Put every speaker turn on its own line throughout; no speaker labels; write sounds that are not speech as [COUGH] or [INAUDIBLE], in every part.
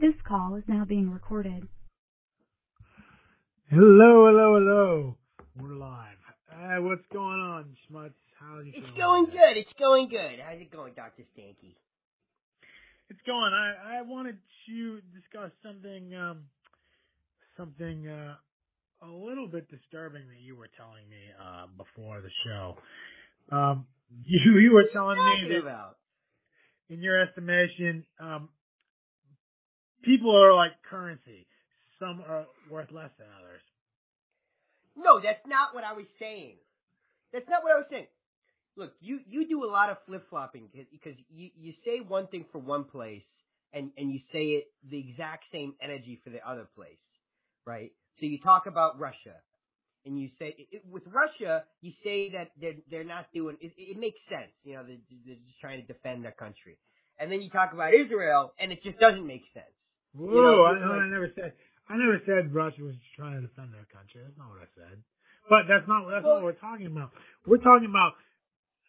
This call is now being recorded.
Hello, hello, hello. We're live. Uh, what's going on, Schmutz? How's you
It's
feeling?
going good. It's going good. How's it going, Doctor Stanky?
It's going. I I wanted to discuss something um something uh a little bit disturbing that you were telling me uh before the show. Um [LAUGHS] you you were telling me that
about.
in your estimation um people are like currency. Some are worth less than others.
No, that's not what I was saying. That's not what I was saying. Look, you you do a lot of flip flopping because you you say one thing for one place and and you say it the exact same energy for the other place, right? So you talk about Russia, and you say it, with Russia, you say that they're they're not doing. It, it makes sense, you know, they're, they're just trying to defend their country, and then you talk about Israel, and it just doesn't make sense.
Whoa,
You know,
I, no, I never said I never said Russia was trying to defend their country. That's not what I said. But that's not that's
Well-
not what we're talking about. We're talking about,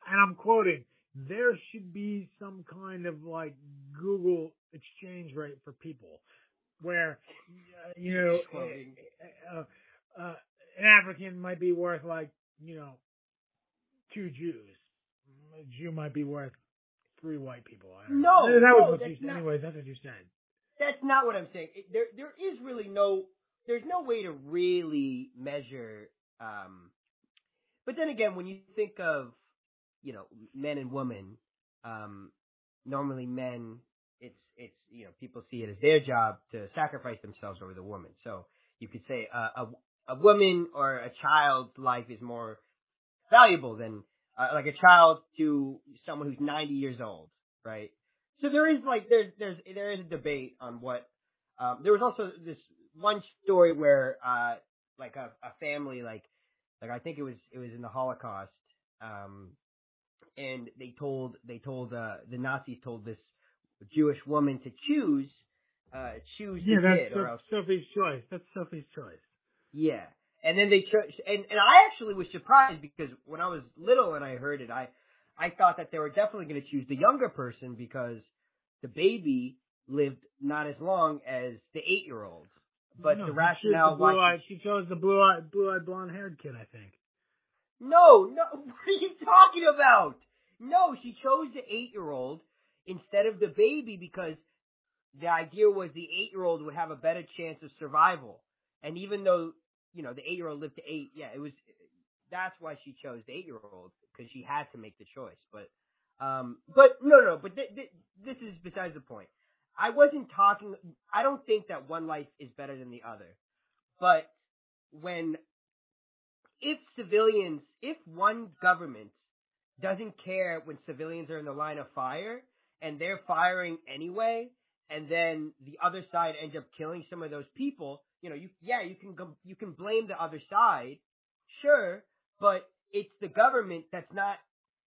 and I'm quoting: there should be some kind of like Google exchange rate for people, where uh, you know
Quoting.
uh, uh, an African might be worth like you know two Jews. A Jew might be worth three white people. I don't
No,
know. that
no,
was what
that's
you.
not-
Anyways, that's what you said.
That's not what I'm saying. It, there, there is really no, there's no way to really measure. Um, but then again, when you think of, you know, men and women, um, normally men, it's, it's, you know, people see it as their job to sacrifice themselves over the woman. So you could say uh, a, a woman or a child's life is more valuable than, uh, like a child to someone who's 90 years old, right? So there is like there's there's there is a debate on what um there was also this one story where uh like a, a family like like I think it was it was in the Holocaust um and they told they told uh the Nazis told this Jewish woman to choose uh choose
Yeah,
the
that's
kid or else
Sophie's choice. That's Sophie's choice.
yeah. And then they chose, and, and I actually was surprised because when I was little and I heard it, I, I thought that they were definitely going to choose the younger person because the baby lived not as long as the eight year old. But
No,
the rationale
the
why
she chose the blue-eyed, blue-eyed, blonde-haired kid. I think.
No, no, [LAUGHS] what are you talking about? No, she chose the eight year old instead of the baby because the idea was the eight year old would have a better chance of survival. And even though, you know, the eight year old lived to eight, yeah, it was, that's why she chose the eight year old because she had to make the choice. But, um, but no, no, but th- th- this is besides the point. I wasn't talking, I don't think that one life is better than the other. But when if civilians, if one government doesn't care when civilians are in the line of fire and they're firing anyway, and then the other side ends up killing some of those people, you know, you yeah, you can you can blame the other side, sure, but it's the government that's not,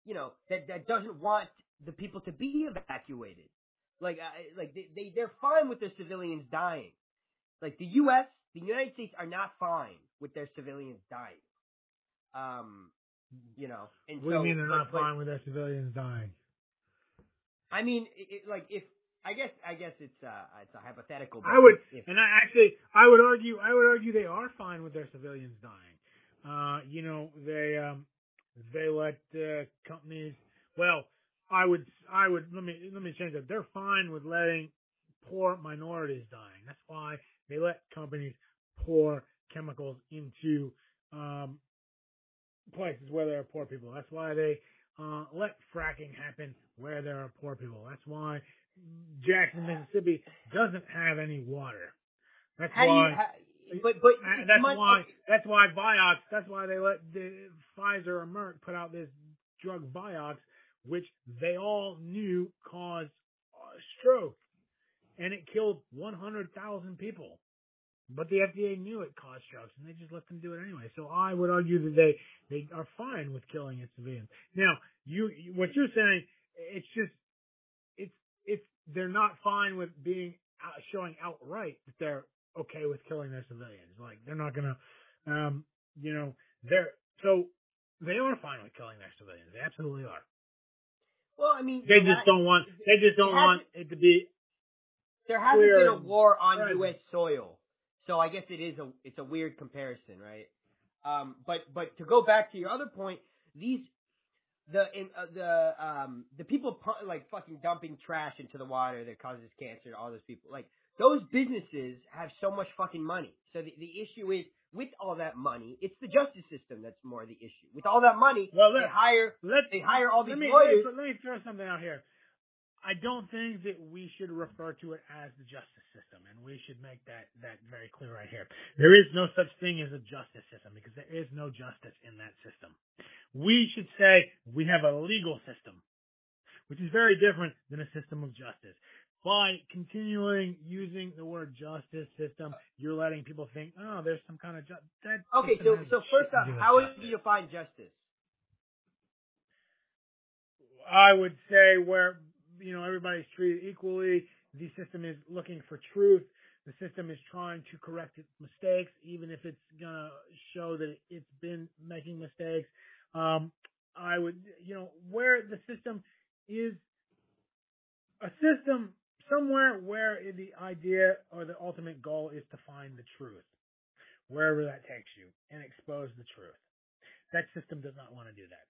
you know, that that doesn't want the people to be evacuated. Like, uh, like they, they they're fine with their civilians dying. Like the U.S., the United States are not fine with their civilians dying. Um, you know, and
What
so,
do you mean they're
but-
not
but-
fine with their civilians dying?
I mean, it, like if I guess I guess it's uh it's a hypothetical.
I would,
if,
and I actually, I would argue, I would argue they are fine with their civilians dying. Uh, you know, they um, they let uh, companies. Well, I would, I would let me let me change that. They're fine with letting poor minorities dying. That's why they let companies pour chemicals into um, places where there are poor people. That's why they uh, let fracking happen where there are poor people. That's why Jackson, Mississippi doesn't have any water. That's
how do
why.
you? But but
that's why. That's why Vioxx. That's why they let the Pfizer or Merck put out this drug Vioxx, which they all knew caused stroke, and it killed 100,000 people. But the FDA knew it caused strokes, and they just let them do it anyway. So I would argue that they they are fine with killing its civilians. Now, you what you're saying, it's just it's it's they're not fine with being out, showing outright that they're okay with killing their civilians. Like they're not gonna, um, you know, they're so they are fine with killing their civilians. They absolutely are.
well, I mean,
They just don't want. They just don't want it to be
there hasn't been a war on. U.S. soil, so I guess it is a it's a weird comparison, right? Um, but but to go back to your other point, these the in, uh, the um the people like fucking dumping trash into the water that causes cancer to all those people like those businesses have so much fucking money. So the the issue is with all that money, it's the justice system that's more the issue. With all that money,
Well,
they hire
Let's
they hire all these
let me,
lawyers.
Let me, let me throw something out here. I don't think that we should refer to it as the justice system, and we should make that, that very clear right here. There is no such thing as a justice system because there is no justice in that system. We should say we have a legal system, which is very different than a system of justice. By continuing using the word justice system, you're letting people think, oh, there's some kind of justice.
Okay, so so first off, how would you define justice?
I would say where you know everybody's treated equally. The system is looking for truth. The system is trying to correct its mistakes, even if it's gonna show that it's been making mistakes. Um, I would, you know, where the system is a system somewhere where the idea or the ultimate goal is to find the truth, wherever that takes you, and expose the truth. That system does not want to do that.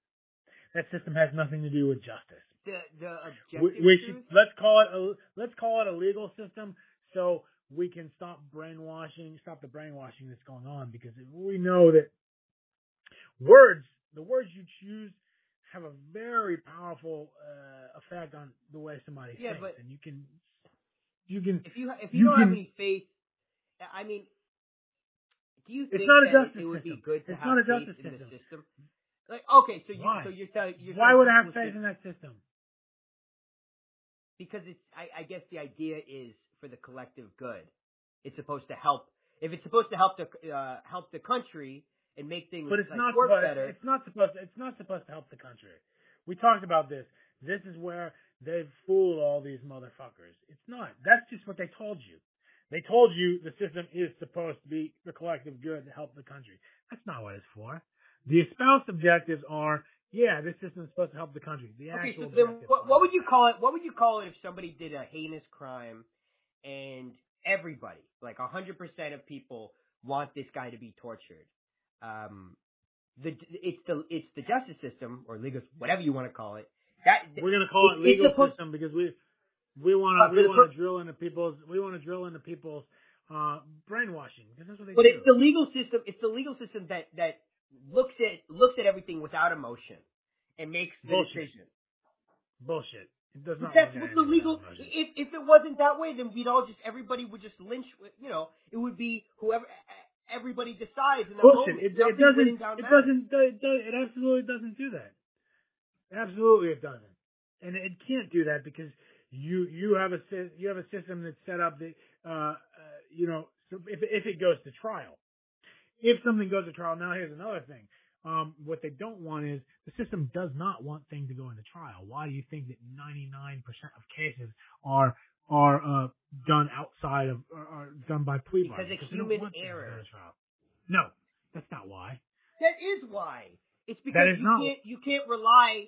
That system has nothing to do with justice.
The the objective
We, we should let's call it a let's call it a legal system so we can stop brainwashing, stop the brainwashing that's going on because we know that words, the words you choose, have a very powerful uh, effect on the way somebody
Yeah,
thinks,
but-
and you can you can.
If you if you,
You
don't have any faith, I mean, do you
It's
think
not a justice
it would be
system.
good to
It's
have
not a
faith
justice
in the
system.
system? Like, okay, so you
Why?
so you're telling you're
Why would I have faith in that system?
Because it's I, I guess the idea is for the collective good. It's supposed to help. If it's supposed to help the uh, help the country and make things
But it's
like,
not
work
supposed,
better.
it's not supposed to, it's not supposed to help the country. We talked about this. This is where they've fooled all these motherfuckers. It's not. That's just what they told you. They told you the system is supposed to be the collective good to help the country. That's not what it's for. The espoused objectives are, yeah, this system is supposed to help the country. The
Okay,
actual
so then what, what would you call it? What would you call it if somebody did a heinous crime and everybody, like a hundred percent of people, want this guy to be tortured? Um, the it's the it's the justice system or legal whatever you want to call it. That
We're gonna call it
It-
legal system because we we want
Uh,
to we
for
want to drill into people's we want to drill into people's uh brainwashing because that's what they
but
do.
it's the legal system. It's the legal system that that looks at looks at everything without emotion and makes the
Bullshit.
decision.
Bullshit. It does not.
That's
look at
what the legal. If if it wasn't that way, then we'd all just everybody would just lynch. You know, it would be whoever everybody decides. In
Bullshit.
moment.
It, it doesn't. It
matters.
doesn't. It, does, it absolutely doesn't do that. Absolutely, it doesn't. And it can't do that because you you have a you have a system that's set up that uh, uh you know so if if it goes to trial, if something goes to trial. Now here's another thing. Um, what they don't want is the system does not want things to go into trial. Why do you think that 99% of cases are are uh, done outside of are, done by plea
Because
bargains?
of human
want things to go
error.
No, that's not why.
That is why. It's because you
not-
can't you can't rely.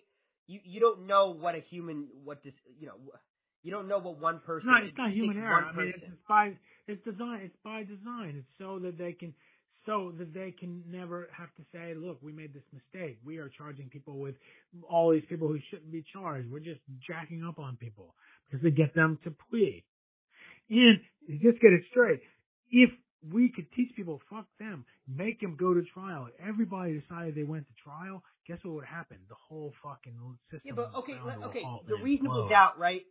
You you don't know what a human what this you know you don't know what one person.
Not, it's
it
not human error. I mean, it's, it's by it's design. It's by design. It's so that they can so that they can never have to say, "Look, we made this mistake. We are charging people with all these people who shouldn't be charged. We're just jacking up on people because they get them to plea." And just get it straight. If we could teach people, fuck them, make them go to trial. Everybody decided they went to trial. Guess what would happen? The whole fucking system.
Yeah, but okay, okay. The reasonable
implode.
doubt, right?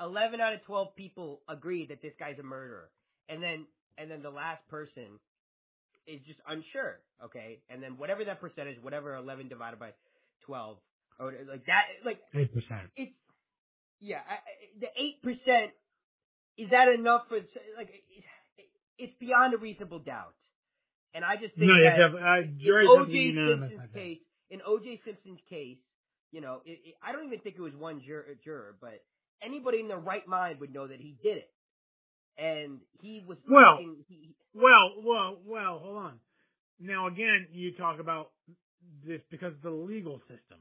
Eleven out of twelve people agree that this guy's a murderer, and then and then the last person is just unsure. Okay, and then whatever that percentage, whatever eleven divided by twelve, or like that, like
Eight percent.
it's yeah, I, the eight percent is that enough for like it, it's beyond a reasonable doubt, and I just think
No,
that
have to have, uh,
in
juries have to be
O.J. Simpson's case, in O.J. Simpson's case, you know, it, it, I don't even think it was one juror, juror, but anybody in their right mind would know that he did it, and he was
Well-
he,
Well, well, well, hold on. Now again, you talk about this because of the legal system.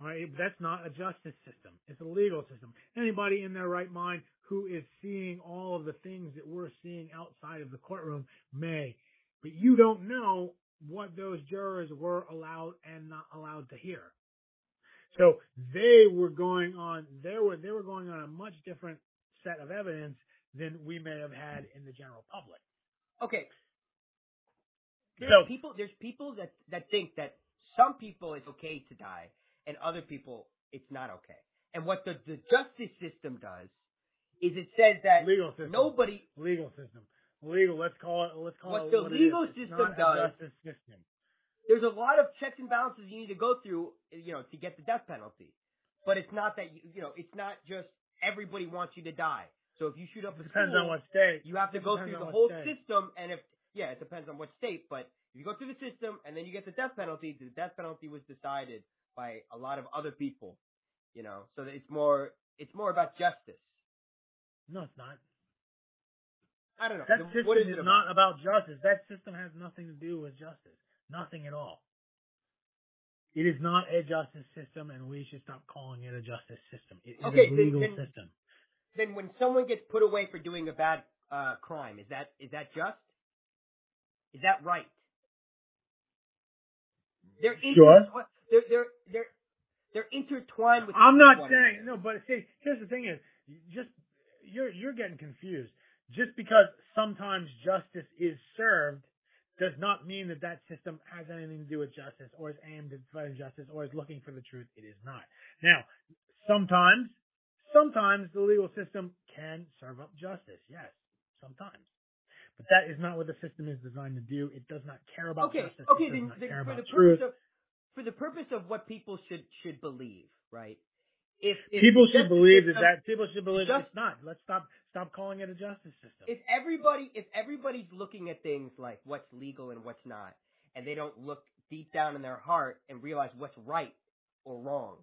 All right, that's not a justice system. It's a legal system. Anybody in their right mind who is seeing all of the things that we're seeing outside of the courtroom may, but you don't know what those jurors were allowed and not allowed to hear. So they were going on, they were, they were going on a much different set of evidence than we may have had in the general public.
Okay. There's
So-
people there's people that that think that some people it's okay to die and other people it's not okay. And what the, the justice system does is it says that
Legal system.
nobody
Legal system. Legal, let's call it, let's call
What
it
the
what it
legal.
It's
system does-
justice system.
there's a lot of checks and balances you need to go through, you know, to get the death penalty. But it's not that you, you know, it's not just everybody wants you to die. So if you shoot up
It
a
depends
school,
on what state.
you have to go through the whole
state.
system, and if yeah, it depends on what state. But if you go through the system and then you get the death penalty, the death penalty was decided by a lot of other people, you know. So that it's more it's more about justice.
No, it's not.
I don't know.
That
The-
system
what is
is
it
not about justice. That system has nothing to do with justice. Nothing at all. It is not a justice system, and we should stop calling it a justice system. It is
Okay,
a
then-
legal
then-
system.
Then when someone gets put away for doing a bad uh, crime, is that is that just? Is that right? They're
Sure.
They're they're they're they're intertwined with.
I'm not saying no, but see, here's the thing: is just you're you're getting confused. Just because sometimes justice is served does not mean that that system has anything to do with justice or is aimed at fighting justice or is looking for the truth. It is not. Now, sometimes, sometimes the legal system can serve up justice. Yes, sometimes. But that is not what the system is designed to do. It does not care about
okay,
justice.
okay.
it does
Then, then
care
for the
truth.
purpose of for the purpose of what people should should believe, right? If, if
people should believe that,
system-
that people should believe
just-
it's not. Let's stop stop calling it a justice system.
if everybody if everybody's looking at things like what's legal and what's not, and they don't look deep down in their heart and realize what's right or wrong,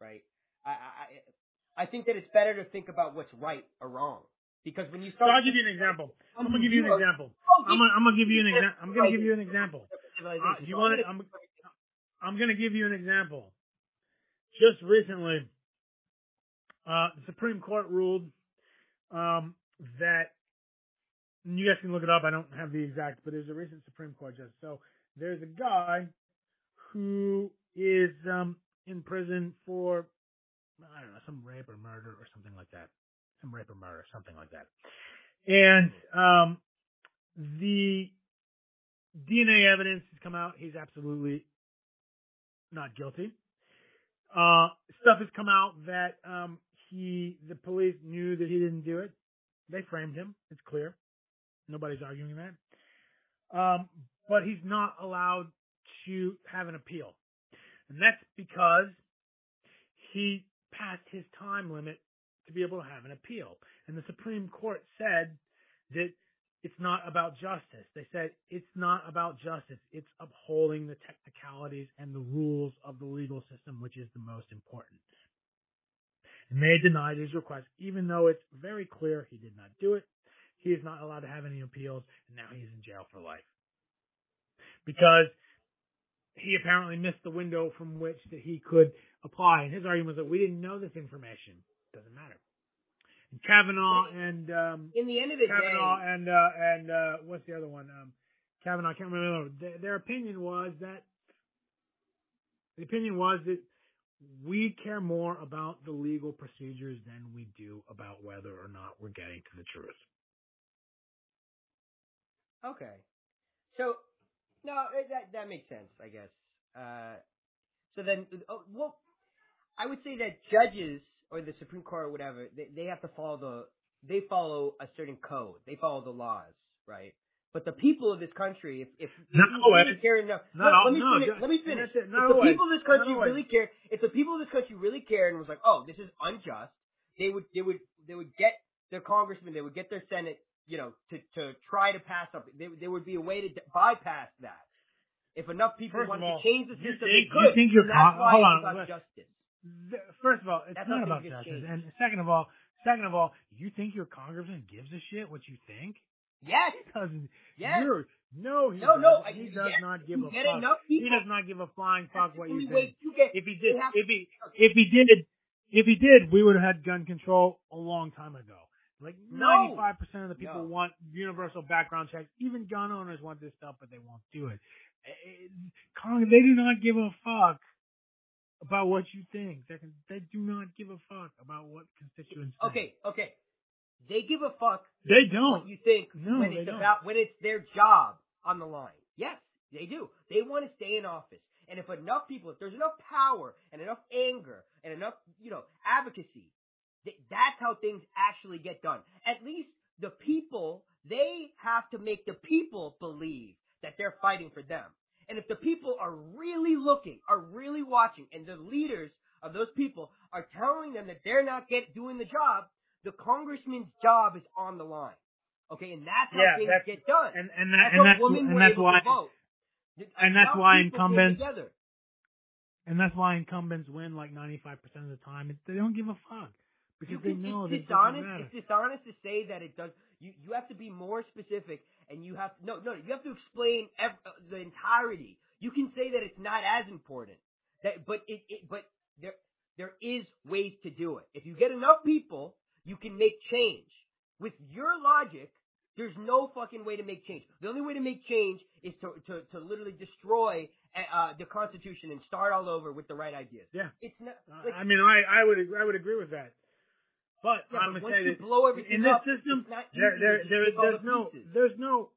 right? I I I think that it's better to think about what's right or wrong because when you start, so
I'll give you an example. I'm gonna give you an example. I'm gonna, I'm gonna give you an example. I'm gonna give you an example. Uh, you want it? I'm, I'm gonna give you an example. Just recently, uh, the Supreme Court ruled um, that you guys can look it up. I don't have the exact, but there's a recent Supreme Court justice. So there's a guy who is um, in prison for I don't know some rape or murder or something like that. Some rape or murder, something like that. And um, the DNA evidence has come out. He's absolutely not guilty. Uh, stuff has come out that um, he, the police knew that he didn't do it. They framed him. It's clear. Nobody's arguing that. Um, but he's not allowed to have an appeal, and that's because he passed his time limit to be able to have an appeal. And the Supreme Court said that it's not about justice. They said it's not about justice. It's upholding the technicalities and the rules of the legal system, which is the most important. And they denied his request, even though it's very clear he did not do it. He is not allowed to have any appeals, and now he's in jail for life. Because he apparently missed the window from which that he could apply. And his argument was that we didn't know this information. Doesn't matter. Kavanaugh and um,
in the end of the
Kavanaugh
day,
and uh, and uh, what's the other one? Um, Kavanaugh. I can't remember. Their, their opinion was that the opinion was that we care more about the legal procedures than we do about whether or not we're getting to the truth.
Okay. So, no, that that makes sense, I guess. Uh, so then, oh, well, I would say that judges or the Supreme Court or whatever, they they have to follow the they follow a certain code. They follow the laws, right? But the people of this country, if if
Not
you really care enough, no, let me
no,
finish. let me finish.
it.
If the people of this country
always.
really care, if the people of this country really cared and was like, oh, this is unjust, they would they would they would get their congressman, they would get their senate, you know, to to try to pass something. There there would be a way to d- bypass that. If enough people
First
wanted
all,
to change the
you
system,
think-
they
you
could.
think you're
and that's
con- hold on,
about
let-
justice.
Th- First of all, it's
That's
not about justice. And second of all, second of all, you think your congressman gives a shit what you think?
Yes.
He doesn't.
Yes.
You're, no, he
No, no,
doesn't.
I-
He does
yes,
not give
you
a fuck. He does not give a flying fuck what you think.
you get.
If he did, if he, if he did, if he did, we would have had gun control a long time ago. Like
No.
95% of the people
No.
want universal background checks. Even gun owners want this stuff, but they won't do it. Eh, eh, Congress, they do not give a fuck about what you think. They, can, they do not give a fuck about what constituents think.
Okay, okay. They give a fuck
They don't.
you think
No,
when it's
don't.
about when it's their job on the line. Yes, they do. They want to stay in office. And if enough people, if there's enough power and enough anger and enough, you know, advocacy, th- that's how things actually get done. At least the people, they have to make the people believe that they're fighting for them. And if the people are really looking, are really watching, and the leaders of those people are telling them that they're not get doing the job, the congressman's job is on the line. Okay, and that's how
Yeah,
things
that's-
get done.
And and that,
that's
and that's
women
and that's why
to vote.
and that's why incumbents-
together.
and that's why incumbents win like 95% of the time. They don't give a fuck because
You
they know
it's dishonest. It's dishonest to say that it does. You you have to be more specific, and you have no no. You have to explain ev- uh, the entirety. You can say that it's not as important. That but it, it but there there is ways to do it. If you get enough people, you can make change. With your logic, there's no fucking way to make change. The only way to make change is to to, to literally destroy uh, the Constitution and start all over with the right ideas.
Yeah.
It's not.
Uh,
Like,
I mean, I I would I would agree with that. But
Yeah,
I'm
but
gonna say that
blow
in this
up,
system, there there there there's
the
no
pieces.
there's no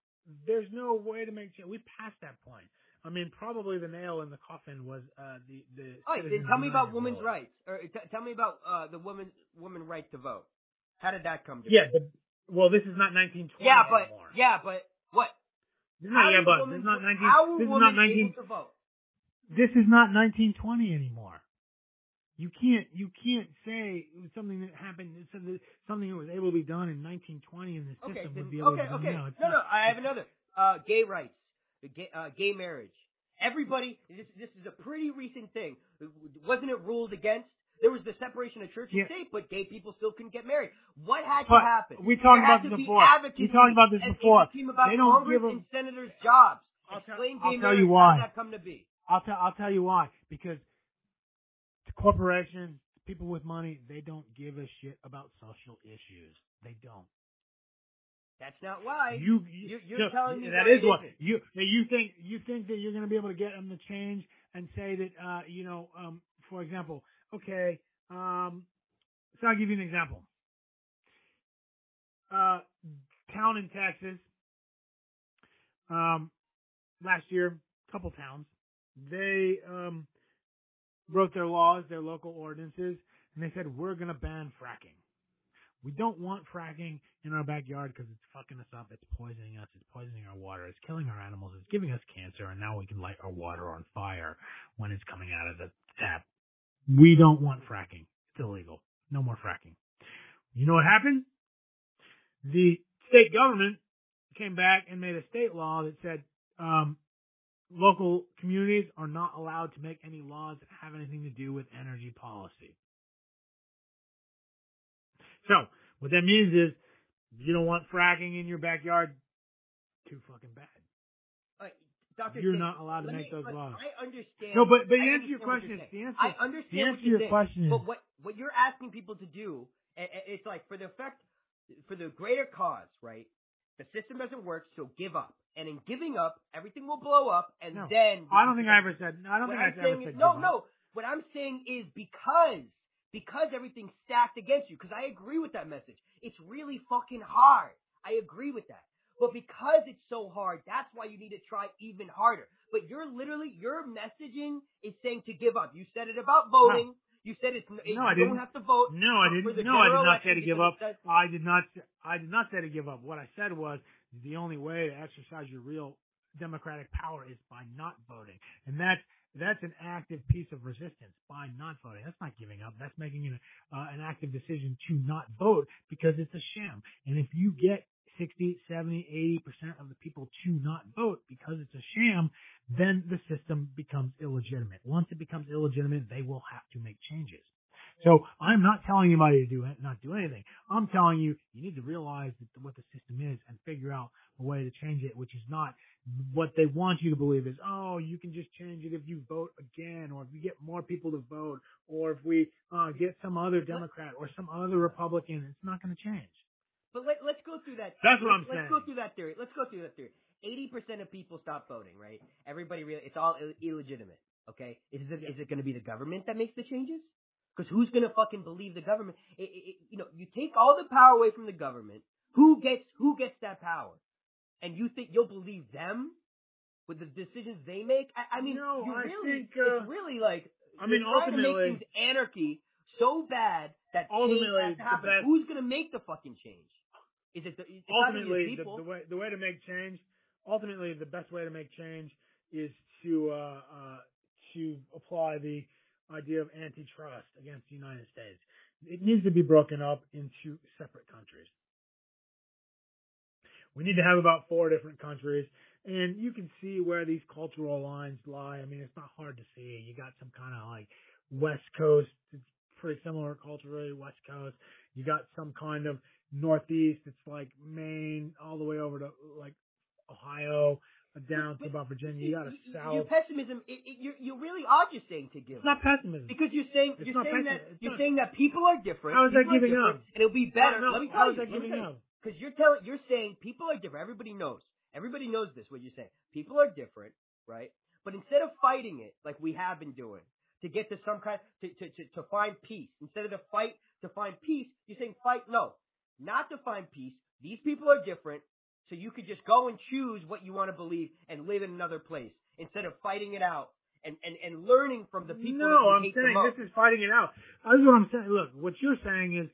there's no way to make change. We passed that point. I mean, probably the nail in the coffin was uh, the the.
All right, then tell me about women's
vote.
rights, or t- tell me about uh, the woman woman right to vote. How did that come to?
Yeah, but well, this is not 1920
yeah, but
anymore.
yeah, but what?
This is not,
How
yeah,
is
but this is not 19.
How are
This is not 19.
able to vote?
This is not 1920 anymore. You can't you can't say something that happened something something that was able to be done in 1920 in the system
Okay, then,
would be able
okay,
to be
okay.
done now.
No, no, I have another. Uh, gay rights, gay, uh, gay marriage. Everybody, this this is a pretty recent thing. Wasn't it ruled against? There was the separation of church and
Yeah.
state, but gay people still couldn't get married. What had
But
to happen?
we talked about this before. We talked about this before.
It became about
They don't
Congress
give
and senators' jobs.
I'll tell-
Explain
I'll tell you why.
did that come to be?
I'll tell I'll tell you why because corporations, people with money, they don't give a shit about social issues. They don't.
That's not why.
You,
You're- you're
no,
telling me
that
why
is
isn't.
you you think you think that you're going to be able to get them to change and say that uh you know um for example okay um so I'll give you an example uh town in Texas um last year couple towns they um wrote their laws their local ordinances and they said we're going to ban fracking we don't want fracking in our backyard because it's fucking us up. It's poisoning us. It's poisoning our water. It's killing our animals. It's giving us cancer. And now we can light our water on fire when it's coming out of the tap. We don't want fracking. It's illegal. No more fracking. You know what happened? The state government came back and made a state law that said um, local communities are not allowed to make any laws that have anything to do with energy policy. So, what that means is, you don't want fracking in your backyard, too fucking bad.
Uh, Dr.
You're
Singh,
not allowed to make
me-
those laws.
I understand.
No, but, but the answer to your question is, the answer,
I
the answer to your
saying.
question is,
But what what you're asking people to do, it's like for the effect, for the greater cause, right? The system doesn't work, so give up. And in giving up, everything will blow up, and
No,
then
I don't think I ever said, I don't think I ever said
is, no, no. What I'm saying is because because everything's stacked against you. Because I agree with that message. It's really fucking hard. I agree with that. But because it's so hard, that's why you need to try even harder. But you're literally your messaging is saying to give up. You said it about voting. You said it's you
No, I
don't
didn't.
have to vote.
No, I didn't. No, I did not say to give up.
says-
I did not. I did not say to give up. What I said was the only way to exercise your real democratic power is by not voting, and that's that's an active piece of resistance by not voting. That's not giving up. That's making an, uh, an active decision to not vote because it's a sham. And if you get 60, 70, 80 percent of the people to not vote because it's a sham, then the system becomes illegitimate. Once it becomes illegitimate, they will have to make changes. So I'm not telling anybody to do it, not do anything. I'm telling you, you need to realize that what the system is and figure out a way to change it, which is not what they want you to believe is, oh, you can just change it if you vote again, or if you get more people to vote, or if we uh, get some other Democrat or some other Republican. It's not going to change.
But let, let's go through that.
That's what
let's,
I'm saying.
Let's go through that theory. Let's go through that theory. Eighty percent of people stop voting, right? Everybody really, it's all Ill- illegitimate. Okay, is it is it going to be the government that makes the changes? Because who's going to fucking believe the government? It, it, it- you know, you take all the power away from the government. Who gets who gets that power? And you think you'll believe them with the decisions they make? I, I mean,
No,
you
I
really,
think, uh,
it's really like
I mean,
trying to make
ultimately-
things anarchy so bad that
Ultimately,
has to
the best-
Who's going to make the fucking change? Is it the, it's
ultimately,
the
the, the way the way to make change, ultimately, the best way to make change is to uh, uh, to apply the idea of antitrust against the United States. It needs to be broken up into separate countries. We need to have about four different countries, and you can see where these cultural lines lie. I mean, it's not hard to see. You got some kind of like West Coast, it's pretty similar culturally, West Coast. You got some kind of Northeast, it's like Maine, all the way over to like Ohio, uh, down to about Virginia. You got a South.
Your pessimism, it, it, you you really are just saying to give
It's not pessimism.
because you're saying
It's
you're saying
pessim-
that
it's
you're
not-
saying that people are different.
How is that giving up?
And it'll be better.
No,
let me
how
tell
is
you.
that giving up?
Because you're telling you're saying people are different. Everybody knows. Everybody knows this. What you're saying. People are different, right? But instead of fighting it like we have been doing to get to some kind to to to, to find peace, instead of to fight to find peace, you're saying fight no, not to find peace. These people are different, so you could just go and choose what you want to believe and live in another place instead of fighting it out and and and learning from the people.
No, I'm saying this is fighting it out. That's what I'm saying. Look, what you're saying is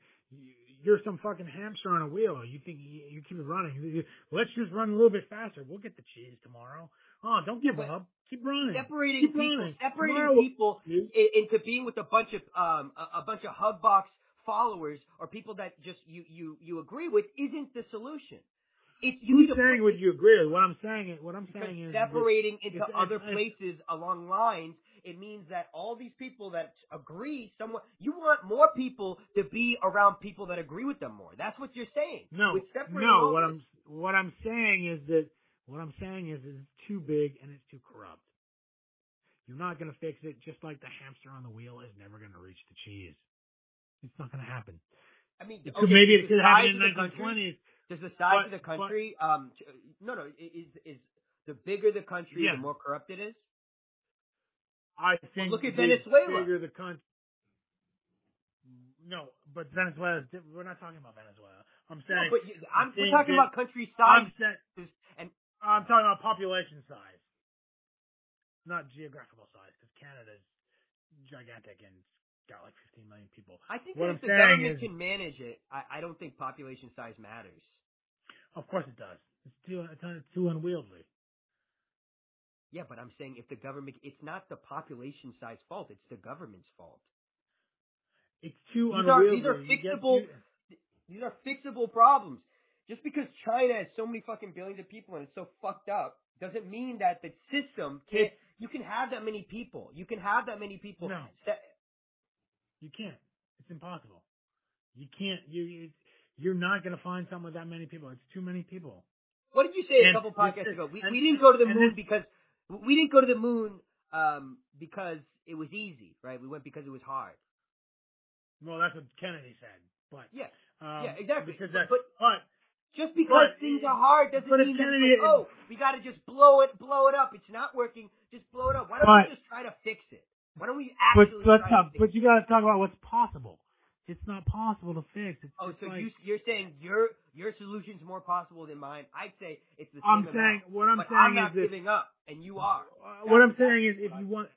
you're some fucking hamster on a wheel. You think you, keep it running. Let's just run a little bit faster. We'll get the cheese tomorrow. Oh, don't give
But
up. Keep running.
separating
Keep
people,
running.
separating
Tomorrow-
people into being with a bunch of um a, a bunch of hugbox followers or people that just you you you agree with isn't the solution. It's you
Who's saying
put-
what you agree with? What I'm saying is, what I'm saying is,
separating into other places along lines, it means that all these people that agree somewhat, you want more people to be around people that agree with them more. That's what you're saying.
No, no. What I'm what I'm saying is that what I'm saying is it's too big and it's too corrupt. You're not going to fix it. Just like the hamster on the wheel is never going to reach the cheese. It's not going to happen.
I mean, okay,
maybe it could happen in the
the country-
1920s.
Does the size
But-
of the
but-
country, um, no, no, is is the bigger the country,
Yeah.
the more corrupt it is?
I think.
look at
the
Venezuela.
Bigger the country. No, but Venezuela. We're not talking about Venezuela. I'm
No,
saying.
but you, I'm we're talking about country
I'm
size,
saying.
and
I'm talking about population size, not geographical size, because Canada's gigantic and got like 15 million people.
I think
What
that
I'm
if the government
is-
can manage it, I, I don't think population size matters.
Of course it does. It's too it's too unwieldy.
Yeah, but I'm saying if the government, it's not the population size fault; it's the government's fault.
It's too
These are- these are fixable-
too-
These are fixable problems. Just because China has so many fucking billions of people and it's so fucked up doesn't mean that the system can't.
It's-
You can have that many people. You can have that many people.
No.
That,
You can't. It's impossible. You can't. You. you you're not going to find someone with that many people. It's too many people.
what did you say a couple podcasts
is-
ago? We,
and-
we didn't go to the moon
this-
because we didn't go to the moon um, because it was easy, right? We went because it was hard.
Well, that's what Kennedy said. But
Yeah,
um,
yeah, exactly.
Because
But- but-
but
just because
But-
things are hard doesn't mean that
Kennedy-
like, oh, we got to just blow it, blow it up. It's not working. Just blow it up. Why don't
But-
we just try to fix it? Why don't we
but
actually
but, uh, but you got to talk about what's possible. It's not possible to fix. It's
Oh, so
like,
you you're saying your your solution's more possible than mine? I'd say it's the same
I'm
amount.
saying what I'm
but
saying
I'm
is
not
that
giving up, and you are.
Uh, what I'm saying is, if you want,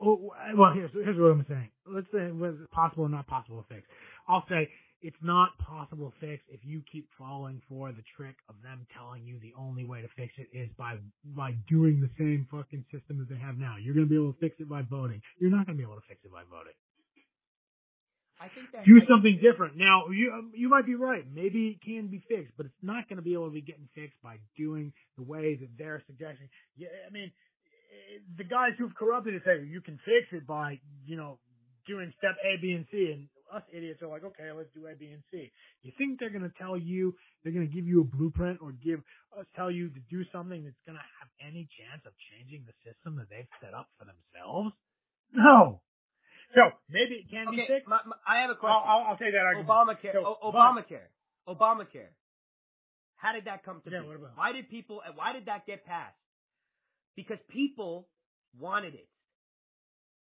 oh, well, here's here's what I'm saying. Let's say whether it's possible or not possible to fix. I'll say it's not possible to fix if you keep falling for the trick of them telling you the only way to fix it is by by doing the same fucking system that they have now. You're gonna be able to fix it by voting. You're not gonna be able to fix it by voting.
I think that
Do something different. Now you um, you might be right. Maybe it can be fixed, but it's not going to be able to be getting fixed by doing the way that they're suggesting. Yeah, I mean, eh, the guys who've corrupted it say you can fix it by you know doing step A, B, and C, and us idiots are like, okay, let's do A, B, and C. You think they're going to tell you, they're going to give you a blueprint or give us tell you to do something that's going to have any chance of changing the system that they've set up for themselves? No. So maybe it can be
Okay,
fixed.
my, my, I have a
I'll,
question.
I'll, I'll take that argument.
Obamacare.
So,
O-
but-
Obamacare. Obamacare. How did that come to
Yeah,
be?
what about-
Why did people? Why did that get passed? Because people wanted it.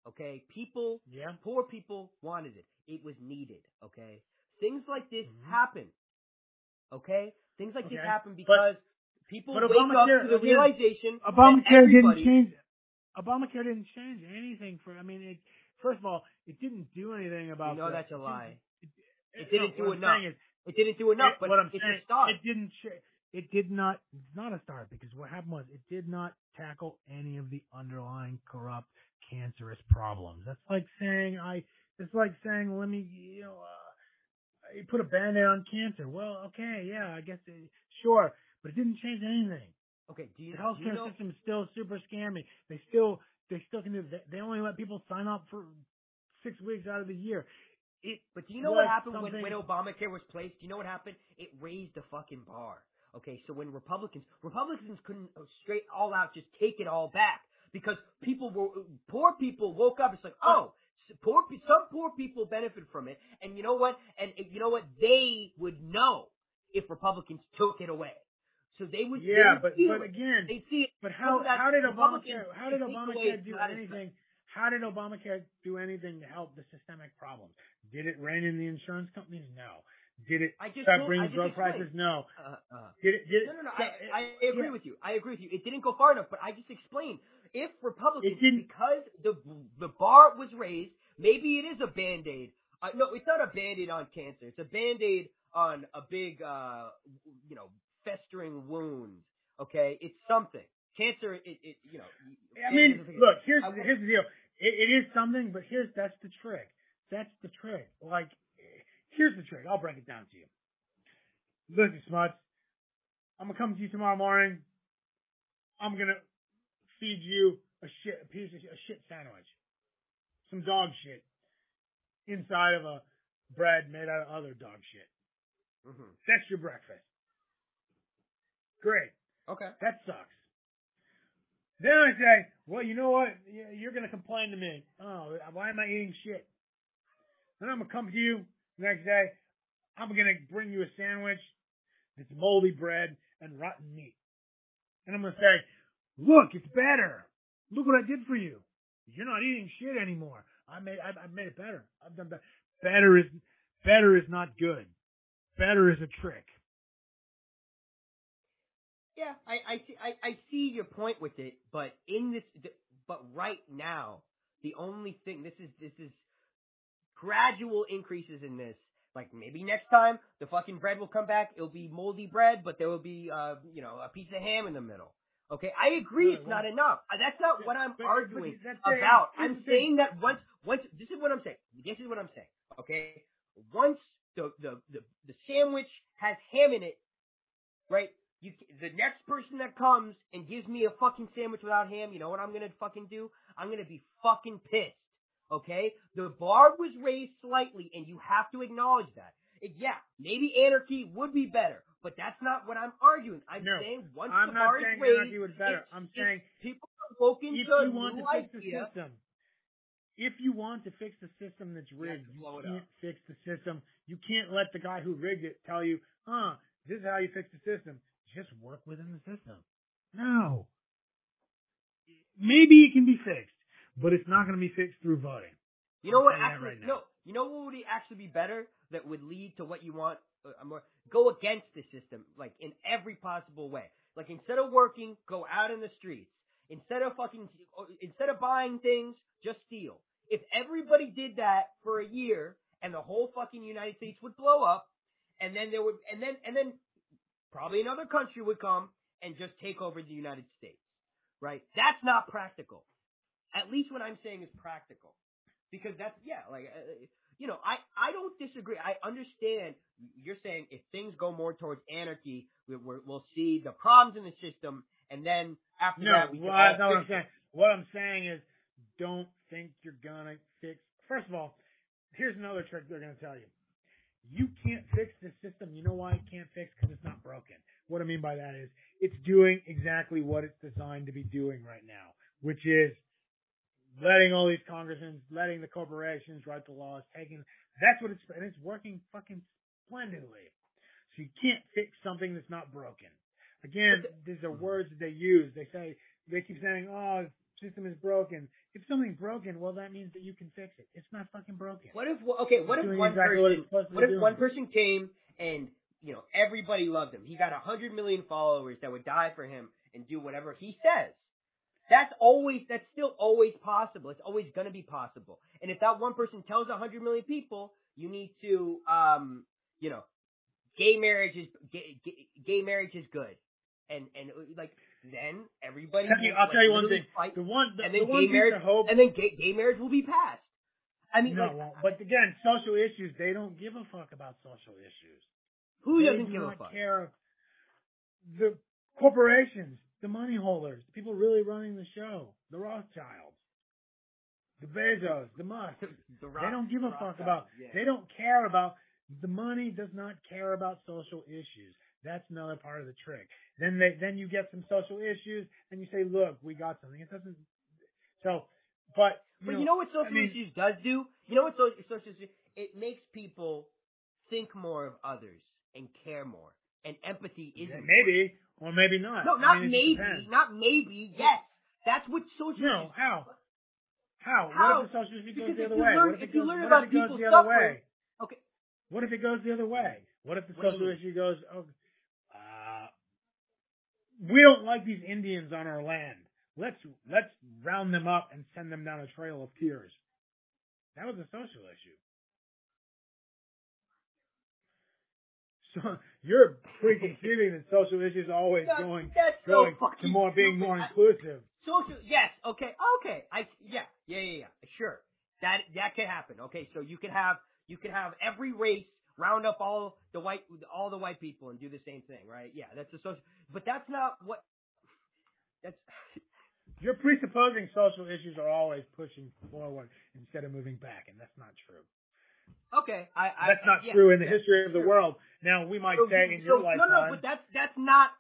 Okay, people,
Yeah.
poor people wanted it. It was needed. Okay, things like this
Mhm.
happen. Okay, things like this
Okay,
happen
but-
because people
but
wake up to the realization
Obamacare didn't change. Obamacare didn't change anything for. I mean, it. First of all, it didn't do anything about.
You know
the-
that's a
it
lie.
It,
It didn't
no,
do enough.
is,
It didn't do enough,
it-
but
what I'm
it's
saying,
a start.
it didn't. It did not. It's not a start because what happened was it did not tackle any of the underlying corrupt, cancerous problems. That's like saying I. It's like saying let me. You know. Uh, you put a band-aid on cancer. Well, okay, yeah, I guess it, sure, but it didn't change anything.
okay, do you,
The
do
healthcare
you know?
system is still super scammy. They still they still can do. They, they only let people sign up for six weeks out of the year. It
But do you know what happened when, when Obamacare was placed? Do you know what happened? It raised the fucking bar. Okay, so when Republicans Republicans couldn't uh, straight all out just take it all back because people were poor people woke up. It's like oh, poor some poor people benefit from it, and you know what? And you know what? They would know if Republicans took it away. So they would. they
yeah,
would
but but
it.
again,
they see it.
but how how did Obamacare how did Obamacare do anything? How did Obamacare do anything to help the systemic problems? Did it rein in the insurance companies? No. Did it
I just
stop
told-
bringing drug prices? No.
Uh, uh,
Did it? Did?
No, no, no.
so-
I, I agree
yeah.
with you. I agree with you. It didn't go far enough, but I just explained. If Republicans,
It didn't-
because the the bar was raised, maybe it is a band aid. Uh, no, it's not a band aid on cancer. It's a band aid on a big, uh, you know, festering wound. Okay, it's something. Cancer, it, it you know.
I mean, look, here's
I-
here's the deal. It, it is something, but here's that's the trick. That's the trick. Like, here's the trick. I'll break it down to you. Listen, Smuts, I'm gonna come to you tomorrow morning. I'm gonna feed you a shit, a piece of a shit sandwich, some dog shit inside of a bread made out of other dog shit.
Mhm.
That's your breakfast. Great.
Okay.
That sucks. Then I say, well, you know what? You're going to complain to me. Oh, why am I eating shit? Then I'm going to come to you the next day. I'm going to bring you a sandwich that's moldy bread and rotten meat. And I'm going to say, look, it's better. Look what I did for you. You're not eating shit anymore. I made, I, I made it better. I've done better. Better is, better is not good. Better is a trick.
Yeah, I, I see I, I see your point with it, but in this but right now, the only thing this is this is gradual increases in this. Like maybe next time the fucking bread will come back, it'll be moldy bread, but there will be uh you know, a piece of ham in the middle. Okay, I agree it's not enough. Uh, That's not what I'm arguing about. I'm saying that once once this is what I'm saying. This is what I'm saying. Okay? Once the the the, the sandwich has ham in it, right? You, the next person that comes and gives me a fucking sandwich without ham, you know what I'm gonna fucking do? I'm gonna be fucking pissed. Okay? The bar was raised slightly, and you have to acknowledge that. It- yeah, maybe anarchy would be better, but that's not what I'm arguing. I'm
No,
saying once
I'm
the bar is raised,
anarchy was better.
it's-
I'm saying
people are woken
if you want to fix the system, if you want to fix the system that's rigged,
to
you can't
up.
fix the system. You can't let the guy who rigged it tell you, huh, this is how you fix the system. Just work within the system. No. Maybe it can be fixed, but it's not going to be fixed through voting.
You know what? Actually,
right
no. You know what would actually be better that would lead to what you want? Uh, more go against the system, like in every possible way. Like instead of working, go out in the streets. Instead of fucking, instead of buying things, just steal. If everybody did that for a year, and the whole fucking United States would blow up, and then there would, and then, and then probably another country would come and just take over the United States. Right? That's not practical. At least what I'm saying is practical because that's yeah like uh, you know i i don't disagree i understand you're saying if things go more towards anarchy we, we're, we'll see the problems in the system and then after
No,
that we
well,
can all
that's not what I'm saying. What I'm saying is, don't think you're gonna fix first of all, here's another trick they're going to tell you. You can't fix this system. You know why it can't fix? Because it's not broken. What I mean by that is it's doing exactly what it's designed to be doing right now, which is letting all these congressmen, letting the corporations write the laws, taking, that's what it's, and it's working fucking splendidly. So you can't fix something that's not broken. Again, these are mm-hmm. words that they use. They say, they keep saying, oh, the system is broken. If something's broken, well, that means that you can fix it. It's not fucking broken.
What if okay? What
It's
if one
exactly what
person?
it's supposed to
What if
doing.
one person came and you know everybody loved him? He got a hundred million followers that would die for him and do whatever he says. That's always that's still always possible. It's always going to be possible. And if that one person tells a hundred million people, you need to um you know gay marriage is gay, gay, gay marriage is good, and and like then everybody.
Tell you- I'll
like,
tell you one thing.
fight,
The one, the,
and then
one
gay marriage,
hope
and then gay, gay marriage will be passed. I mean,
no,
like,
but again, social issues, they don't give a fuck about social issues.
who
they
doesn't
do
give a fuck?
care. The corporations, the money holders, the people really running the show, the Rothschilds, the Bezos, the Musk, [LAUGHS]
The
they don't give a fuck about,
yeah.
they don't care about, the money does not care about social issues. That's another part of the trick. Then they, then you get some social issues and you say, look, we got something. It doesn't, so, but, you
But
know,
you know what social
I mean-
issues does do? You know what social, social issues? It makes people think more of others and care more. And empathy is
Yeah, maybe, or maybe not.
No,
I
not
mean,
maybe. Not maybe. Yes. That's what social
No, how? How?
How?
What if the social issue goes
Because
the other way?
learn-
what if,
you
goes,
learn about
if it goes
people
the other
suffering-
way?
Okay.
What if it goes the other way? What if the
What
social issue goes, oh, uh, we don't like these Indians on our land. Let's let's round them up and send them down a trail of tears. That was a social issue. So you're preconceiving that social issues are always
That-
going
that's so
going to
fucking
more being more
I-
inclusive.
Social, yes, okay, okay, I, yeah, yeah, yeah, yeah, sure, that that could happen. Okay, so you could have you could have every race round up all the white all the white people and do the same thing, right? Yeah, that's a social, but that's not what. That's
You're presupposing social issues are always pushing forward instead of moving back, and that's not true.
Okay. I, I
That's not
yeah,
true in the history of the world. Now we might
So
say
you-
in your
so-
lifetime.
No, no, but that's that's not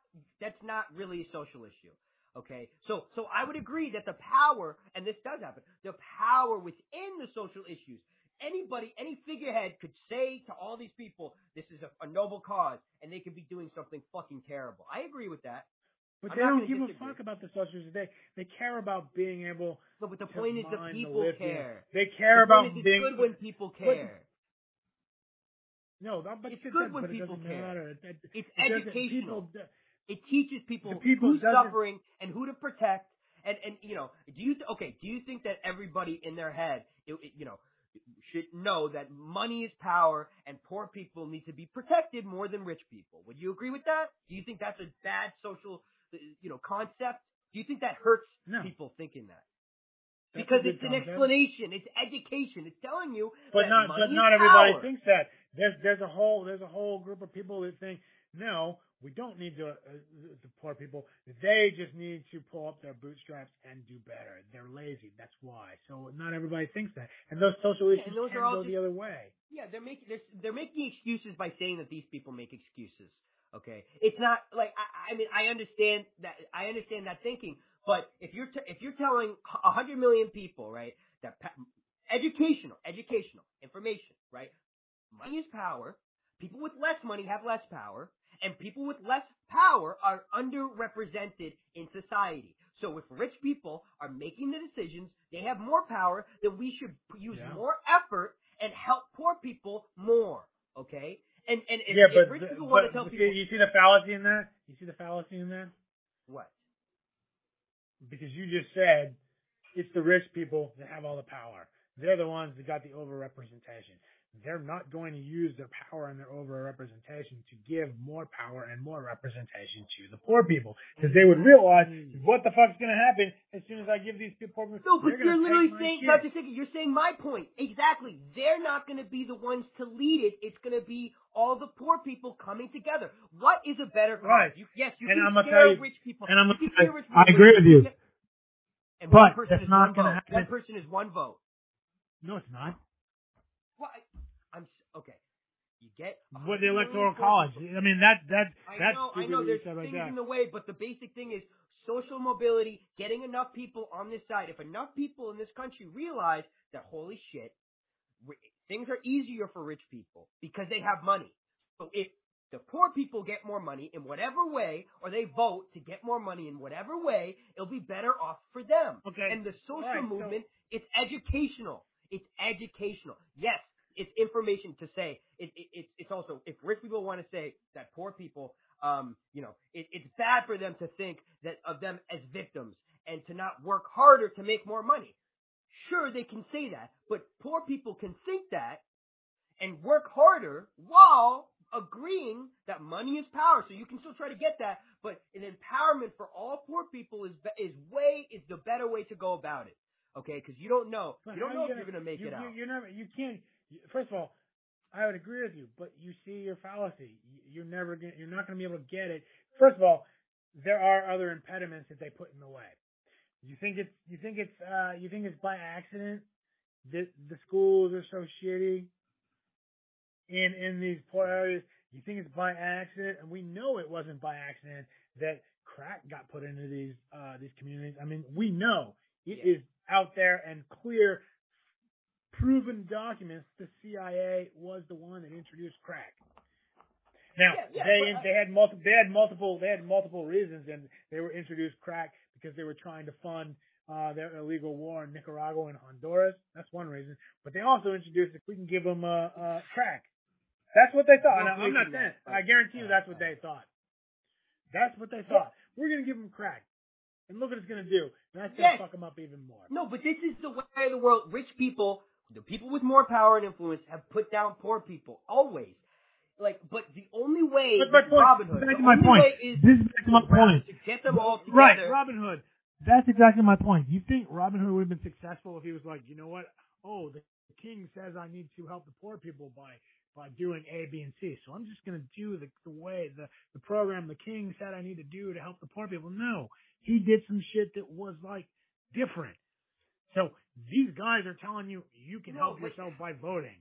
that's not really a social issue. Okay, so so I would agree that the power, and this does happen, the power within the social issues. Anybody, any figurehead could say to all these people, "This is a, a noble cause," and they could be doing something fucking terrible. I agree with that.
But
I'm
they don't give a fuck about the social issues. They they care about being able
No, but the point is the people
lithium.
care.
They care
The
about
point is it's
being
good when people care.
no, that- but
it's
it
good when
but it
people care.
matter. It, it,
It's
it
educational.
People,
It teaches people,
The people
who's suffering and who to protect. And and you know, do you th- okay? Do you think that everybody in their head, it, it, you know, should know that money is power and poor people need to be protected more than rich people? Would you agree with that? Do you think that's a bad social, you know, concept? Do you think that hurts
No.
people thinking that?
That's
Because it's an explanation, it's education, it's telling you
But not but not everybody
power.
thinks that. There's there's a whole there's a whole group of people that think no, we don't need to uh, the poor people. They just need to pull up their bootstraps and do better. They're lazy. That's why. So not everybody thinks that. And those social issues
and those
can
are all
go
just-
the other way.
Yeah, they're making they're, they're making excuses by saying that these people make excuses. Okay, it's not like I, I mean I understand that I understand that thinking, but if you're t- if you're telling a hundred million people right that pa- educational educational information right, money is power. People with less money have less power, and people with less power are underrepresented in society. So if rich people are making the decisions, they have more power, then we should use
Yeah.
more effort and help poor people more. Okay? And and, and
yeah,
if
but,
rich people
but
want to tell
see,
people
you see the fallacy in that? You see the fallacy in that?
what?
Because you just said it's the rich people that have all the power. They're the ones that got the overrepresentation. They're not going to use their power and their overrepresentation to give more power and more representation to the poor people. Because they would realize mm. what the fuck's going to happen as soon as I give these people poor people.
No, but you're literally saying. Dr. Sicky, you're saying my point. Exactly. They're not going to be the ones to lead it. It's going to be all the poor people coming together. What is a better cause?
Right.
You, yes, you
And
can
I'm
scare
tell you-
rich people.
and I'm
You can scare
I-
rich
I agree with you.
And
But
one person
that's
is
not
one
gonna
vote.
happen.
One person is one vote.
No, it's not.
Well, I, I'm s- okay. You get
What the electoral college? I mean, that that
I
that's
know, I know. There's things
that.
in the way, but the basic thing is social mobility, getting enough people on this side. If enough people in this country realize that holy shit, things are easier for rich people because they have money. So if the poor people get more money in whatever way, or they vote to get more money in whatever way, it'll be better off for them.
Okay.
And the social
right, so-
movement, it's educational. It's educational. Yes, it's information to say. It, it, it's it's also if rich people want to say that poor people, um, you know, it, it's bad for them to think that of them as victims and to not work harder to make more money. Sure, they can say that, but poor people can think that and work harder while agreeing that money is power. So you can still try to get that, but an empowerment for all poor people is is way is the better way to go about it. Okay, because you don't know
But
you don't know
you
if you're gonna make
you,
it out.
You're never. You can't. First of all, I would agree with you, but you see your fallacy. You- You're never. Gonna, you're not going to be able to get it. First of all, there are other impediments that they put in the way. You think it's. You think it's. Uh, you think it's by accident that the schools are so shitty in in these poor areas. You think it's by accident, and we know it wasn't by accident that crack got put into these uh, these communities. I mean, we know it is
Yeah.
out there and clear, proven documents. The CIA was the one that introduced crack. Now
Yeah, yeah,
they
but I-
they had multiple they had multiple they had multiple reasons, and they were introduced crack because they were trying to fund uh, their illegal war in Nicaragua and Honduras. That's one reason. But they also introduced if we can give them uh, uh, crack. That's what they thought. And I'm not saying. I guarantee you that's what they thought. That's what they thought. We're gonna give them crack, and look what it's gonna do. And that's gonna
Yes.
fuck them up even more.
No, but this is the way of the world. Rich people, the people with more power and influence, have put down poor people always. Like, but the only way
But my
that
point-
Robin Hood,
back to my point.
is
This is back to my point.
to get them all together.
Right, Robin Hood. That's exactly my point. You think Robin Hood would have been successful if he was like, you know what? Oh, the king says I need to help the poor people by by doing A, B, and C. So I'm just going to do the the way the the program the king said I need to do to help the poor people. No, he did some shit that was like different. So these guys are telling you you can
No,
help yourself by voting.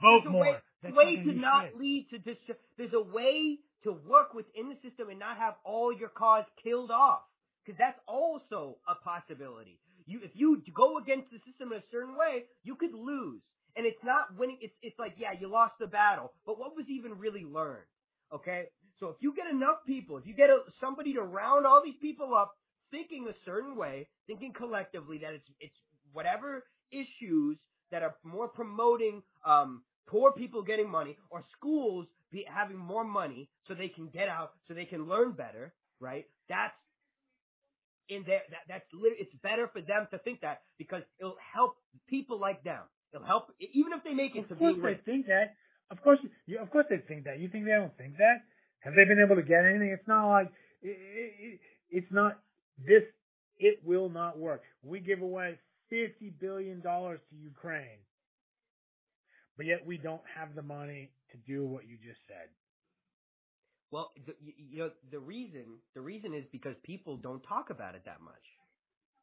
Vote
There's a
more.
way,
That's
way to not
shit.
lead to dis- There's a way to work within the system and not have all your cause killed off. Because that's also a possibility. You, if you go against the system in a certain way, you could lose. And it's not winning. It's it's like yeah, you lost the battle, but what was even really learned? Okay, so if you get enough people, if you get a, somebody to round all these people up, thinking a certain way, thinking collectively that it's it's whatever issues that are more promoting um, poor people getting money or schools be having more money so they can get out, so they can learn better, right? That's in there. That, that's it's better for them to think that because it'll help people like them. It'll help even if they make it to
Of course
being
they
rich.
think that. Of course, you, of course they think that. You think they don't think that? Have they been able to get anything? It's not like it, it, it's not this. It will not work. We give away fifty billion dollars to Ukraine, but yet we don't have the money to do what you just said.
Well, the, you, know the reason the reason is because people don't talk about it that much.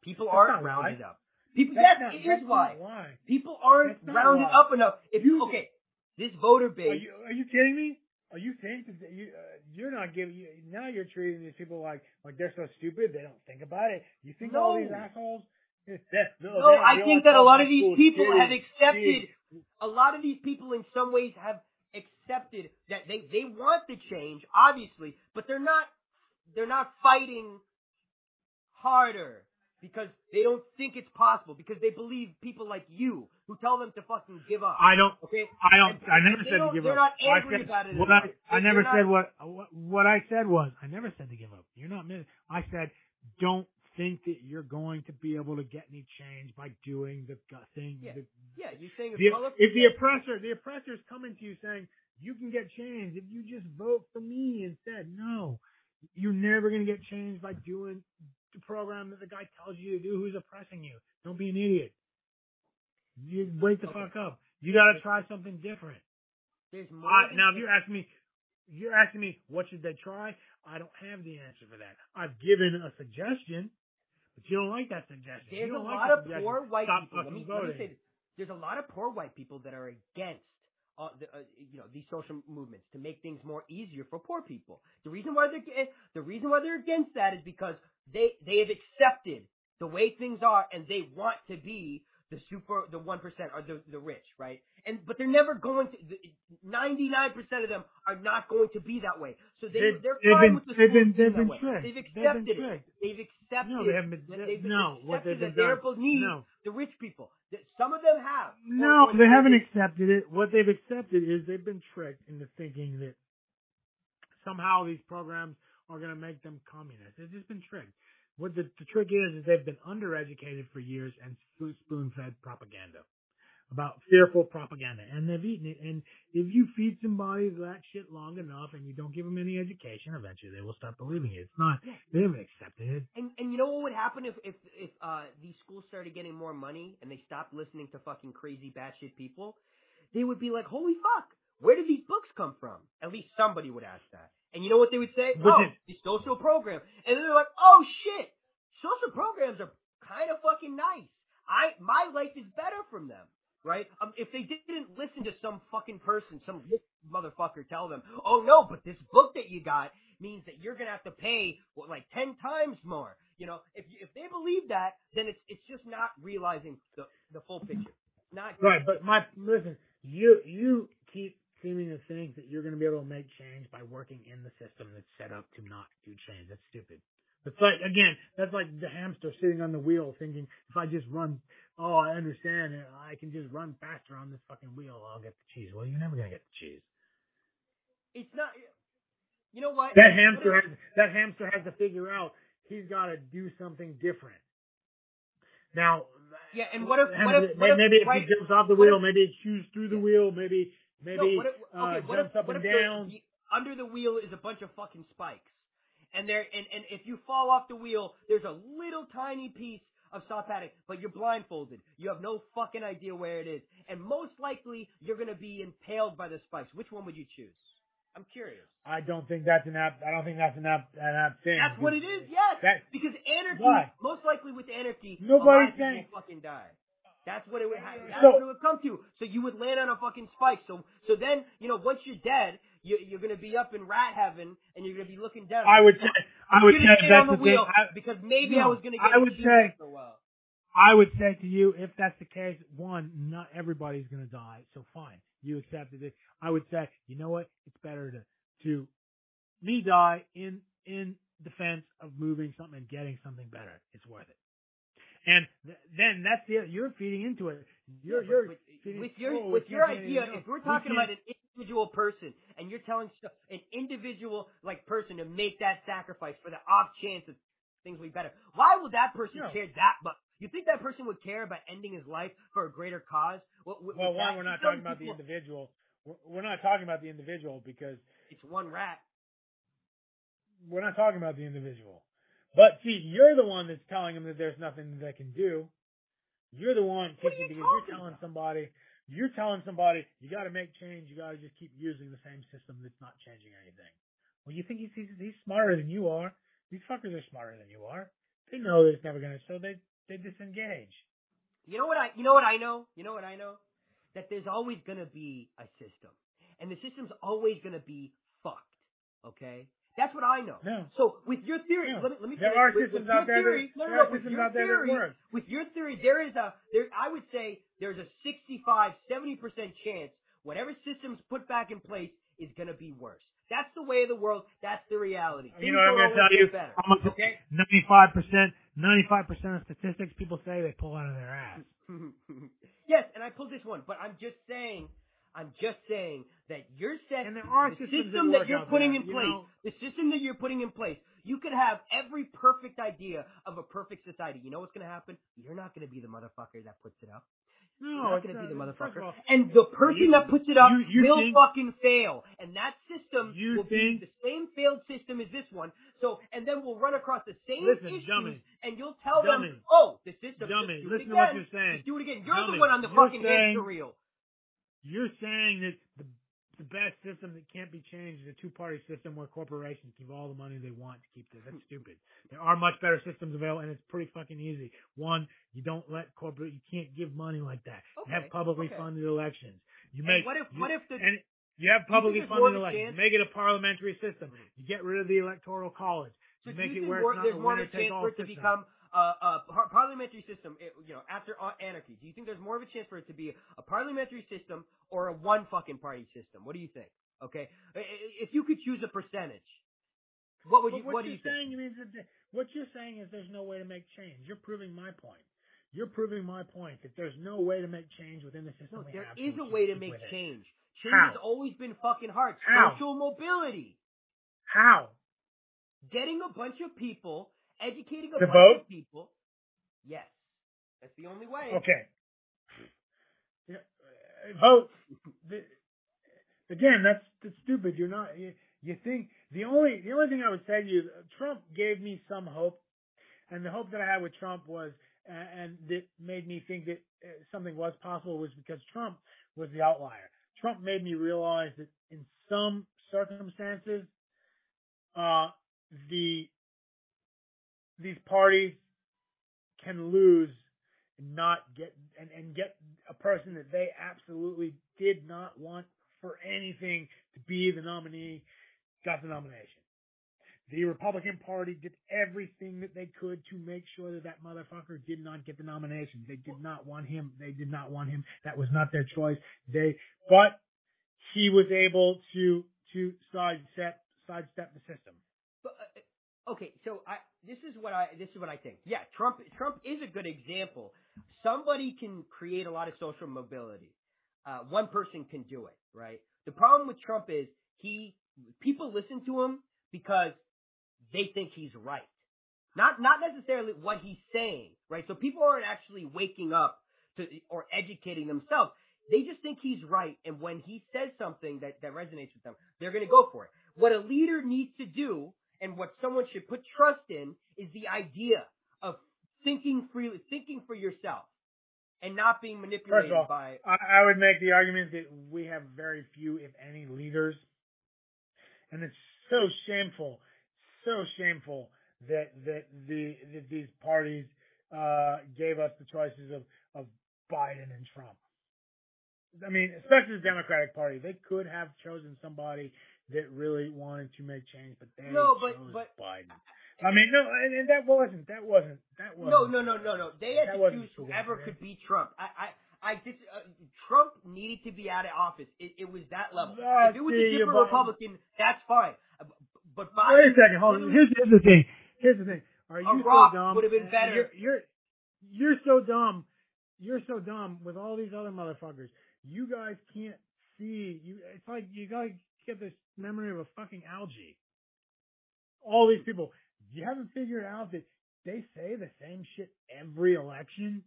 People
That's
aren't
not why.
rounded up. People
That's
that
not, that's
why.
why.
People aren't rounded
why.
up enough. If you okay, this voter
Are
base.
you are you kidding me? Are you think that you uh, you're not giving you, now you're treating these people like like they're so stupid they don't think about it. You think all these assholes? That,
No, I think that a lot of these people have accepted. A lot of these people, in some ways, have accepted that they they want the change, obviously, but they're not they're not fighting harder because they don't think it's possible because they believe people like you who tell them to fucking give up.
I don't.
okay,
I don't.
And-
I never said to give
they're
up.
not
I
angry
said-
about it
What. I, I
They're
never
not-
said what, what what I said was I never said to give up. You're not. I said don't think that you're going to be able to get any change by doing the gut thing.
Yeah.
The,
yeah, you're saying
the, if the oppressor, the oppressor is coming to you saying you can get change if you just vote for me instead. No, you're never going to get change by doing the program that the guy tells you to do who's oppressing you. Don't be an idiot. You wake the
Okay.
fuck up. You got to try something different.
there's more
I, now, if you're asking me, you're asking me what should they try? I don't have the answer for that. I've given a suggestion, but you don't like that suggestion.
There's a
like
lot of
suggestion.
poor white
Stop
people. Let me, let me say this. there's a lot of poor white people that are against uh, the, uh, you know these social movements to make things more easier for poor people. The reason why they're eh, the reason why they're against that is because they they have accepted the way things are and they want to be the super the one percent or the the rich, right? And but they're never going to. Ninety nine percent of them are not going to be that way. So they
They've-
they're
they've
fine
been-
with the
they've been- they've been tricked.
They've
They've been
accepted it. They've accepted.
No, they haven't been-
that they've
no, what
accepted
they've
that
been
they're
done-
beneath
no.
the rich people. That Some of them have.
No,
Or- or
they haven't
they-
accepted it. What they've accepted is they've been tricked into thinking that somehow these programs are going to make them communist. They've just been tricked. What the, the trick is, is they've been undereducated for years and spoon fed propaganda about fearful propaganda, and they've eaten it. And if you feed somebody that shit long enough, and you don't give them any education, eventually they will start believing it. It's not they haven't accepted it.
And and you know what would happen if if if uh these schools started getting more money and they stopped listening to fucking crazy batshit people? They would be like, "Holy fuck, where did these books come from?" At least somebody would ask that. And you know what they would say?
Which
oh,
is-
the social program. And then they're like, "Oh shit, social programs are kind of fucking nice. I my life is better from them." Right? Um, if they didn't listen to some fucking person, some motherfucker tell them, "Oh no, but this book that you got means that you're gonna have to pay what, like ten times more." You know, if you- if they believe that, then it's it's just not realizing the the full picture. Not
Right, but my listen, you you keep seeming to think that you're going to be able to make change by working in the system that's set up to not do change. That's stupid. It's like again, that's like the hamster sitting on the wheel thinking, if I just run, oh, I understand, I can just run faster on this fucking wheel, I'll get the cheese. Well, you're never going to get the cheese.
It's not. You know what?
That hamster has that hamster has to figure out he's got to do something different. Now,
Yeah, and what if what
maybe,
if what if,
maybe if
right,
he jumps off the wheel,
if-
maybe he chews through the wheel, maybe
no, what if,
uh,
okay, what
jumps
if,
up
what
and
if
down.
the- under the wheel is a bunch of fucking spikes, and there and and if you fall off the wheel, there's a little tiny piece of soft padding, but you're blindfolded. You have no fucking idea where it is, and most likely you're gonna be impaled by the spikes. Which one would you choose? I'm curious.
I don't think that's an app. I don't think that's an app. An app thing.
That's what it is. Yes,
That-
because anarchy.
Why?
Most likely with anarchy,
Nobody's
lot of people
saying-
fucking die. That's what it would. Ha- that's
So-
what it would come to. So you would land on a fucking spike. So so then you know once you're dead, you, you're gonna be up in rat heaven and you're gonna be looking down.
I would say. I would say that's
the wheel
I,
because maybe I was gonna get.
I would say-
for a while.
I would say to you, if that's the case, one, not everybody's going to die, so fine, you accepted it. I would say, you know what? It's better to to me die in in defense of moving something and getting something better. It's worth it. And th- then that's the you're feeding into it. You're
Yeah,
you're
but- but with your with your idea, if we're talking
We
about an individual person and you're telling an individual like person to make that sacrifice for the off chance that things will be better, why would that person
No.
care that much? You think that person would care about ending his life for a greater cause? Well,
well, one,
that,
we're not talking about the individual. We're, we're not talking about the individual because
It's one rat.
we're not talking about the individual. But see, you're the one that's telling them that there's nothing that they can do. You're the one
you
because you're telling
about?
somebody, you're telling somebody, you got to make change. You got to just keep using the same system that's not changing anything. Well, you think he's, he's he's smarter than you are? These fuckers are smarter than you are. They know that it's never gonna, so they they disengage.
You know what I you know what I know? You know what I know? That there's always gonna be a system. And the system's always gonna be fucked. Okay? That's what I know.
No.
So with your theory, let me let me
There
finish.
are
with,
systems
with
out there
theory, no, no,
there are systems out there that
theory,
work.
With your theory, there is a there I would say there's a 65, 70% chance whatever system's put back in place is gonna be worse. That's the way of the world. That's the reality.
You
Things
know what I'm gonna tell you?
get better,
I'm
okay?
ninety-five percent, ninety-five percent of statistics people say they pull out of their ass. [LAUGHS]
yes, and I pulled this one, but I'm just saying, I'm just saying that you're set.
And there are
the
systems
system
that
that, you're putting
there,
in place,
know.
the system that you're putting in place. You could have every perfect idea of a perfect society. You know what's going to happen? You're not going to be the motherfucker that puts it up. You're
No,
not going to be the motherfucker.
all,
and the person
you-
that puts it up
you- you
will
think-
fucking fail. And that system will be the same failed system as this one. So, and then we'll run across the same
Listen,
issues,
dummy.
and you'll tell
Dummy.
them, "Oh, the system."
Dummy,
just do it
listen to what you're saying.
Do it again. You're
Dummy,
the one on the fucking hamster reel.
You're saying that the the best system that can't be changed is a two-party system where corporations give all the money they want to keep this. That's [LAUGHS] stupid. There are much better systems available, and it's pretty fucking easy. One, you don't let corporate, you can't give money like that. You have publicly
okay.
funded elections. You
And
make
what if
you-
what if the
and you have publicly funded elections. Make it a parliamentary system. You get rid of the electoral college.
so
You make it where
more,
it's not
there's
a
more of a chance for it to become a, a parliamentary system? It, you know, after uh, anarchy, do you think there's more of a chance for it to be a parliamentary system or a one fucking party system? What do you think? Okay, if you could choose a percentage, what would you?
what
What do
you're
you think?
saying means that what you're saying is there's no way to make change. You're proving my point. You're proving my point that there's no way to make change within the system.
No, there is a way to make
it.
change. Change
How?
has always been fucking hard.
How?
Social mobility.
How?
Getting a bunch of people, educating a
To
bunch
vote?
of people. Yes. That's the only way.
Okay. Yeah, uh, Vote. Again, that's that's stupid. You're not. You, you think the only the only thing I would say to you, Trump gave me some hope, and the hope that I had with Trump was, uh, and that made me think that uh, something was possible was because Trump was the outlier. Trump made me realize that in some circumstances, uh, the these parties can lose and not get and, and get a person that they absolutely did not want for anything to be the nominee got the nomination. The Republican Party did everything that they could to make sure that that motherfucker did not get the nomination. They did not want him. They did not want him. That was not their choice. They, but he was able to to sidestep sidestep the system.
Okay, so I this is what I this is what I think. Yeah, Trump Trump is a good example. Somebody can create a lot of social mobility. Uh, one person can do it, right? The problem with Trump is he people listen to him because they think he's right. Not not necessarily what he's saying, right? So people aren't actually waking up to or educating themselves. They just think he's right, and when he says something that, that resonates with them, they're going to go for it. What a leader needs to do, and what someone should put trust in, is the idea of thinking freely, thinking for yourself, and not being manipulated
all,
by.
I, I would make the argument that we have very few, if any, leaders, and it's so shameful, so shameful that that the that these parties uh, gave us the choices of of Biden and Trump. I mean, especially the Democratic Party, they could have chosen somebody that really wanted to make change, but they
No, but-
chose
but-
Biden. I mean, no, and, and that wasn't that wasn't that wasn't.
No, no, no, no, no. They had to choose whoever
man.
could beat Trump. I, I, I just uh, Trump needed to be out of office. It, it was that level. If it was
see,
a different Republican, that's fine. Uh, But
Wait a second, hold on. Here's, here's the thing. Here's the thing. Are you so dumb?
would have been better.
You're, you're you're so dumb. You're so dumb with all these other motherfuckers. You guys can't see. You. It's like you gotta get this memory of a fucking algae. All these people. You haven't figured out that they say the same shit every election.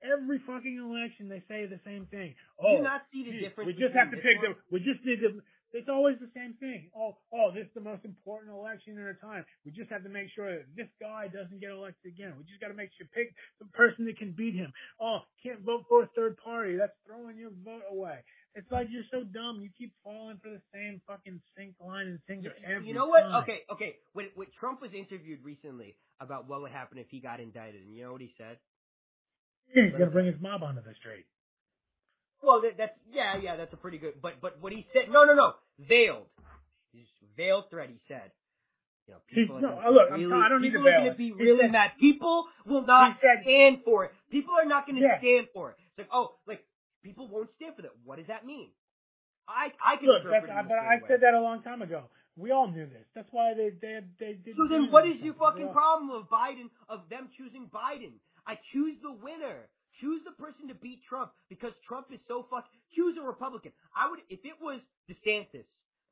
Every fucking election, they say the same thing.
do
Oh,
you not see the
Gee,
difference?
We just have to pick
one?
the. We just need to. It's always the same thing. Oh, oh, this is the most important election in our time. We just have to make sure that this guy doesn't get elected again. We just got to make sure pick the person that can beat him. Oh, can't vote for a third party. That's throwing your vote away. It's like you're so dumb. You keep falling for the same fucking sink line and sinker every
You know what?
time.
Okay, okay. When, when Trump was interviewed recently about what would happen if he got indicted, and you know what he said?
Yeah, he's gonna bring his mob onto the street.
Well, that, that's yeah, yeah, that's a pretty good. But but what he said? No, no, no. Veiled. His veiled threat. He said. You know,
He's-
people are
no, look, I'm
really,
I don't need
people
to
are going to be really
said-
mad. People will not
said-
stand for it. People are not going to
Yeah.
stand for it. It's like, oh, like people won't stand for that. What does that mean? I I can
Look,
interpret
that's,
it
but I
certain
said that a long time ago. We all knew this. That's why they they they did.
So then, what is your fucking problem of Biden of them choosing Biden? I choose the winner. Choose the person to beat Trump because Trump is so fuck. Choose a Republican. I would if it was DeSantis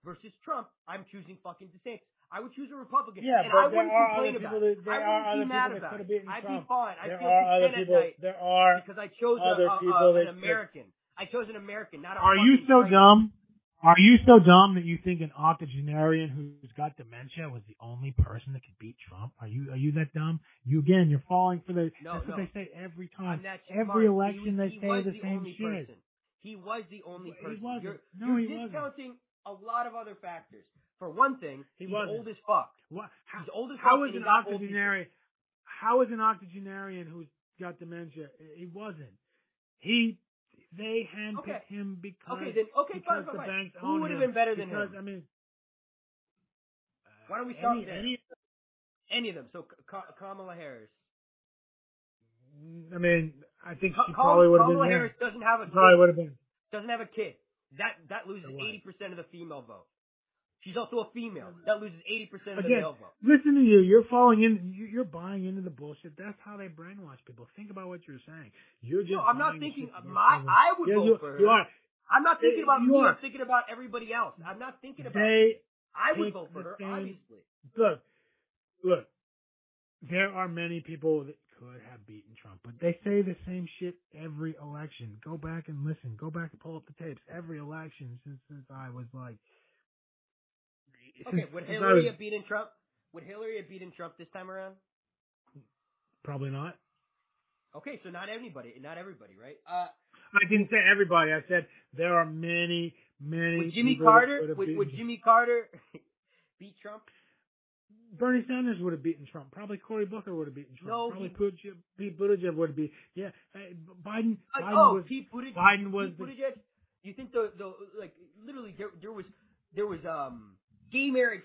versus Trump. I'm choosing fucking DeSantis. I would choose a Republican.
Yeah,
and
but
I
there
wouldn't
are
complain
other
about
people
it.
that- there
I
are
wouldn't
other
be mad
people that could've
it.
beaten
I'd
Trump.
be fine. I'd
There
feel
are other people. There are.
because I chose
other
a,
people
a,
that
an
could-
American. I chose an American, not a.
Are you so
train.
dumb? Are you so dumb that you think an octogenarian who's got dementia was the only person that could beat Trump? Are you are you that dumb? You again, you're falling for the.
No,
that's what they say every time. Every
smart.
election
he,
they
he
say the
the
same shit.
Person. He was the only person.
He
person.
wasn't.
You're,
No,
you're
he wasn't.
discounting a lot of other factors. For one thing,
He
he's
wasn't.
old as fuck.
What? How,
He's old as
how
fuck
is an
he got old
octogenarian? How is an octogenarian who's got dementia? He wasn't. He. They handpicked
Okay.
him because
Okay, then okay, fine, fine, fine. Who would have been better than
because,
him?
I mean,
Why don't we
uh,
start
any,
there?
any
Any of them. So Ka- Kamala Harris.
I mean, I think she
Kam-
probably would have been
Kamala. Harris doesn't have a
probably
kid.
would have been.
Doesn't have a kid. That that loses eighty percent of the female vote. She's also a female. That loses eighty percent of the male vote.
listen to you. You're falling in. you- You're buying into the bullshit. That's how they brainwash people. Think about what you're saying. You're just.
No, I'm not thinking. My. I would
Yeah,
vote
you,
for her.
you are.
I'm not thinking about
You
me.
are.
I'm thinking about everybody else. I'm not thinking about.
They
I would vote for her,
same-
obviously.
look, look. There are many people that could have beaten Trump, but they say the same shit every election. Go back and listen. Go back and pull up the tapes. Every election since since I was like.
Okay, would Hillary
was-
have beaten Trump? Would Hillary have beaten Trump this time around?
Probably not.
Okay, so not anybody, not everybody, right? Uh,
I didn't say everybody. I said there are many, many.
would Jimmy Carter? Would, would Jimmy Carter [LAUGHS] beat Trump?
Bernie Sanders would have beaten Trump. Probably Cory Booker would have beaten Trump.
No,
Probably
he-
Pete, Pete Buttigieg would have beat. Yeah, Biden.
Uh,
Biden
oh,
was.
Pete Buttigieg.
Biden was
Pete Buttigieg. You think the the like literally there there was there was um gay marriage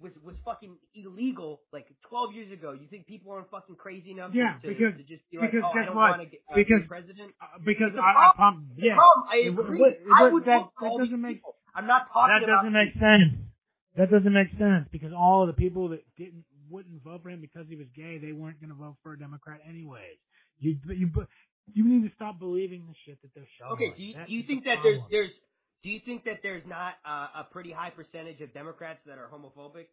was was fucking illegal like 12 years ago. You think people aren't fucking crazy enough
Yeah,
to,
because-
to just be like,
because
oh, I don't
what?
want to get uh,
Because-
be president?
Uh, because I, I
problem-
pump. Yeah,
problem, I
It
agree.
w- but-
I would
that- that doesn't make-
people. I'm not talking about that
doesn't make sense. That doesn't make sense because all the people that didn't wouldn't vote for him because he was gay, they weren't going to vote for a Democrat anyways. You you you need to stop believing the shit that they're showing.
Okay, do you, do you think that there's there's do you think that there's not a pretty high percentage of Democrats that are homophobic,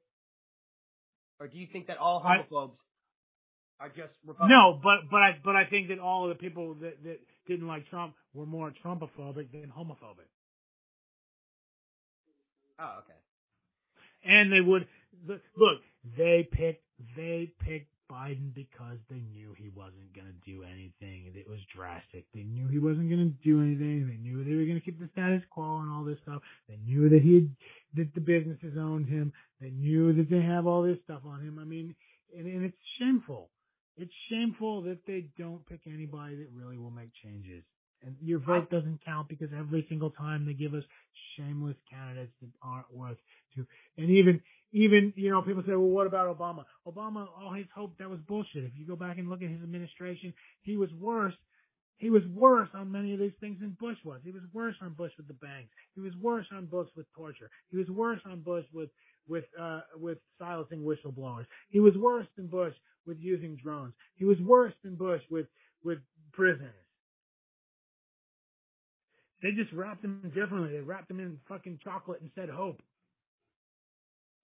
or do you think that all
I-
homophobes are just Republicans?
No, but but I but I think that all of the people that that didn't like Trump were more Trumpophobic than homophobic,
Oh, okay.
and they would look. look they picked they picked Biden because they knew he wasn't going to do anything. It was drastic. They knew he wasn't going to do anything. They knew they were going to keep the status quo and all this stuff. They knew that he had, that the businesses owned him. They knew that they have all this stuff on him. I mean, and, and it's shameful. It's shameful that they don't pick anybody that really will make changes. And your vote doesn't count because every single time they give us shameless candidates that aren't worth to. And even, even, you know, people say, well, what about Obama? Obama, all his hope, that was bullshit. If you go back and look at his administration, he was worse. He was worse on many of these things than Bush was. He was worse on Bush with the banks. He was worse on Bush with torture. He was worse on Bush with, with, uh, with silencing whistleblowers. He was worse than Bush with using drones. He was worse than Bush with, with prisons. They just wrapped him differently. They wrapped him in fucking chocolate and said hope.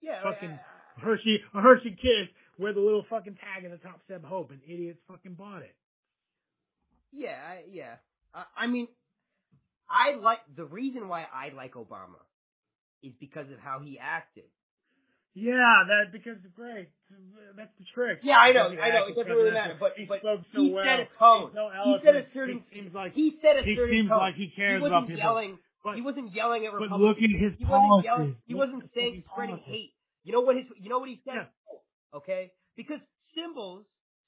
Yeah.
Fucking
I-
Hershey, a Hershey Kiss where the little fucking tag at the top said hope and idiots fucking bought it.
Yeah, I, yeah. I, I mean, I like the reason why I like Obama is because of how he acted.
Yeah, that because great. That's the trick.
Yeah, I know, I know. It doesn't really matter, but
he
but
spoke so
he
well.
set a tone.
So
he set a certain.
He seems like
he set a
he
certain
seems
tone.
like he cares
he
about
wasn't
people.
yelling.
But,
he wasn't yelling at
but
Republicans.
look at his
he wasn't yelling. He
Look
wasn't saying spreading
policies.
hate. You know what his? You know what he said?
Yeah.
Okay, because symbols,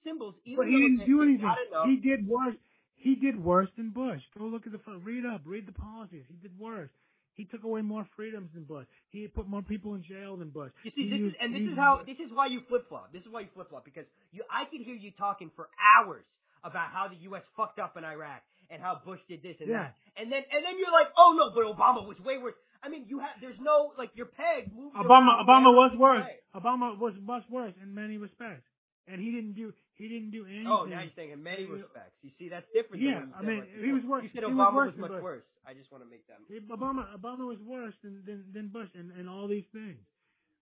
symbols. Even
But he didn't do anything. He did worse. He did worse than Bush. Go look at the pho- read up, read the policies. He did worse. He took away more freedoms than Bush. He put more people in jail than Bush.
You see,
He
this is and this is how this is why you flip flop. This is why you flip flop because you I can hear you talking for hours about how the U.S. fucked up in Iraq and how Bush did this and
Yeah.
that, and then and then you're like, oh no, but Obama was way worse. I mean, you have there's no like your peg moves.
Obama Obama was worse. Obama was much worse in many respects, and he didn't do he didn't do anything.
Oh, now you're saying in many respects. You see, that's different.
Yeah, I mean,
like,
he was worse-
You said
he was
Obama
worse
was much worse. I just want to make that.
He- Obama Obama was worse than than, than Bush and, and all these things.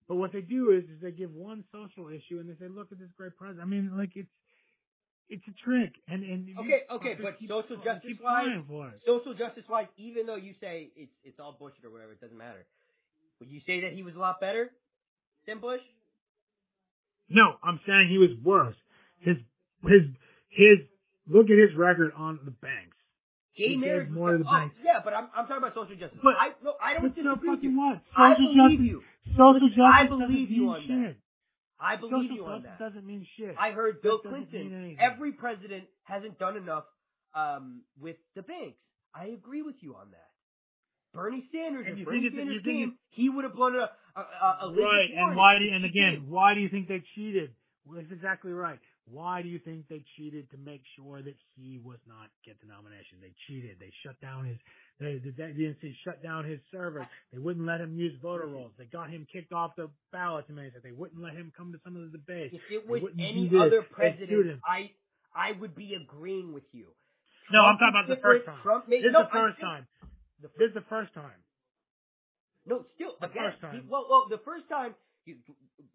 But what they do is is they give one social issue and they say, look at this great president. I mean, like it's it's a trick. And and
Okay, okay, but social justice wise, social justice wise, even though you say it's it's all bullshit or whatever, it doesn't matter. Would you say that he was a lot better than Bush?
No, I'm saying he was worse. His his his look at his record on the banks.
Gay
He
marriage.
more to the
oh,
banks.
yeah, but I'm I'm talking about social justice.
But-
I no, I don't
But so
disagree with
fucking
you.
what?
I
Social
believe
justice.
you.
Social justice
I believe you on that. I believe
Social
you on that.
doesn't mean shit.
I heard Bill Clinton. Every president hasn't done enough um, with the banks. I agree with you on that. Bernie Sanders,
And
if
you
Bernie
think
Sanders
you think
came, he would have blown a, a
right, and why? Do, and again, why do you think they cheated? Well, that's exactly right. Why do you think they cheated to make sure that he was not get the nomination? They cheated. They shut down his. They, the DNC shut down his servers. They wouldn't let him use voter mm-hmm. rolls. They got him kicked off the ballot. And they wouldn't let him come to some of the debates.
If it was any other president. I I would be agreeing with you.
No, I'm talking about the first time.
Trump made,
This is the first
saying-
time.
The
This is the first time.
No, still
The
again.
first time.
he- well, well, the first time, you,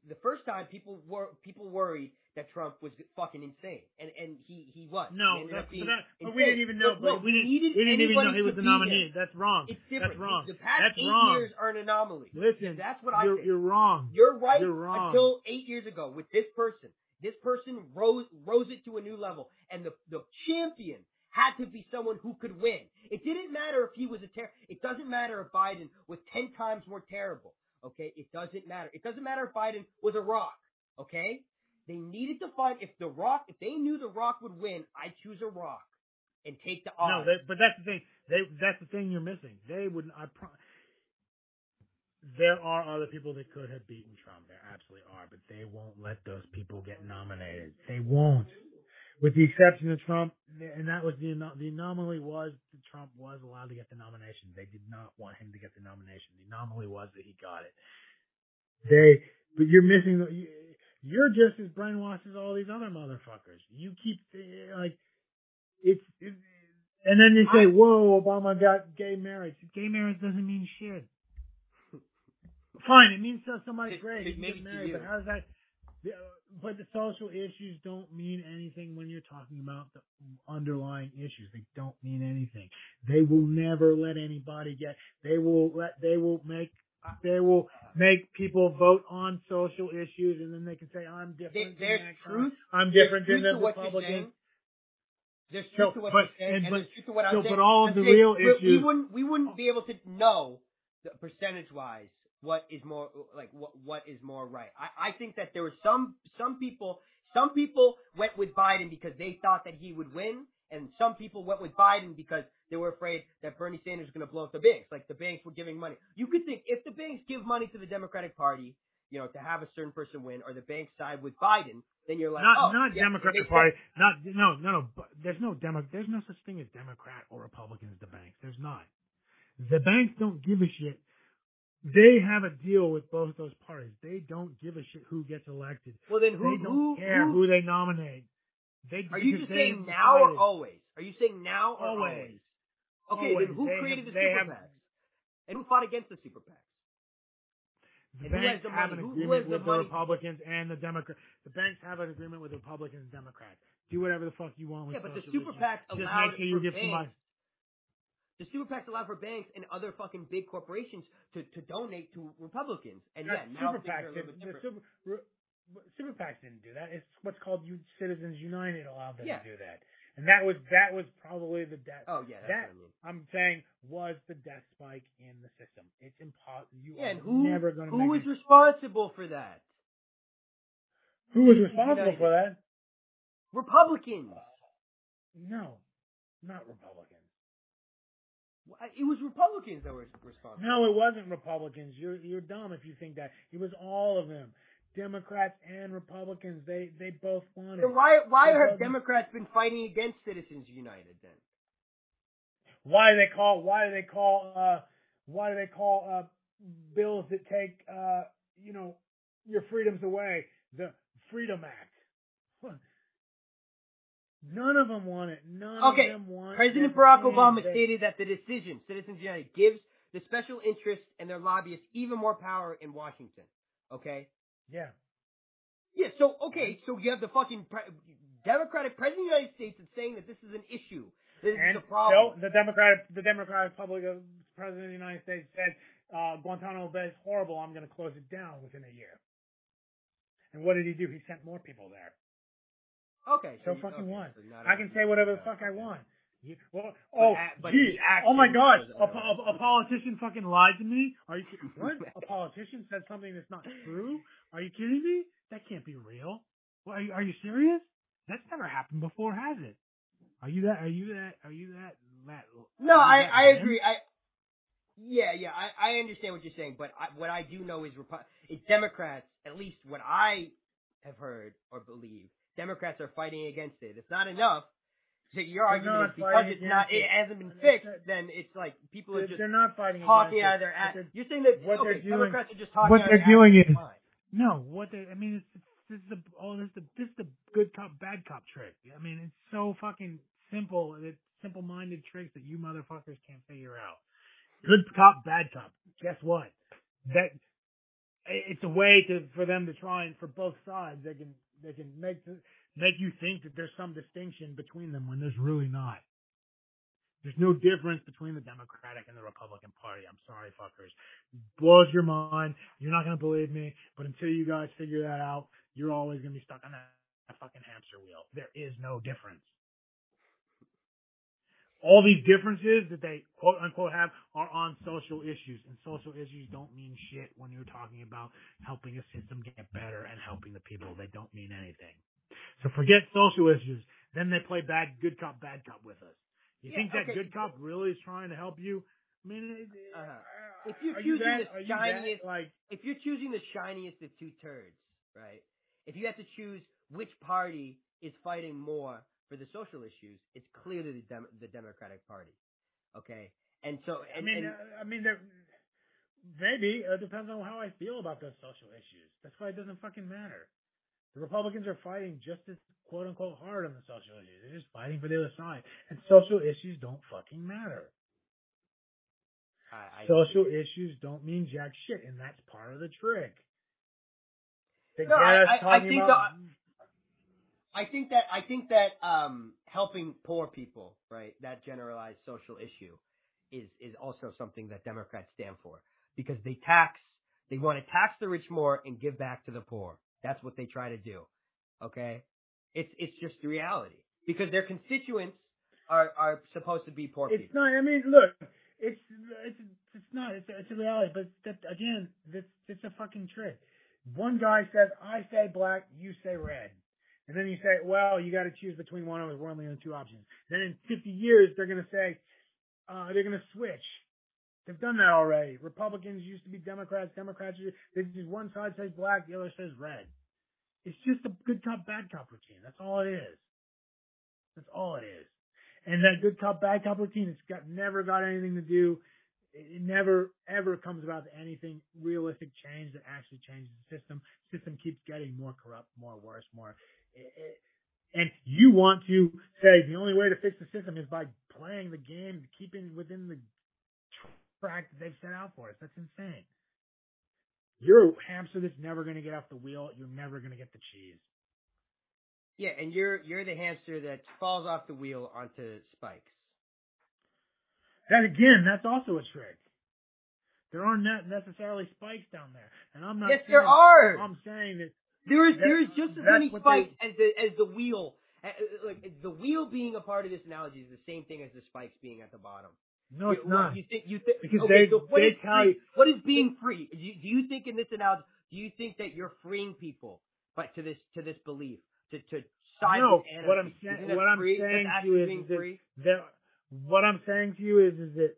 the first time people were people worried that Trump was fucking insane, and and he he was.
No,
he
but, that, but we didn't even know.
Look, no,
but we didn't. We didn't even know he was the nominee. That's wrong.
It's different.
That's wrong.
The past
That's
eight
wrong.
years are an anomaly.
Listen,
That's what I
you're,
think.
you're wrong.
You're right
You're wrong.
until eight years ago with this person. This person rose rose it to a new level, and the the champion had to be someone who could win. It didn't matter if he was a ter- It doesn't matter if Biden was ten times more terrible. Okay, it doesn't matter. It doesn't matter if Biden was a rock. Okay, they needed to find if the rock. If they knew the rock would win, I choose a rock and take the
No,
odds.
they, but that's the thing. They that's the thing you're missing. They wouldn't. I pro- There are other people that could have beaten Trump. There absolutely are, but they won't let those people get nominated. They won't. With the exception of Trump, and that was the the anomaly was that Trump was allowed to get the nomination. They did not want him to get the nomination. The anomaly was that he got it. They, but you're missing. the you- You're just as brainwashed as all these other motherfuckers. You keep eh, like it's, it's and then they say, "Whoa, Obama got gay marriage." Gay marriage doesn't mean shit. Fine, it means so somebody's
To-
great. can get married, but how does that? But the social issues don't mean anything when you're talking about the underlying issues. They don't mean anything. They will never let anybody get. They will let. They will make. They will make people vote on social issues, and then they can say, "I'm different."
There-
than
there's
that guy.
truth.
I'm different
truth
than the Republicans.
There's
So,
truth to what
but-
you're saying,
and-
and,
but-
there's truth to what I'm
so,
saying.
but all of the
saying
real
we- We
issues-
wouldn't, we wouldn't be able to know the percentage wise what is more like what what is more right. I, I think that there were some some people some people went with Biden because they thought that he would win, and some people went with Biden because they were afraid that Bernie Sanders was going to blow up the banks. Like the banks were giving money. You could think if the banks give money to the Democratic Party, you know, to have a certain person win, or the banks side with Biden, then you're like,
not
oh,
not
yeah,
Democratic Party.
sense.
Not no no no. But there's no demo. There's no such thing as Democrat or Republicans. The banks. There's not. The banks don't give a shit. They have a deal with both those parties. They don't give a shit who gets elected.
Well, then who
they don't
who,
care
who
who they nominate. They
Are you just saying now or always? Are you saying now or always?
Always.
Okay,
Always.
then who
They
created
have-
the super
have-
PACs? And who fought against the super PACs?
The
And
banks
the
have an
Who-
agreement
has the
with the? Republicans and the Democrats. The banks have an agreement with the Republicans and Democrats. Do whatever the fuck you want with
Yeah, but the super. PACs
Just
allowed
make sure you
for
give
banks.
somebody.
The super PACs allow for banks and other fucking big corporations to, to donate to Republicans. And yeah,
That's super
things are a
PACs. did- The super, re- super PACs didn't do that. It's what's called U- Citizens United allowed them
Yeah.
to do that, and that was that was probably the death.
Oh yeah,
that
I mean.
I'm saying was the death spike in the system. It's impossible. You
Yeah,
are
who
never going to
who
it-
responsible for that?
who was responsible
United.
for that?
Republicans.
No, not Republicans.
It was Republicans that were responsible.
No, it wasn't Republicans. You're you're dumb if you think that. It was all of them. Democrats and Republicans. They they both wanted.
Then why why
It
have Democrats been fighting against Citizens United then?
Why do they call why do they call uh why do they call uh bills that take uh you know your freedoms away the Freedom Act? [LAUGHS] None of them want it. None
Okay,
of them want
President. Barack Obama
they-
stated that the decision, Citizens United, gives the special interests and their lobbyists even more power in Washington. Okay?
Yeah.
Yeah, so, okay, so you have the fucking pre- Democratic President of the United States that's saying that this is an issue. This
And
is a problem.
so the Democratic the Democratic Republic of President of the United States said uh, Guantanamo Bay is horrible. I'm going to close it down within a year. And what did he do? He sent more people there.
okay.
So
you-
fucking
okay,
what?
so
I can say whatever the fuck I want. Yeah, well, oh,
a- but
gee, oh my gosh,
was
a, a, a politician fucking lied to me? Are you [LAUGHS] kidding? What? a politician said something that's not true? Are you kidding me? That can't be real. Well, are you, are you serious? That's never happened before, has it? Are you that? Are you that? Are you that? that
No, I
that
I
man?
agree. I yeah yeah I I understand what you're saying, but I, what I do know is Repu- it's Democrats. At least what I have heard or believe, Democrats are fighting against it. It's not enough. So your argument is because it's not it
it.
hasn't been fixed,
not-
then it's like people are just
they're not fighting
talking out of their ass. You're saying that
what
okay,
they're doing-
Democrats are just talking
what
out
they're
of their
doing is-
Fine.
No, what I mean, it's, it's this is the oh, this is the this is the good cop bad cop trick. I mean, it's so fucking simple. It's simple-minded tricks that you motherfuckers can't figure out. Good cop, bad cop. Guess what? That it's a way to for them to try and for both sides they can they can make make you think that there's some distinction between them when there's really not. There's no difference between the Democratic and the Republican Party. I'm sorry, fuckers. Blows your mind. You're not gonna believe me, but until you guys figure that out, you're always gonna be stuck on that, that fucking hamster wheel. There is no difference. All these differences that they quote unquote have are on social issues, and social issues don't mean shit when you're talking about helping a system get better and helping the people. They don't mean anything. So forget social issues. Then they play bad, good cop, bad cop with us. You
Yeah,
think that
okay.
good cop really is trying to help you? I mean, it,
Uh-huh. If you're
are you
choosing
that,
the
you that,
shiniest-
like
if you're choosing the shiniest of two turds, right? If you have to choose which party is fighting more for the social issues, it's clearly the Dem- the Democratic Party. Okay, and so
I mean,
and,
uh, I mean, there, maybe it depends on how I feel about those social issues. That's why it doesn't fucking matter. The Republicans are fighting just as quote unquote hard on the social issues. They're just fighting for the other side, and social issues don't fucking matter.
I, I,
Social issues don't mean jack shit, and that's part of the trick. They
No,
get
I-
us
I- I think
about.
I think that I think that um, helping poor people, right, that generalized social issue, is is also something that Democrats stand for because they tax, they want to tax the rich more and give back to the poor. That's what they try to do. Okay, it's it's just the reality because their constituents are are supposed to be poor
It's
people.
It's not. I mean, look, it's it's it's not. It's a, it's a reality, but that, again, this it's a fucking trick. One guy says, "I say black, you say red," and then you say, "Well, you got to choose between one of us. We're only on two options." Then in 50 years, they're gonna say, uh, they're gonna switch. They've done that already. Republicans used to be Democrats. Democrats, they just one side says black, the other says red. It's just a good cop, bad cop routine. That's all it is. That's all it is. And that good cop, bad cop routine, it's got never got anything to do. It never ever comes about to anything realistic change that actually changes the system. System keeps getting more corrupt, more worse, more. It, it, and you want to say the only way to fix the system is by playing the game, keeping within the track that they've set out for us. That's insane. You're a hamster that's never going to get off the wheel. You're never going to get the cheese.
Yeah, and you're you're the hamster that falls off the wheel onto spikes.
That again, that's also a trick. There aren't necessarily spikes down there, and I'm not.
Yes,
saying,
there are.
I'm saying that
there is there is just as many
what
spikes as the as the wheel. Like the wheel being a part of this analogy is the same thing as the spikes being at the bottom.
No, it's not.
You think you think
Because
okay,
they-
so what
they
is
tell
free?
you-
what is being free? Do you, do you think in this analogy? Do you think that you're freeing people, but to this to this belief to to side
No, what I'm what I'm
free?
saying to you is, is that, that what I'm saying to you is, is that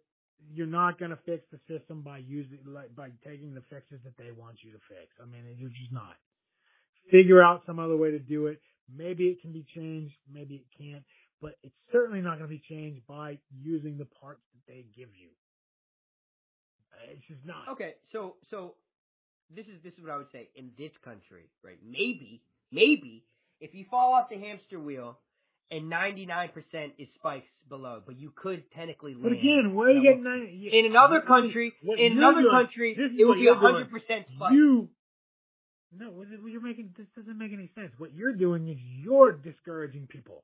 you're not going to fix the system by using, like, by taking the fixes that they want you to fix. I mean, you're just not. Figure out some other way to do it. Maybe it can be changed, maybe it can't, but it's certainly not going to be changed by using the parts that they give you. It's just not.
Okay, so so this is this is what I would say in this country, right? Maybe maybe if you fall off the hamster wheel and 99% is spikes below, but you could technically land.
But again, where are you getting that? you-
in another country, in another
doing-
country, it would be
you're doing.
100% spikes.
You no, what you're making this doesn't make any sense. What you're doing is you're discouraging people.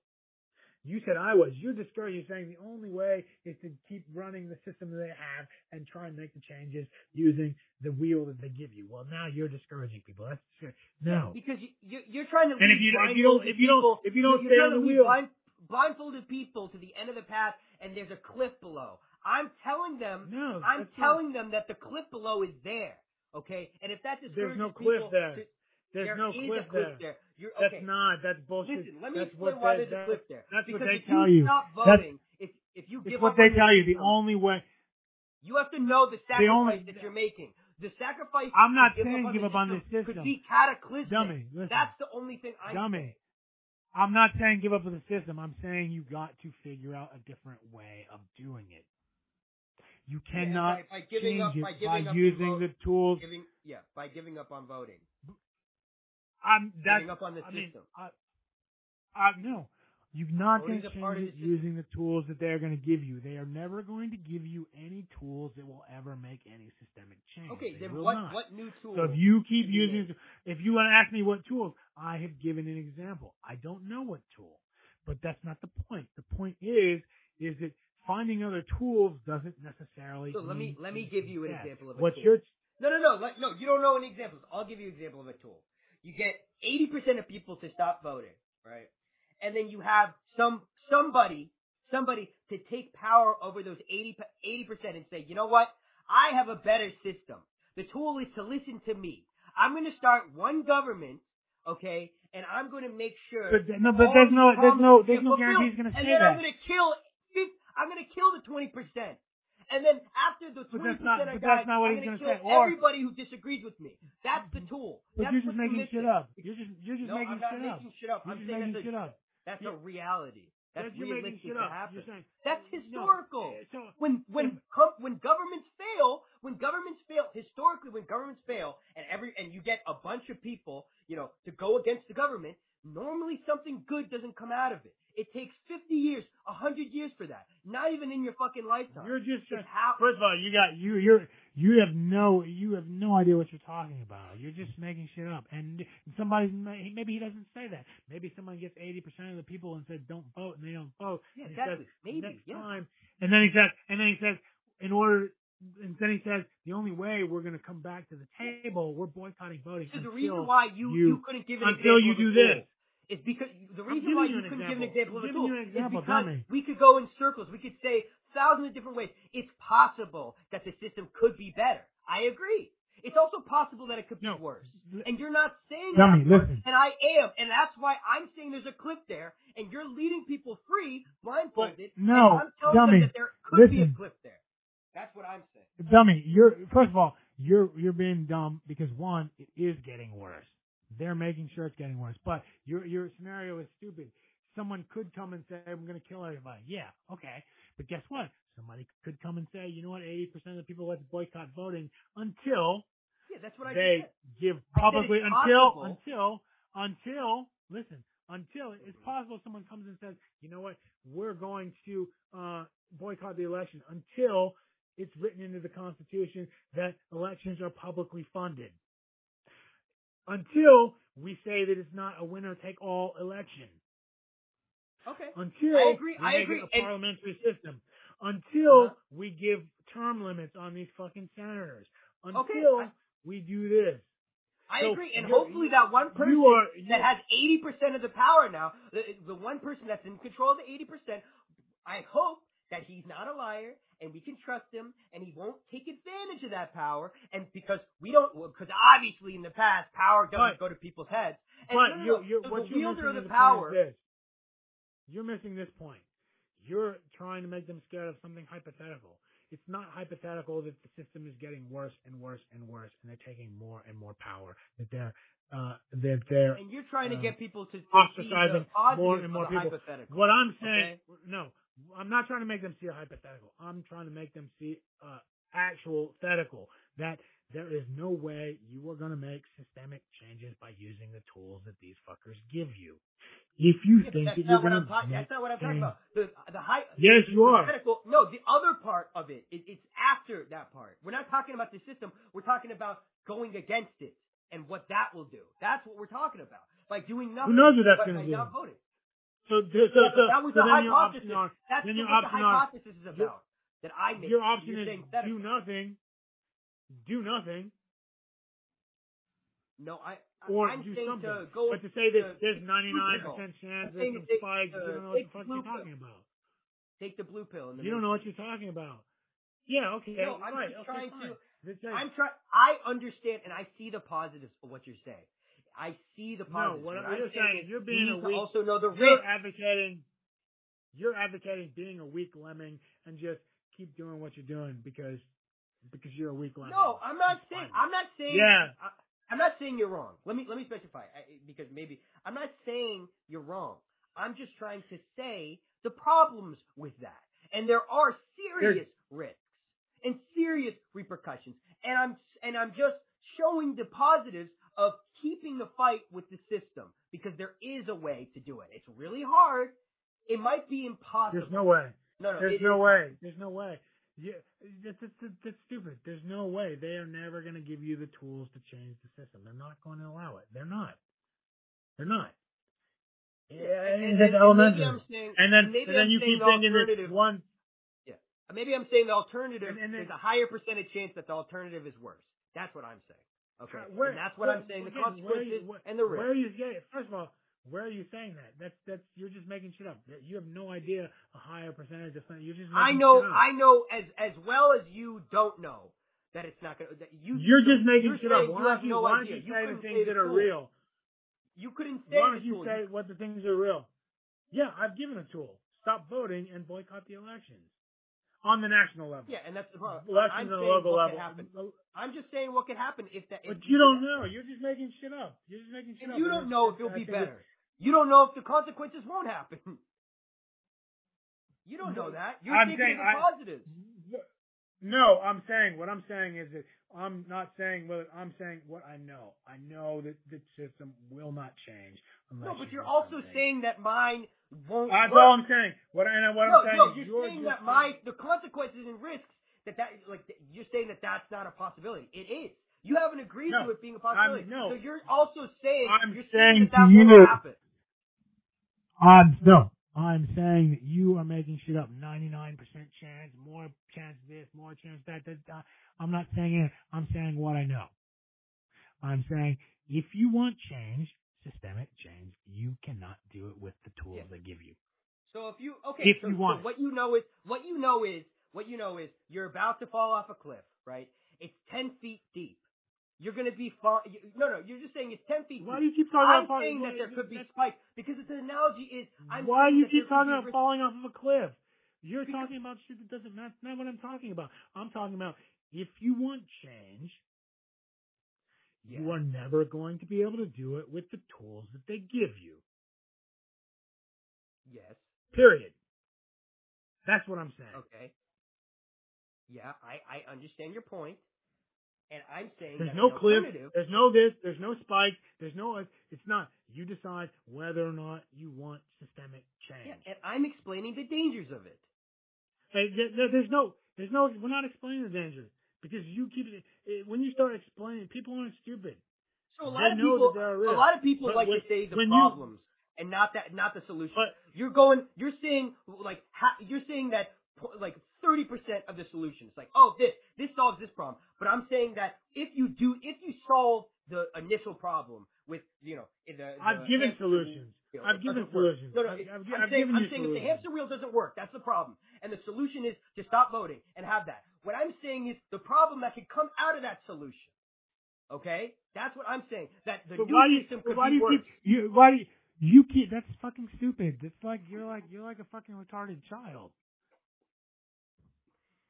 You said I was. You're discouraging. You're saying the only way is to keep running the system that they have and try and make the changes using the wheel that they give you. Well, now you're discouraging people. That's discouraging. no.
Because you, you, you're trying to
And if you- if you don't- if you don't-
people-
if you don't
you're
stay on the wheel-
blind, blindfolded people to the end of the path and there's a cliff below. I'm telling them,
No,
I'm
that's not-
telling them that the cliff below is there. Okay, and if that discourages
There's no cliff
people
there.
to-
There's
there
no cliff
cliff
there.
there. You're,
That's not. That's bullshit.
Listen, let me
that's
explain
what
why
they,
there's a cliff there.
That's
because
what they tell
you
you.
stop
That's-
voting, if if you
It's
give
what
up
they tell you. The only way.
you have to know the sacrifice
only-
that you're making. The sacrifice.
I'm not
to give
saying
up on
give
the
up on this
Could
system.
be cataclysmic.
Dummy, listen.
That's the only thing I'm
Dummy. I'm not saying give up on the system. I'm saying you got to figure out a different way of doing it. You
Yeah,
cannot
by, by giving
change
up,
it
by
by
up
using
on
the
vote,
tools.
giving yeah, by giving up on voting,
I'm that's
up on the
I mean,
system.
I, I no. You're not going to
a
change it
the
using the tools that they're going to give you. They are never going to give you any tools that will ever make any systemic change.
Okay,
They
then what
not.
what new tool?
So if you keep using, if you want to ask me what tools, I have given an example. I don't know what tool, but that's not the point. The point is, is that finding other tools doesn't necessarily.
So let me let me give you an example of a
What's
tool.
your
No, no, no, no. You don't know any examples. I'll give you an example of a tool. You get eighty percent of people to stop voting, right? And then you have some somebody somebody to take power over those 80 percent and say, you know what? I have a better system. The tool is to listen to me. I'm going to start one government, okay, and I'm going to make sure.
But th- no, but there's no- there's no- there's no guarantee he's gonna say that.
And then I'm going to kill. I'm going to kill the 20 percent. And then after the
But
20
that's not-
percent I
but that's not what
I'm
he's
going to kill
say. Or-
everybody who disagrees with me. That's the tool.
But
That's
you're just making shit up. You're just you're just
no,
making
I'm not
shit up.
shit up.
You're
I'm
just
saying
making
that's a,
shit up.
that's
Yeah.
a reality. That's
You're making
realistic
shit
to
up.
happen.
You're saying
That's historical.
uh, So
When when com- when governments fail, when governments fail, historically, when governments fail, and every and you get a bunch of people, you know, to go against the government, normally something good doesn't come out of it. It takes 50 years, 100 years for that. Not even in your fucking lifetime.
You're just
It's how
first of all, you got you you're you have no you have no idea what you're talking about. You're just making shit up. And somebody's maybe he doesn't say that. Maybe someone gets eighty percent of the people and said don't vote, and they don't vote.
Yeah, exactly.
says,
Maybe,
next
yeah.
time. And then he says, and then he says, in order. And then he says, the only way we're going to come back to the table, we're boycotting voting.
So the reason why you,
you-
you, couldn't give an
until
example
you do this.
is because the reason why
you
you couldn't give an example of a tool
giving you an example,
is because we could go in circles. We could say thousands of different ways. It's possible that the system could be better. I agree. It's also possible that it could be
No.
worse. And you're not saying
Dummy,
that,
listen.
and I am, and that's why I'm saying there's a clip there, and you're leading people free, blindfolded.
no,
and I'm telling
dummy,
them that there could be a
listen.
clip there. That's what I'm saying.
dummy, you're first of all, you're you're being dumb because one, it is getting worse. They're making sure it's getting worse. But your your scenario is stupid. Someone could come and say, "I'm going to kill everybody." Yeah, okay. But guess what? Somebody could come and say, "You know what? 80% of the people let's boycott voting until
Yeah, that's what I
they give publicly until
possible.
until until listen until it's possible someone comes and says, you know what, we're going to uh, boycott the election until it's written into the Constitution that elections are publicly funded. Until we say that it's not a winner take all election.
Okay.
Until
I agree-
we
I
make
agree.
it a
And-
parliamentary system. Until
Uh-huh.
we give term limits on these fucking senators.
Okay,
Until
I-
we do this.
I
So,
agree, and hopefully that one person
you are-
that has eighty percent of the power now, the, the one person that's in control of the eighty percent, I hope that he's not a liar and we can trust him and he won't take advantage of that power. And because we don't, because obviously in the past power doesn't
But-
go to people's heads. And
But
no, no,
you're, you're,
the
what you're
wielder
missing
of
is
the
the
power.
this. You're missing this point. You're trying to make them scared of something hypothetical. It's not hypothetical that the system is getting worse and worse and worse, and they're taking more and more power. That they're uh, that they're
And you're trying to
um,
get people to, to the
ostracizing more and more
the
people. What I'm saying, no, I'm not trying to make them see a hypothetical. I'm trying to make them see uh, actual thetical. That there is no way you are going to make systemic changes by using the tools that these fuckers give you. If you
Yeah,
think
that's
that
not
you're going to,
That's not what I'm talking about. The the high.
Yes, you are.
No, the other part of it, it, it's after that part. We're not talking about the system. We're talking about going against it and what that will do. That's what we're talking about. By doing nothing.
Who knows what that's gonna do?
Not voting.
So, so, so,
that was
so
the
then your
hypothesis.
option are,
That's
then
what the
option are,
hypothesis is about. that I made.
your option
You're
is do nothing, do nothing,
No, I.
or
I'm
do something.
to go.
but to say that there's 99% chance there's some spikes, you don't know what the fuck you're
pill.
talking about.
Take the blue pill. And the
You don't know what you're talking about. Yeah, okay,
No, I'm
right.
just
okay,
trying
fine.
to- I'm trying. I understand and I see the positives of what you're saying. I see the
no,
positives.
what,
What
I'm
I'm
saying,
is
you're being a weak.
also know the
You're
risk.
advocating. You're advocating being a weak lemming and just keep doing what you're doing because because you're a weak lemming.
No, I'm not saying. I'm not saying.
Yeah.
I, I'm not saying you're wrong. Let me let me specify I, because maybe I'm not saying you're wrong. I'm just trying to say the problems with that, and there are serious risks and serious repercussions, and I'm and I'm just showing the positives of keeping the fight with the system because there is a way to do it. It's really hard. It might be impossible.
There's no way.
no, no,
There's no
is-
way. There's no way. Yeah, that's, that's, that's, stupid. There's no way. They are never going to give you the tools to change the system. They're not going to allow it. They're not. They're not. Yeah,
and, and- and
elementary.
maybe I'm saying,
and then,
maybe
and then
I'm
you keep
the
thinking that
alternative.
one.
Maybe I'm saying the alternative.
And- and then-
there's a higher percentage chance that the alternative is worse. That's what I'm saying. Okay,
Where-
and that's what
where-
I'm saying. The
again, where you-
and the risk.
Where are you getting? First of all, where are you saying that? That's that's you're just making shit up. You have no idea a higher percentage of something. You're just.
I know. I know as as well as you don't know that it's not going to. That you.
You're just making
you're
shit up. Why
you
don't
have
you,
no
why don't
idea.
you
You
say the things that are real?
You couldn't say
Why don't you say what the things are real? Yeah, I've given a tool. Stop voting and boycott the elections on the national level.
yeah, and that's the problem.
Elections
I'm
on the local level.
I'm just saying what could happen if that.
But you don't know. You're just making shit up. You're just making shit
And
up.
you don't know if it'll be better. You don't know if the consequences won't happen. You don't know that. You're
I'm
thinking
saying
of the positives.
No, I'm saying what I'm saying is that I'm not saying what I'm saying what I know. I know that the system will not change unless.
No, but
you
you're also
something.
saying that mine won't
That's
work.
all I'm saying. What I and what
no,
I'm saying
no,
is
you're,
you're
saying that my the consequences and risks that that like you're saying that that's not a possibility. It is. You haven't agreed
No,
to it being a possibility.
I'm- no.
So you're also saying
I'm
you're
saying
saying that that
to
won't
you-
happen.
I'm no. I'm saying that you are making shit up. 99% chance, more chance this, more chance that. that, that. I'm not saying it. I'm saying what I know. I'm saying if you want change, systemic change, you cannot do it with the tools
Yeah.
they give you.
So if you okay,
If
so,
you want it.
what you know is what you know is what you know is you're about to fall off a cliff, right? It's ten feet deep. You're gonna be fall. No, no, you're just saying it's ten feet.
Why
deep.
do you keep talking
I'm
about
saying
falling?
that there could be spikes because the analogy is. I'm
Why do you keep talking about
risk-
falling off of a cliff? You're
Because-
talking about shit that doesn't. That's not what I'm talking about. I'm talking about if you want change, you are never going to be able to do it with the tools that they give you.
Yes.
Period. That's what I'm saying.
Okay. Yeah, I I understand your point, and I'm saying
There's no cliff. There's no this. There's no spike. There's no. It's not. You decide whether or not you want systemic change.
Yeah, and I'm explaining the dangers of it.
Hey, there- there- there's no, there's no, we're not explaining the dangers because you keep it, when you start explaining, people aren't stupid.
So a
They
lot of
know
people,
that there are
a lot of people
But
like
when-
to say the
when you-
problems and not that, not the solution.
But
you're going, you're saying like, ha, you're saying that like 30% of the solution. It's like, oh, this, this solves this problem. But I'm saying that if you do, if you solve the initial problem with, you know, the, the
I've given solutions.
wheel,
I've given
work.
solutions.
No, no,
I've, I've,
I'm
I've
saying,
given
I'm
you
saying if the hamster wheel doesn't work, that's the problem. And the solution is to stop voting and have that. What I'm saying is the problem that could come out of that solution. Okay? That's what I'm saying. That the
But
new
why
system could
why do
be
you
worse.
keep, you, why do you, you keep, that's fucking stupid. It's like, you're like, you're like a fucking retarded child.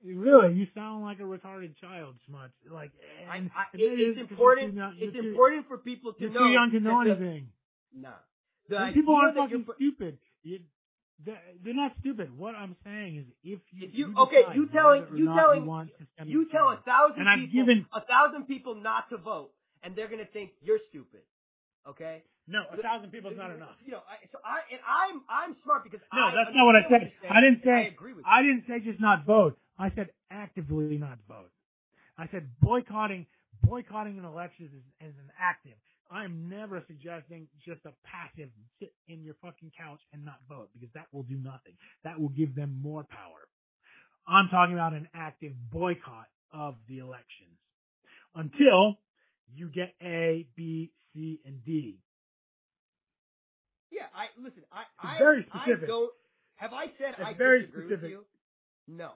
Really, you sound like a retarded child, Smuts. Like,
I, I, it,
is
it's important.
Not-
it's
too-
important for people to
You're
know.
too young to know
the-
anything.
No. The
people aren't fucking stupid. You, they're, they're not stupid. What I'm saying is, if you,
If you-
you
okay, you telling- you telling-
systemic
you tell a thousand
And
people,
given-
a thousand people not to vote, and they're gonna think you're stupid. Okay.
no, a thousand people is not enough.
You know, I, so I and I'm I'm smart because
No,
I
that's not what I said.
saying,
I didn't
and I
say.
agree with
I didn't say just not vote. I said actively not vote. I said boycotting boycotting an election is, is an active. I'm never suggesting just a passive sit in your fucking couch and not vote because that will do nothing. That will give them more power. I'm talking about an active boycott of the elections until you get A, B, C, and D.
Yeah, I listen. I I,
very
I
specific.
don't. Have I said
It's
I
very
disagree
specific.
with you? No,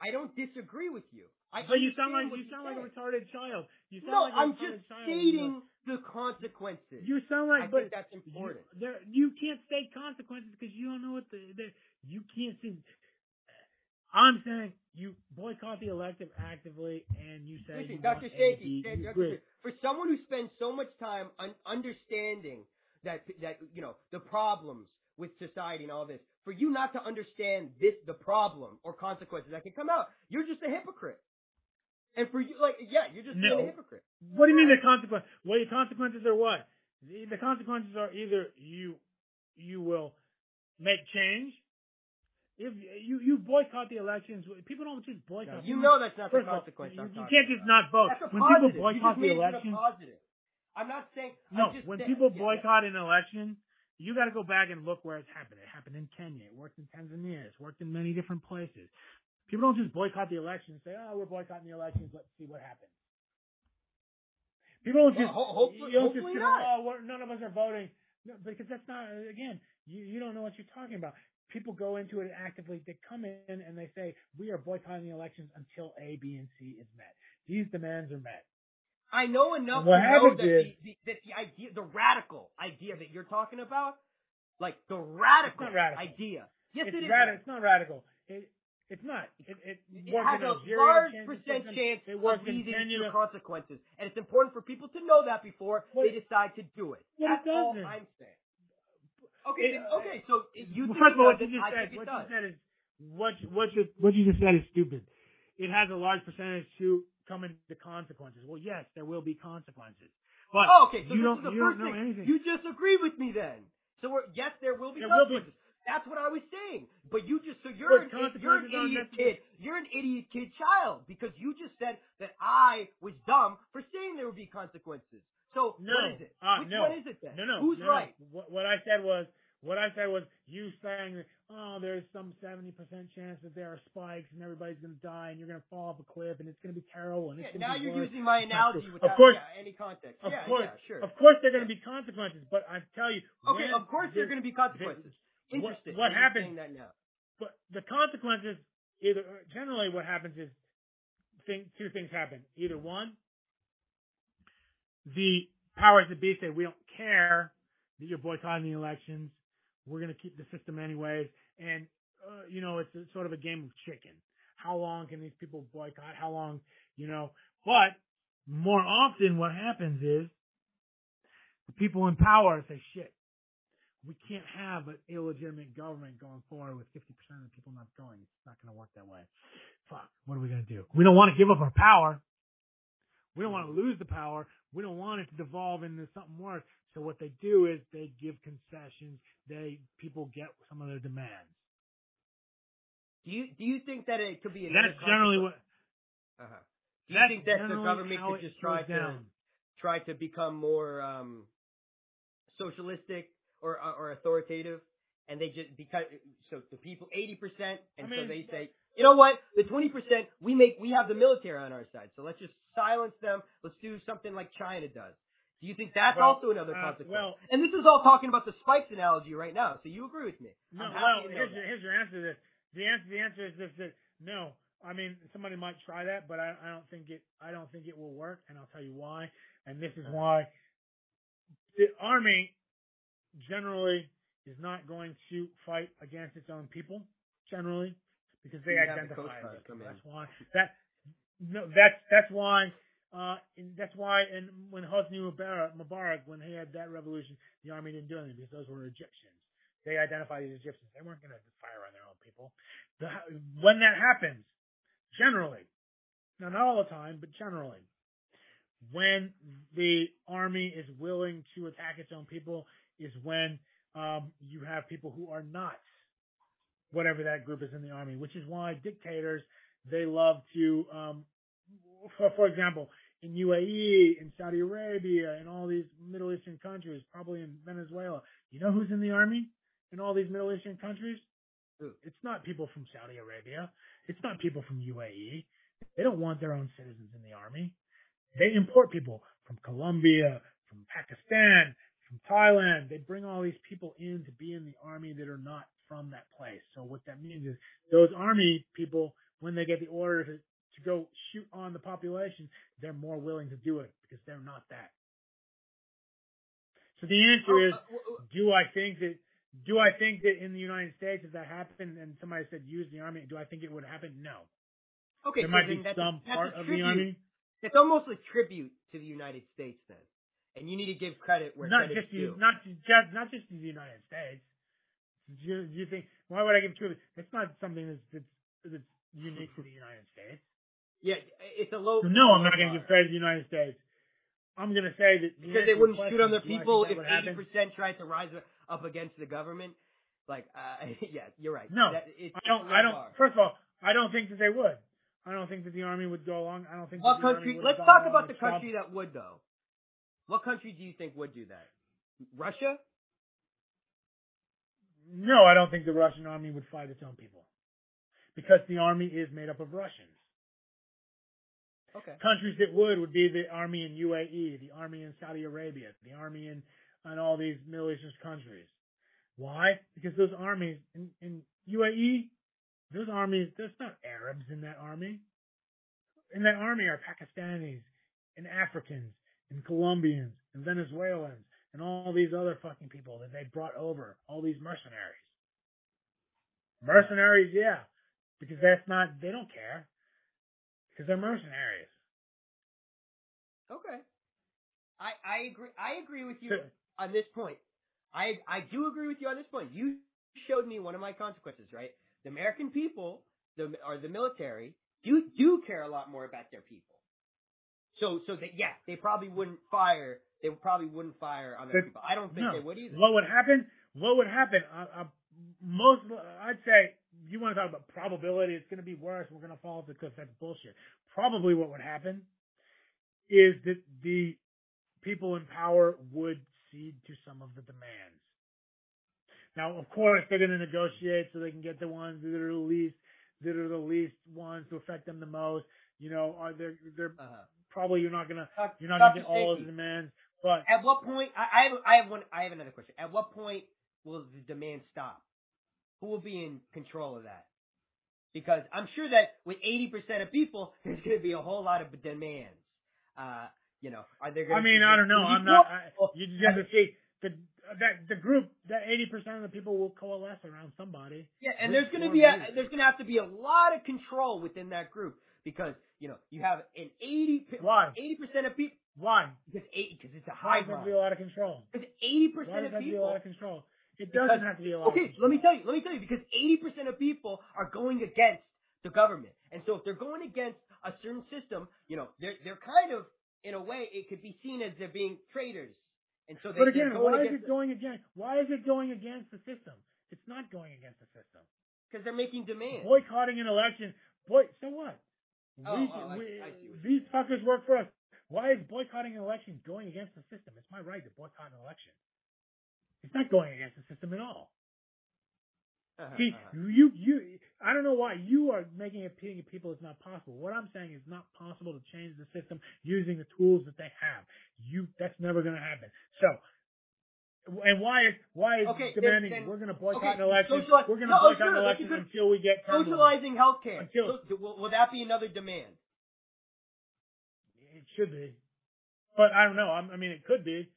I don't disagree with you. I
But you sound like you sound like a retarded child. You sound
No,
like a
I'm
retarded
just
child.
stating the consequences.
You sound
I
like, but
think that's important.
You, there, you can't state consequences because you don't know what the, the you can't see. I'm saying you boycott the elective actively, and you say
Listen,
you
Dr. Shaky, Dr. for someone who spends so much time un- understanding that that you know the problems with society and all this, for you not to understand this the problem or consequences that can come out, you're just a hypocrite. And for you, like, yeah, you're just being a hypocrite.
What do you mean the consequence? Well, the consequences are what? The, the consequences are either you you will make change. If you you boycott the elections, people don't just boycott.
You know that's not the
First of all, you, you can't just
about.
not vote.
That's a
when
positive.
people boycott the election,
positive. I'm not saying.
no,
just
when
saying-
people
yeah,
boycott an election, you got to go back and look where it's happened. It happened in Kenya. It worked in Tanzania. It's worked in many different places. People don't just boycott the election and say, "Oh, we're boycotting the elections. Let's see what happens." People don't just
ho- hopefully-
you don't just
hopefully
say,
not.
"Oh, none of us are voting," no, because that's not. Again, you you don't know what you're talking about. People go into it actively. They come in and they say, "We are boycotting the elections until A, B, and C is met. These demands are met."
I know enough to know that
is-
the, the, that the idea, the radical idea that you're talking about, like the radical,
radical.
idea. Yes,
it's
it is.
radi- It's not radical. It, it's not. It, it,
It has a large
it
percent chance
It
of leading to consequences, and it's important for people to know that before
Well,
they decide to do it.
well, it
That's all
doesn't.
I'm saying. Okay,
It-
then- okay. So you
Well,
think
all, what you just
I
said, what you said is what what you what you just said is stupid. It has a large percentage to come into consequences. Well, yes, there will be consequences, but
Oh, okay. So
you
this
don't
is the
you
first thing.
anything.
You disagree with me then. So we're, yes, there will be
There will be.
That's what I was saying. But you just so you're an, you're an idiot kid. You're an idiot kid child because you just said that I was dumb for saying there would be consequences. So
no,
what is it?
Uh,
Which
no,
one is it then?
No, no.
Who's
no,
right?
What, what I said was what I said was you saying that oh, there's some seventy percent chance that there are spikes and everybody's going to die and you're going to fall off a cliff and it's going to be terrible and it's
Yeah, now
be
you're
worse.
using my analogy without
Of course,
yeah, any context.
Of
yeah,
course,
yeah, sure.
of course, there are going to be consequences, but I tell you,
okay, of course there are going to be consequences.
What- what happens-
That now.
But the consequences, either generally, what happens is, thing, two things happen. Either one, the powers that be say we don't care that you're boycotting the elections. We're going to keep the system anyways, and uh, you know it's a, sort of a game of chicken. How long can these people boycott? How long, you know? But more often, what happens is the people in power say, "Shit, we can't have an illegitimate government going forward with 50% of the people not going. It's not going to work that way. Fuck, what are we going to do? We don't want to give up our power. We don't want to lose the power. We don't want it to devolve into something worse. So what they do is they give concessions. They people get some of their demands.
Do you do you think that it could be
That's generally what.
Uh-huh. Do you think that the government could just try to
down.
try to become more um, socialistic or uh, or authoritative, and they just because so the people eighty percent, and
I
so they say, you know what, the twenty percent we make we have the military on our side, so let's just silence them. Let's do something like China does. Do you think that's
Well,
also another
uh,
consequence?
well-
and this is all talking about the spikes analogy right now, so you agree with me?
No, well, here's your, here's your answer to this. The answer, the answer is this: that no. I mean, somebody might try that, but I, I don't think it. I don't think it will work, and I'll tell you why. And this is why the army generally is not going to fight against its own people, generally, because they
You the
identify as people. That's why. That no, that's that's why. Uh, and that's why, and when Hosni Mubarak, Mubarak, when he had that revolution, the army didn't do anything because those were Egyptians. They identified as Egyptians. They weren't going to fire on their own people. The, when that happens, generally, now not all the time, but generally, when the army is willing to attack its own people, is when um, you have people who are not whatever that group is in the army. Which is why dictators they love to, um, for, for example, in UAE, in Saudi Arabia, in all these Middle Eastern countries, probably in Venezuela. You know who's in the army in all these Middle Eastern countries? It's not people from Saudi Arabia. It's not people from UAE. They don't want their own citizens in the army. They import people from Colombia, from Pakistan, from Thailand. They bring all these people in to be in the army that are not from that place. So what that means is those army people, when they get the order to, to go shoot on the population, they're more willing to do it because they're not that. So the answer
Oh,
is,
uh,
do I think that do I think that in the United States if that happened and somebody said use the army, do I think it would happen? No.
okay,
there
so
might be some
a,
part of the army.
It's almost a tribute to the United States then, and you need to give credit where
not
credit's
just the,
due.
not just not just the United States. Do you, do you think why would I give tribute? It's not something that's that's, that's unique to the United States.
yeah, it's a low.
No, I'm not going to give credit to the United States. I'm going to say that
because they wouldn't shoot on their
do I think
people if eighty percent tried to rise up against the government. Like, uh, [LAUGHS] yeah, you're right.
No,
That- it's,
I don't. I don't. First of all, I don't think that they would. I don't think that the army would go along. I don't think.
What country? Let's talk about the country that would though. What country do you think would do that? Russia?
No, I don't think the Russian army would fight its own people. Because the army is made up of Russians.
Okay.
Countries that would would be the army in UAE, the army in Saudi Arabia, the army in, in all these Middle Eastern countries. Why? Because those armies in, in UAE, those armies, there's not Arabs in that army. In that army are Pakistanis and Africans and Colombians and Venezuelans and all these other fucking people that they brought over, all these mercenaries. Mercenaries, yeah, because that's not, they don't care. Because they're mercenaries.
Okay. I I agree. I agree with you
So-
on this point. I I do agree with you on this point. You showed me one of my consequences, right? The American people, the or the military, do do care a lot more about their people. So so that yeah, they probably wouldn't fire. They probably wouldn't fire on their
But-
people. I don't think
no.
they would either.
What would happen? What would happen? Uh, uh, most, I'd say, you want to talk about probability. It's going to be worse. We're going to fall off the cliff. That's bullshit. Probably what would happen is that the people in power would cede to some of the demands. Now, of course, they're going to negotiate so they can get the ones that are the least, that are the least ones to affect them the most. You know, are they they're
Uh-huh.
Probably you're not gonna
Doc-
you're not gonna get all of the demands, but
At what point? I, I have I have one. I have another question. At what point will the demand stop? Who will be in control of that? Because I'm sure that with 80% of people, [LAUGHS] there's going to be a whole lot of demands. Uh, you know, are there Gonna
I mean, I don't know. I'm not. I, [LAUGHS] you just have to see the that the group that eighty percent of the people will coalesce around somebody.
Yeah, and there's going to be a, there's going to have to be a lot of control within that group because you know you have an 80
Why?
80% of people
Why?
because eight because it's a high
does that have to be a lot of control?
because 80%
Why does
of
to be a
people
lot of control? It doesn't have to be a lot.
Okay, let me tell you, let me tell you, because 80% of people are going against the government. And so if they're going against a certain system, you know, they're, they're kind of, in a way, it could be seen as they're being traitors. And so they,
But again, why is it going against? Why is it going against the system? It's not going against the system.
because they're making demands.
Boycotting an election, boy, so what?
Oh,
we,
oh, I-
we,
I
these fuckers work for us. Why is boycotting an election going against the system? It's my right to boycott an election. It's not going against the system at all.
Uh-huh,
See,
uh-huh.
you, you, I don't know why you are making it appealing to people it's not possible. What I'm saying is not possible to change the system using the tools that they have. You, that's never going to happen. So, and why is, why is
Okay,
demanding
then-
we're going to boycott an
okay,
election?
sociali-
we're going to
no,
boycott
sure,
an election
good-
until we get.
Socializing health
care.
So, will, will that be another demand?
It should be, but I don't know. I'm, I mean, it could be.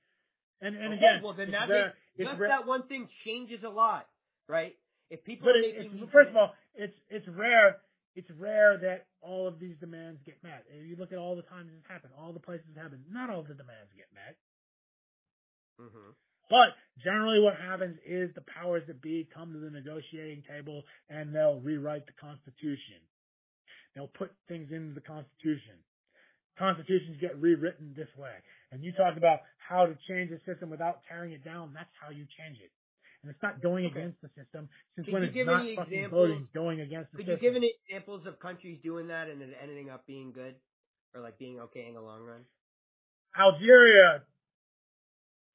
And and
Okay,
again,
well then that
rare-
makes, just
rare-
that one thing changes a lot, right? If people
But it,
making
it's, first of all, it's it's rare. It's rare that all of these demands get met. If you look at all the times it's happened, all the places it's happened, not all the demands get met.
Mhm.
But generally, what happens is the powers that be come to the negotiating table and they'll rewrite the Constitution. They'll put things into the Constitution. Constitutions get rewritten this way. And you talk about how to change the system without tearing it down. That's how you change it. And it's not going
Okay.
against the system, since
Could
when it's not fucking
examples?
voting, going against the system.
Could you give any examples of countries doing that and it ending up being good, or like being okay in the long run?
Algeria,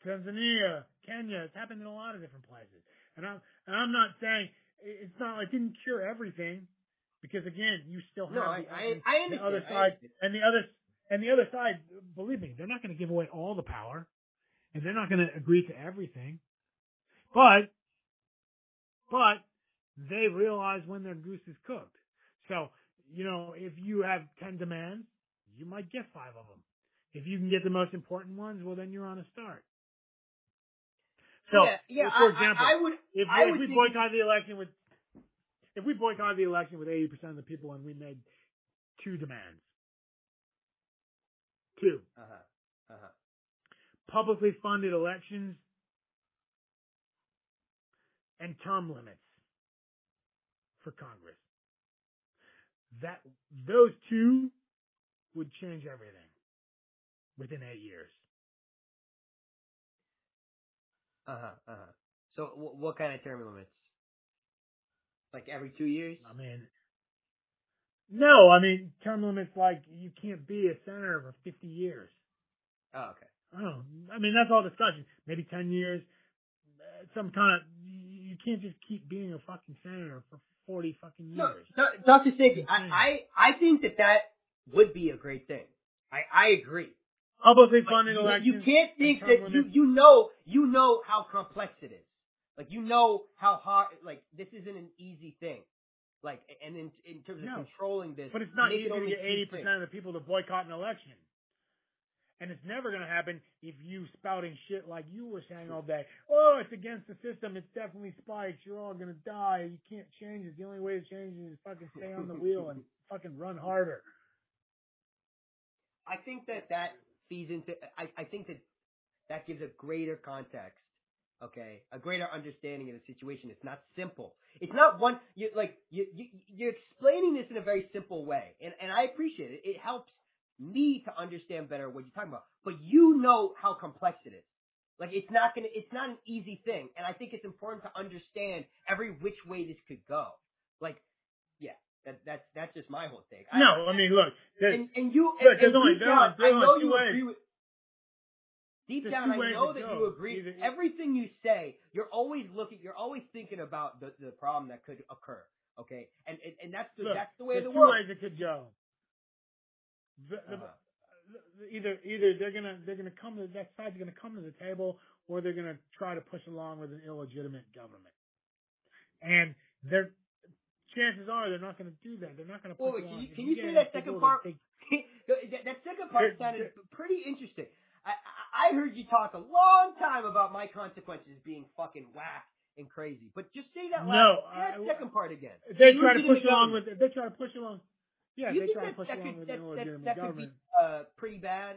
Tanzania, Kenya. It's happened in a lot of different places. And I'm and I'm not saying it's not like it didn't cure everything, because again, you still have
No, I
the,
I,
the other side and the other and the other side, believe me, they're not going to give away all the power, and they're not going to agree to everything. But, but they realize when their goose is cooked. So, you know, if you have ten demands, you might get five of them. If you can get the most important ones, well, then you're on a start. So,
yeah, yeah.
for example,
I, I would.
if,
I
if we boycott the election with, if we boycott the election with 80% of the people and we made two demands, two,
Uh-huh. Uh-huh.
publicly funded elections and term limits for Congress. That, those two would change everything within eight years.
Uh-huh. Uh-huh. So w- what kind of term limits? Like every two years?
I mean, no, I mean, term limits like you can't be a senator for 50 years.
Oh, okay.
I don't know. I mean, that's all discussion. Maybe 10 years, uh, some kind of, you can't just keep being a fucking senator for 40 fucking years.
No, Dr. Sankey, I, I, I think that that would be a great thing. I, I agree.
Publicly
But
funded
you,
elections.
you can't think that you, you know, you know how complex it is. Like, you know how hard, like, this isn't an easy thing. Like, and in, in terms of
No.
controlling this.
But it's not easy to get 80% of the people to boycott an election. And it's never going to happen if you spouting shit like you were saying all day. Oh, it's against the system. It's definitely spikes. You're all going to die. You can't change it. The only way to change it is fucking stay on the wheel and [LAUGHS] fucking run harder.
I think that that feeds into. I, I think that that gives a greater context. Okay, a greater understanding of the situation. It's not simple. It's not one. You like you, you you're explaining this in a very simple way, and and I appreciate it. It helps me to understand better what you're talking about. But you know how complex it is. Like it's not gonna. It's not an easy thing, and I think it's important to understand every which way this could go. Like, yeah, that that's that's just my whole take. I-
No, I mean, look.
and, and you,
Look,
and,
there's
and
only-
deep down, I know you
ways.
agree with. Deep
There's
down, I know that
go.
you agree.
Either-
Everything you say, you're always looking. You're always thinking about the, the problem that could occur. Okay, and and, and that's the
Look,
that's the way of
there's
the
two
world.
ways it could go. The, the,
Uh-huh.
Either either they're gonna they're gonna come to that side's gonna come to the table, or they're gonna try to push along with an illegitimate government. And their chances are they're not gonna do that. They're not gonna push
Wait, wait, can you- can you say [LAUGHS] that second part?
to
that, second part sounded pretty interesting. I, I heard you talk a long time about my consequences being fucking whack and crazy, but just say that
No,
last that
I-
second part again.
They try to push along with. They try to push along. Yeah,
you
they try to push along
could,
with
that, that, that could be
government.
uh, pretty bad?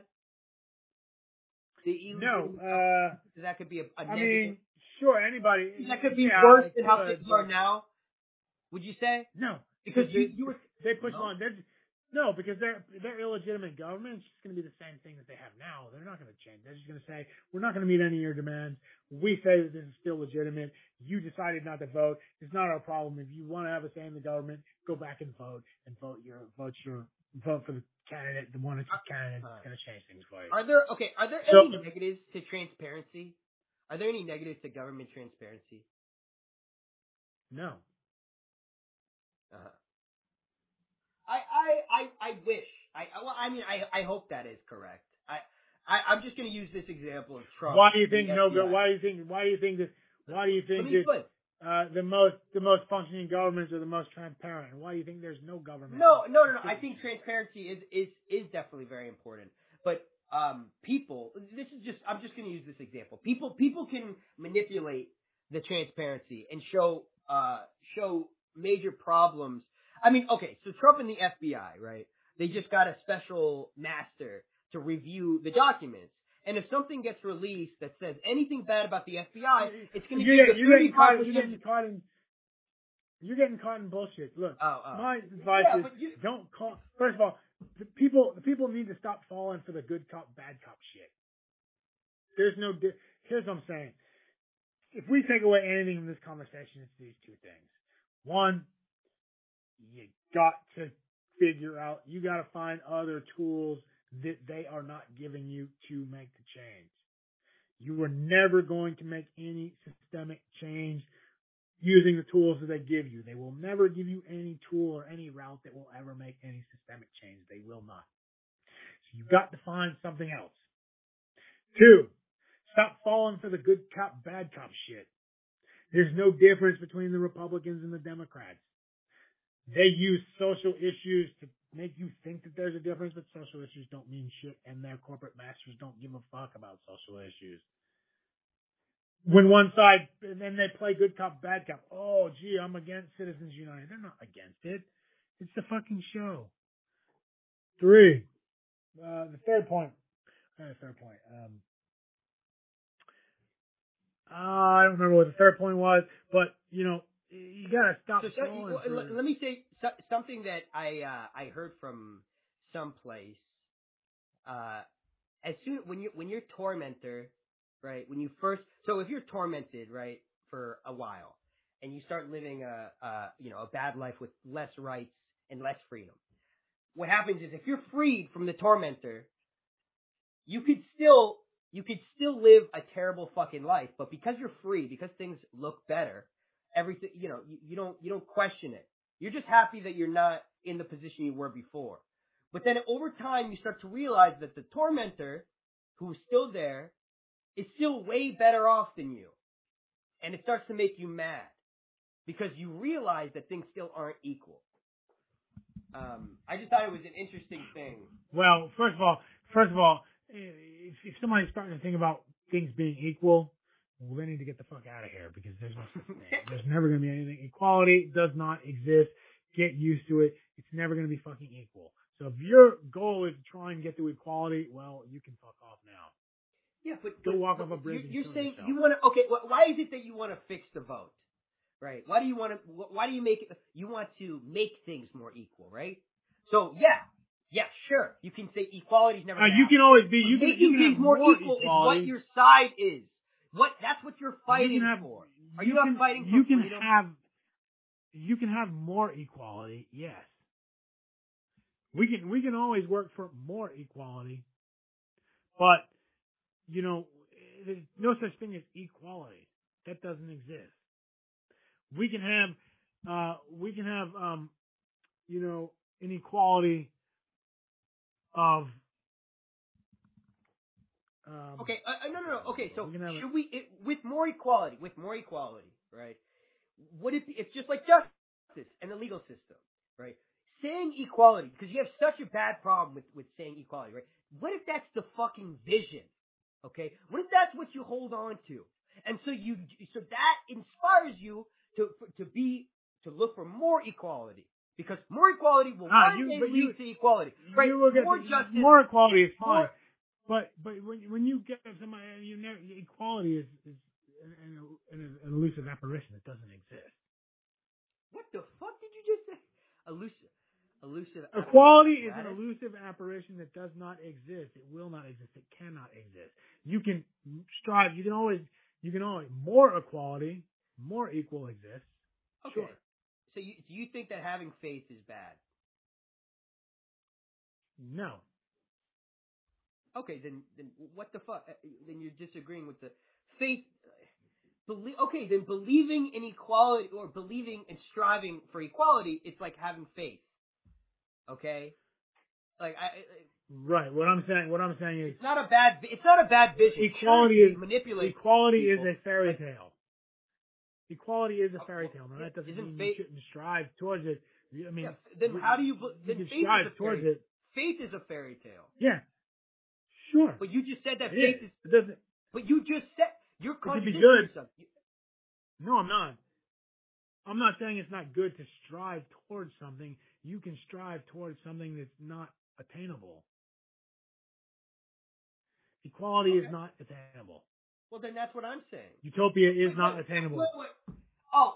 The
No, uh,
that could be a, a
I
negative.
mean, sure, anybody.
that could be
yeah,
worse than how
could,
things are now. Would you say?
No,
Because you,
they,
you were
they push
No?
along. They're, no, because their their illegitimate government It's just going to be the same thing that they have now. They're not going to change. They're just going to say we're not going to meet any of your demands. We say that this is still legitimate. You decided not to vote. It's not our problem. If you want to have a say in the government, go back and vote and vote your vote your vote for the candidate, the one that's uh, your candidate that's uh, going to change things for you.
Are there okay? Are there
So-
any negatives to transparency? Are there any negatives to government transparency?
No.
Uh-huh. I, I I I wish I well I mean I I hope that is correct. I, I I'm just going to use this example of Trump.
Why do you think no?
FBI.
go- Why do you think? Why do you think that? Why do you think that uh, the most the most functioning governments are the most transparent? Why do you think there's no government?
No, no, no, no. I think transparency is is is definitely very important. But um, people, this is just I'm just going to use this example. People people can manipulate the transparency and show uh show major problems. I mean, okay, so Trump and the FBI, right? They just got a special master to review the documents. And if something gets released that says anything bad about the FBI, it's going to
getting-
the
you're getting caught. You're getting caught in. You're getting caught in bullshit. Look,
Oh, oh.
my advice
Yeah,
is
you-
don't call. First of all, the people the people need to stop falling for the good cop bad cop shit. There's no. Here's what I'm saying. If we take away anything from this conversation, it's these two things. One, you got to figure out. You got to find other tools that they are not giving you to make the change. You are never going to make any systemic change using the tools that they give you. They will never give you any tool or any route that will ever make any systemic change. They will not. So you've got to find something else. Two, stop falling for the good cop, bad cop shit. There's no difference between the Republicans and the Democrats. They use social issues to make you think that there's a difference, but social issues don't mean shit, and their corporate masters don't give a fuck about social issues. When one side, and then they play good cop, bad cop. Oh, gee, I'm against Citizens United. They're not against it. It's the fucking show. Three. Uh, the third point. Uh, third point. Um, uh, I don't remember what the third point was, but you know, you gotta stop.
So, so
falling
well,
for
let, let me say so, something that I uh, I heard from someplace. Uh, as soon when you when you're tormentor, right? When you first, so if you're tormented, right, for a while, and you start living a, a you know a bad life with less rights and less freedom, what happens is if you're freed from the tormentor, you could still you could still live a terrible fucking life, but because you're free, because things look better, everything you know, you, you don't you don't question it. You're just happy that you're not in the position you were before. But then over time you start to realize that the tormentor who's still there is still way better off than you. And it starts to make you mad. Because you realize that things still aren't equal. Um, I just thought it was an interesting thing.
Well, first of all, first of all, if, if somebody's starting to think about things being equal, well, they need to get the fuck out of here because there's no such thing. [LAUGHS] There's never going to be anything. Equality does not exist. Get used to it. It's never going to be fucking equal. So if your goal is to try and get to equality, well, you can fuck off now.
Yeah, but
Go
but-
walk
but
off a bridge
You're, you're saying
yourself.
you want to. Okay, wh- why is it that you want to fix the vote? Right? Why do you want to? Why do you make it? You want to make things more equal, right? So yeah, yeah, sure. You can say equality's never.
Uh, you can always be. You can,
making
you can
things
have
more, equal
equality.
is what your side is. What that's what you're
You
fighting
can have-
for. Are you, not
can,
fighting for
You can
freedom?
have. You can have more equality. Yes. We can we can always work for more equality, but you know, there's no such thing as equality. That doesn't exist. We can have uh we can have um you know inequality of um
Okay, uh, uh, no, no, no. Okay, so
have a-
should we, it, with more equality, with more equality, right? Would it be? It's just like justice and the legal system, right? Saying equality because you have such a bad problem with with saying equality, right? What if that's the fucking vision? Okay, what if that's what you hold on to, and so you, so that inspires you to to be to look for more equality because more equality will
Ah,
one
you-
day lead to equality, right?
You will get
more justice,
more equality is fine.
more-
But but when when you get somebody, you never equality is is an, an, an elusive apparition that doesn't exist.
What the fuck did you just say? Elusive. Elusive.
Equality is an elusive apparition that does not exist. It will not exist. It cannot exist. You can strive. You can always. You can always more equality, more equal exists.
Okay.
Sure.
So you, do you think that having faith is bad?
No.
Okay, then then what the fuck? Uh, Then you're disagreeing with the faith. Belie- okay, then believing in equality or believing and striving for equality, it's like having faith. Okay, like I,
Right. What I'm saying. What I'm saying is
it's not a bad. It's not a bad vision.
Equality is-
can manipulate.
equality is a fairy tale. Equality is a fairy tale. Now that doesn't
isn't
mean
faith-
you shouldn't strive towards it. I mean,
Yeah, then
we-
how do you? be-
you
Then faith
strive
is a
towards
fairy.
it.
Faith is a fairy tale.
Yeah. Sure.
But you just said that
It
faith
is.
is.
It doesn't.
But you just said you're contradicting
good.
yourself.
No, I'm not. I'm not saying it's not good to strive towards something. You can strive towards something that's not attainable. Equality is not attainable.
Well, then that's what I'm saying.
Utopia is
Wait,
not
wait,
attainable.
Wait. Oh,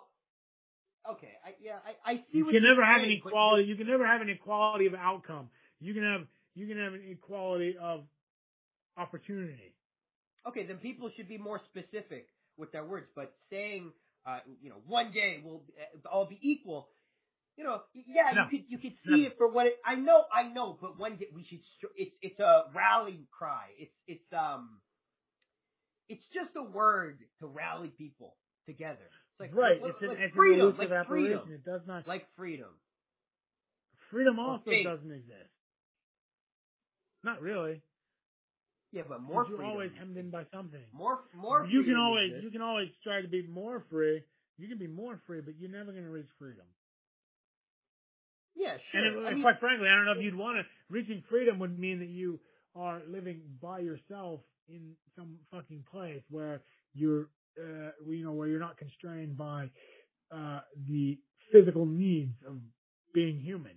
okay. I, yeah, I, I see.
You
what
can never have an
saying, but
equality. You can never have an equality of outcome. You can have you can have an equality of opportunity.
Okay, then people should be more specific with their words. But saying, uh, you know, one day we'll uh, all be equal. You know, yeah,
No.
you could you could see
No.
it for what it. I know, I know, but one day we should. It's it's a rallying cry. It's it's um, it's just a word to rally people together. It's like
right.
like,
it's an,
like
it's
freedom, like
apparition.
freedom,
It does not.
like freedom.
freedom also doesn't exist. Not really.
Yeah, but more
you're
freedom.
always hemmed in by something.
more more.
you can always
exists.
you can always try to be more free. You can be more free, but you're never going to reach freedom.
Yeah, sure.
And it,
I mean,
quite frankly, I don't know if you'd want to. Reaching freedom would mean that you are living by yourself in some fucking place where you're, uh, you know, where you're not constrained by uh, the physical needs of being human.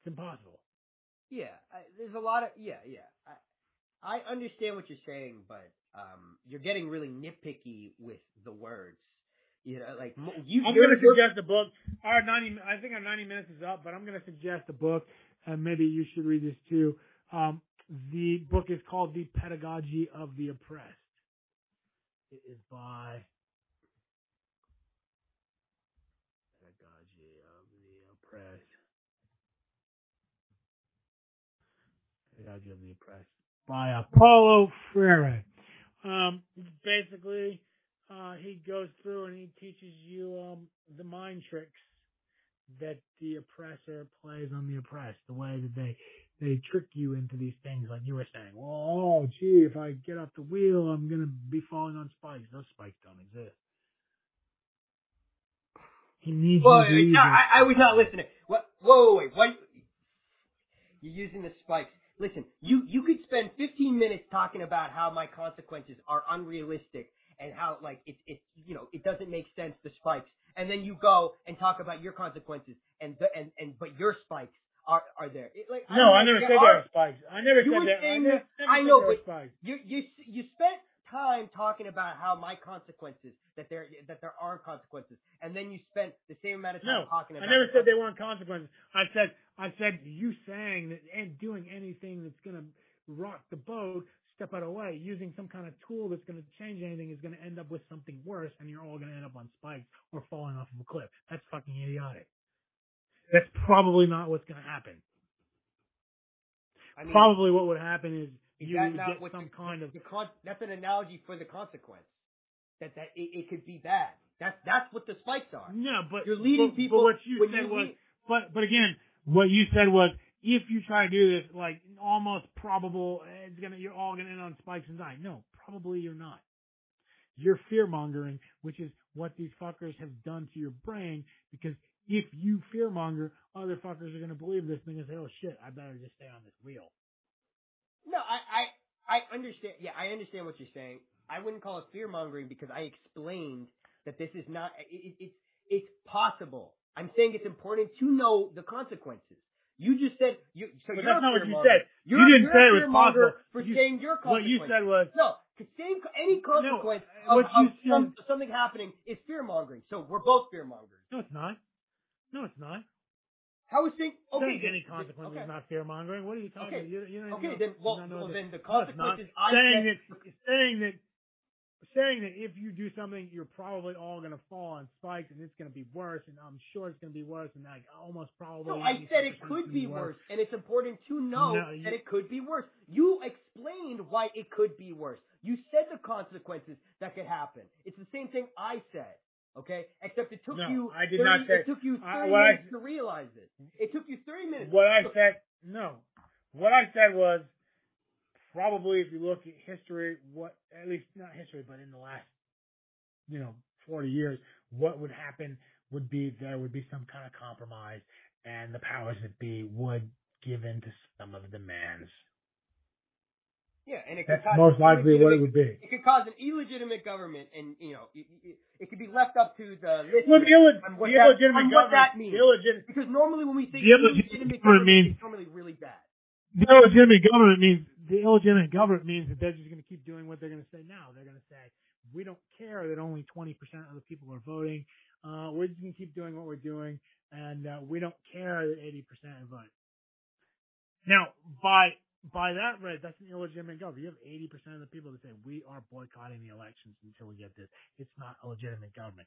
It's impossible.
Yeah, I, there's a lot of yeah, yeah. I I understand what you're saying, but um, you're getting really nitpicky with the words. You know, like you.
I'm going to suggest a book. Our 90, I think our 90 minutes is up, but I'm going to suggest a book, and maybe you should read this too. Um, the book is called The Pedagogy of the Oppressed. It is by Pedagogy of the Oppressed. Pedagogy of the Oppressed by Paulo Freire. Um, basically, uh, he goes through and he teaches you um, the mind tricks that the oppressor plays on the oppressed. The way that they they trick you into these things, like you were saying. Well, oh, gee, if I get off the wheel, I'm gonna be falling on spikes. Those spikes don't exist. He needs
Well,
you
no. I, I was not listening. What? Whoa, whoa, wait. What? You're using the spikes. Listen, you you could spend 15 minutes talking about how my consequences are unrealistic and how like it it you know it doesn't make sense the spikes, and then you go and talk about your consequences and the, and and but your spikes are are there. It, like
no, I
don't
never said
are-
there were spikes. I never said that. I never, never
I know, but
spikes.
You you you spent time talking about how my consequences that there that there are consequences, and then you spent the same amount of time
No,
talking about.
I
never
said they weren't consequences. I said I said you saying that and doing anything that's gonna rock the boat, step out of the way, using some kind of tool that's gonna change anything is gonna end up with something worse, and you're all gonna end up on spikes or falling off of a cliff. That's fucking idiotic. That's probably not what's gonna happen.
I mean,
Probably what would happen is you would get some
the,
kind of
the con- that's an analogy for the consequence. That that it, it could be bad. That's that's what the spikes are.
no, but
You're leading
but,
people
But what you said
you
was
lead-
But but again, what you said was if you try to do this, like almost probable, it's gonna you're all gonna end on spikes and die. No, probably you're not. You're fear mongering, which is what these fuckers have done to your brain. Because if you fear monger, other fuckers are gonna believe this thing and say, "Oh shit, I better just stay on this wheel."
No, I, I I understand. Yeah, I understand what you're saying. I wouldn't call it fearmongering because I explained that this is not. It, it, it's it's possible. I'm saying it's important to know the consequences. You just said you. So
But that's not what you said. You
You're,
didn't say it was possible.
for
You-
saying your
What you said was
No, same any consequence
No,
of,
what you
of some, something happening is fear mongering. So we're both fear mongers.
no, it's not. No, it's not.
How is saying okay?
Saying any consequence
okay.
is not fear mongering. What are you talking
Okay.
about? You, you don't
Okay,
know,
then well, well then the
No, it's
I
saying
said.
that saying that saying that if you do something, you're probably all going to fall on spikes, and it's going to be worse, and I'm sure it's going to be worse, and like almost probably.
No, I said it could be worse, and it's important to know
No, you-
that it could be worse. You explained why it could be worse. You said the consequences that could happen. It's the same thing I said. Okay, except it took
No,
you.
I did
30,
not say-
It took you
I-
thirty
what I-
minutes to realize it. It took you three minutes.
What I said, no. What I said was probably if you look at history, what at least not history, but in the last, you know, forty years, what would happen would be there would be some kind of compromise, and the powers that be would give in to some of the demands.
Yeah, and it could
That's
cause
most likely what it would be.
It could cause an illegitimate government, and you know, it, it, it could be left up to the listener
Well, the, illeg-
on what
the
that-
illegitimate
on what that means.
illegit-
Because normally when we
think illegitimate government
government,
means-
it's normally really bad.
the illegitimate government means the illegitimate government means that they're just going to keep doing what they're going to say now. They're going to say we don't care that only 20% of the people are voting. Uh, we're just going to keep doing what we're doing, and uh, we don't care that 80% are voting. Now, by by that rate, that's an illegitimate government. You have 80% of the people that say we are boycotting the elections until we get this. It's not a legitimate government.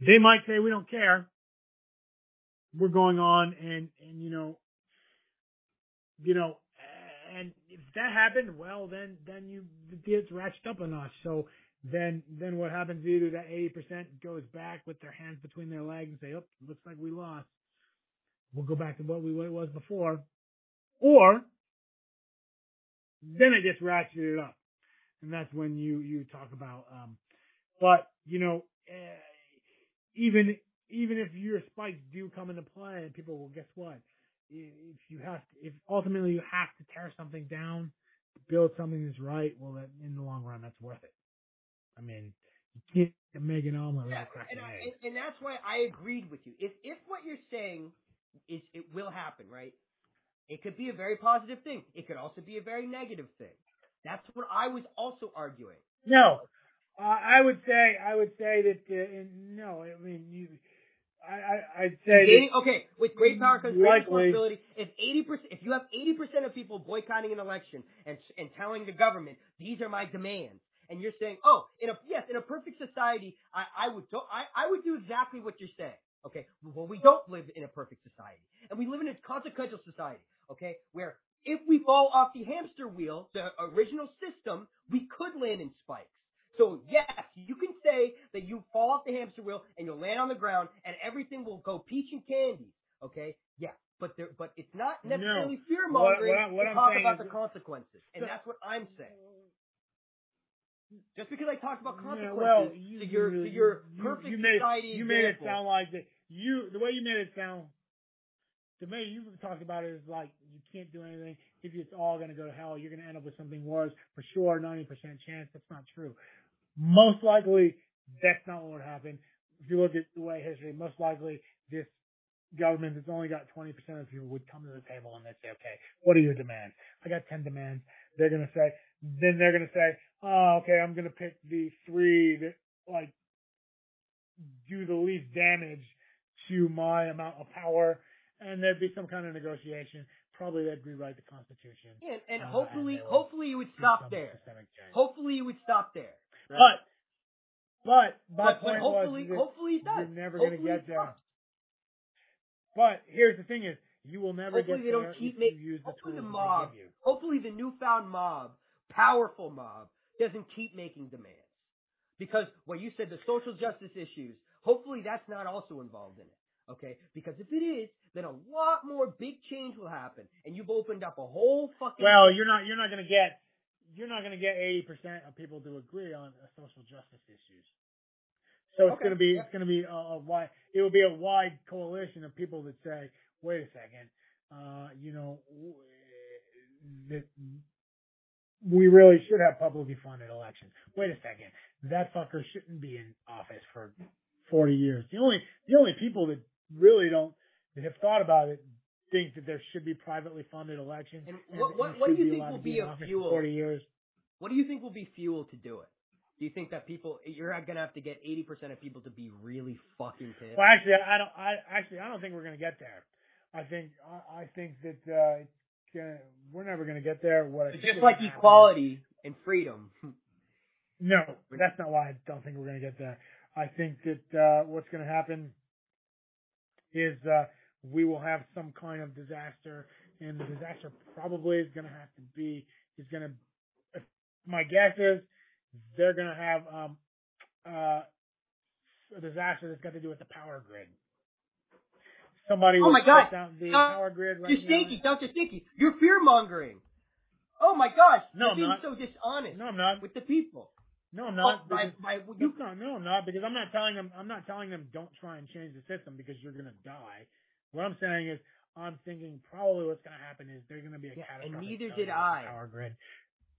They might say we don't care. We're going on, and and you know you know, and if that happened, well, then then you it's ratcheted up a notch. So then then what happens? Either that eighty percent goes back with their hands between their legs and say, "Oh, looks like we lost. We'll go back to what we what it was before," Or then it gets ratcheted it up, and that's when you you talk about. Um, but you know, eh, even even if your spikes do come into play, and people will guess what? If you have, to, if ultimately you have to tear something down, to build something that's right, well, that, in the long run, that's worth it. I mean, you can't make an omelet
Yeah, and, I, and, and that's why I agreed with you. If if what you're saying is it will happen, right? It could be a very positive thing. It could also be a very negative thing. That's what I was also arguing.
No, uh, I would say I would say that uh, no. I mean, you, I, I I'd say that,
okay, with great power comes great responsibility. If eighty percent, if you have eighty percent of people boycotting an election and and telling the government these are my demands, and you're saying, oh, in a yes, in a perfect society, I I would do I I would do exactly what you're saying. Okay, well we don't live in a perfect society, and we live in a consequential society. Okay, where if we fall off the hamster wheel, the original system, we could land in spikes. So yes, you can say that you fall off the hamster wheel and you'll land on the ground and everything will go peach and candy. Okay, yeah, but there, but it's not
No.
necessarily fear mongering to talk about
is-
the consequences, and
So-
that's what I'm saying. Just because I talked about
Yeah,
consequences
well,
to
you,
your
you,
to your perfect
you made,
society
you made it sound like that. You the way you made it sound to me, you talked about it as like you can't do anything. If it's all going to go to hell, you're going to end up with something worse for sure. Ninety percent chance. That's not true. Most likely, that's not what would happen. If you look at the way history, most likely this government that's only got 20% of people would come to the table and they'd say, okay, what are your demands? I got 10 demands. They're going to say, then they're going to say, oh, okay, I'm going to pick the three that like do the least damage to my amount of power. And there'd be some kind of negotiation. Probably they'd rewrite the constitution.
and, and
Uh,
hopefully,
and would
hopefully you would stop there. Hopefully you would stop there. right?
But, but, my
but, but hopefully,
was
hopefully it does.
you're never going to get there. But here's the thing is, you will never
Hopefully
get
they don't
there
keep
if
make-
you use the
hopefully the mob-
they give you.
Hopefully the newfound mob, powerful mob, doesn't keep making demands. Because what you said, the social justice issues, hopefully that's not also involved in it. Okay? Because if it is, then a lot more big change will happen. And you've opened up a whole fucking
Well, you're not you're not going to get you're not going to get 80% of people to agree on social justice issues. So it's
Okay,
going to be it's going to be a, a wide it will be a wide coalition of people that say, wait a second, uh, you know, w- that we really should have publicly funded elections. Wait a second, that fucker shouldn't be in office for 40 years. The only the only people that really don't that have thought about it think that there should be privately funded elections.
And what- what- what do you think will be a fuel?
40 years.
What do you think will be fuel to do it? Do you think that people you're not gonna have to get eighty percent of people to be really fucking pissed?
Well, actually, I don't. I actually, I don't think we're going to get there. I think, I, I think that uh, we're never going to get there. What I
just like
gonna
equality and freedom. [LAUGHS]
No, that's not why I don't think we're going to get there. I think that uh, what's going to happen is uh, we will have some kind of disaster, and the disaster probably is going to have to be is going to. My guess is they're going to have um, uh, a disaster that's got to do with the power grid. Somebody
Oh my God.
down the
Uh,
power grid right
You're
now.
stinky, Dr. Stinky. You're fear mongering. Oh my gosh.
No,
you're
I'm
being so dishonest
No, I'm not.
with the people.
No, I'm
Oh,
not.
by,
because-
by,
You,
you,
no, no, I'm not because I'm not telling them. I'm not telling them don't try and change the system because you're going to die. What I'm saying is, I'm thinking probably what's going to happen is they're going to be a
Yeah, and neither did I.
Power grid.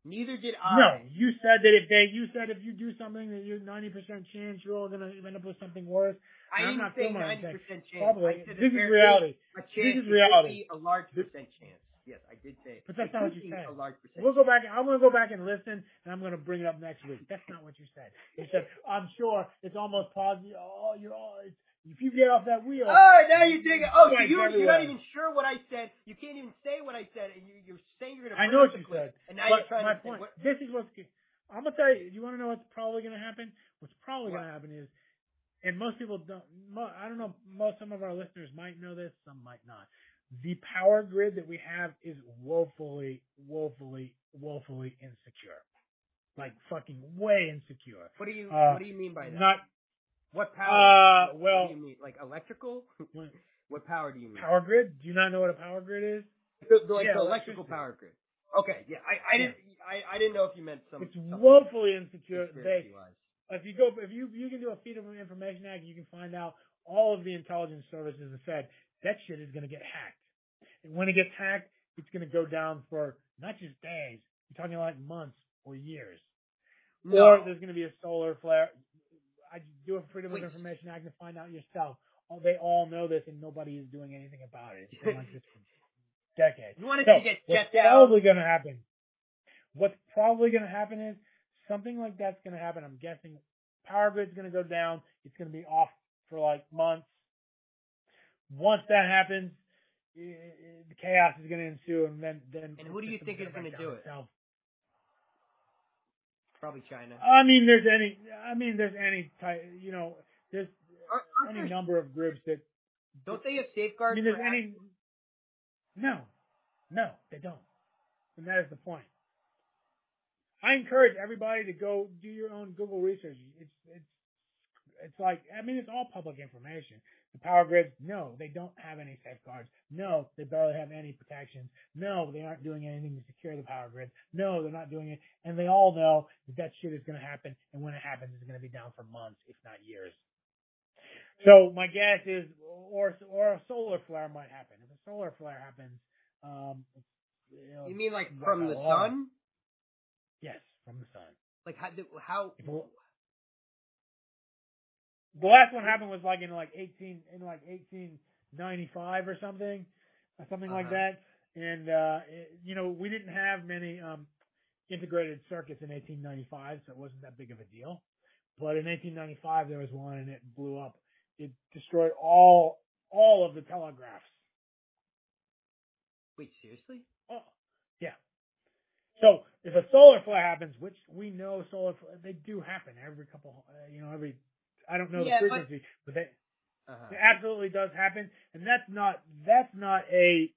Neither did I.
No, you said that if they, you said if you do something that you're 90% chance you're all going to end up with something worse.
I
I'm
didn't
not
say ninety percent chance.
Probably. This is reality.
A chance.
This is reality.
a large percent chance. Yes, I did say.
But that's
it
not what you said.
A large percent.
We'll go back. I'm going to go back and listen, and I'm going to bring it up next week. That's not what you said. You said, "I'm sure it's almost positive. Oh, you're all. It's, if you get off that wheel,
Oh, now you're digging. Oh, so you, you're not even sure what I said. You can't even say what I said, and you, you're saying you're going to.
I know what you said.
And now you're trying
my
to
point.
what,
This is what's. I'm gonna tell you. Do you want to know what's probably gonna happen? What's probably
What?
gonna happen is, and most people don't. Mo, I don't know. Most some of our listeners might know this. Some might not. The power grid that we have is woefully, woefully, woefully insecure. Like fucking way insecure.
what do you
Uh,
What do you mean by that?
Not
what power?
Uh, well-
what do you mean? Like electrical? [LAUGHS]
what-
power do you mean?
power grid. Do you not know what a power grid is?
The, the, like
Yeah,
the electrical power grid. Okay, yeah, I, I didn't, I, I didn't know if you meant some.
It's woefully insecure. They, if you go, if you you can do a Freedom of Information Act, you can find out all of the intelligence services have said that shit is going to get hacked. And when it gets hacked, it's going to go down for not just days. You're talking like months or years. Or there's going to be a solar flare. I do a Freedom
Wait.
of Information Act to find out yourself. Oh, they all know this, and nobody is doing anything about it. It's been like this [LAUGHS] for decades.
You want it
So,
to get
what's
jet down?
probably going to happen? What's probably going to happen is something like that's going to happen. I'm guessing power grid's going to go down. It's going to be off for like months. Once that happens, i- i- the chaos is going to ensue, and then then.
And who do you think is gonna do it?
itself.
Probably China.
I mean, there's any. I mean, there's any type. You know, there's
aren't
any number of groups that.
don't they have safeguards?
I mean, there's any. No, no, they don't, and that is the point. I encourage everybody to go do your own Google research. It's it's it's like I mean, it's all public information. The power grids, no, they don't have any safeguards. No, they barely have any protections. No, they aren't doing anything to secure the power grid. No, they're not doing it, and they all know that that shit is going to happen. And when it happens, it's going to be down for months, if not years. So my guess is, or or a solar flare might happen. If a solar flare happens, um, you, know,
You mean like from the sun?
yes, from the sun.
Like how? How?
The last one happened was like in like eighteen in like eighteen ninety five or something, or something like
Uh-huh.
that. And uh, it, you know, we didn't have many um, integrated circuits in eighteen ninety five, so it wasn't that big of a deal. But in eighteen ninety five, there was one, and it blew up. It destroyed all all of the telegraphs.
Wait, seriously?
Oh, yeah. So if a solar flare happens, which we know solar flare, they do happen every couple, uh, you know, every, I don't know
Yeah,
the frequency, but, they,
Uh-huh.
it absolutely does happen, and that's not, that's not a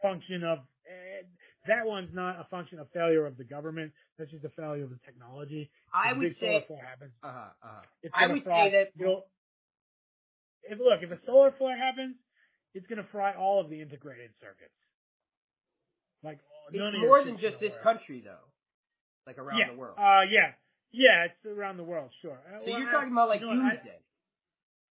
function of, uh, that one's not a function of failure of the government. That's just a failure of the technology.
I
If
would
big solar
say.
flare happens.
Uh-huh. Uh-huh.
It's
I would
fry,
say that-
you'll- if look, if a solar flare happens, it's going to fry all of the integrated circuits. Like
It's
none
more
your
than just this country, though. Like around
yeah.
the world.
Uh, yeah, yeah, it's around the world, sure. Uh,
so
well,
you're
I-
talking about like
you know what, I-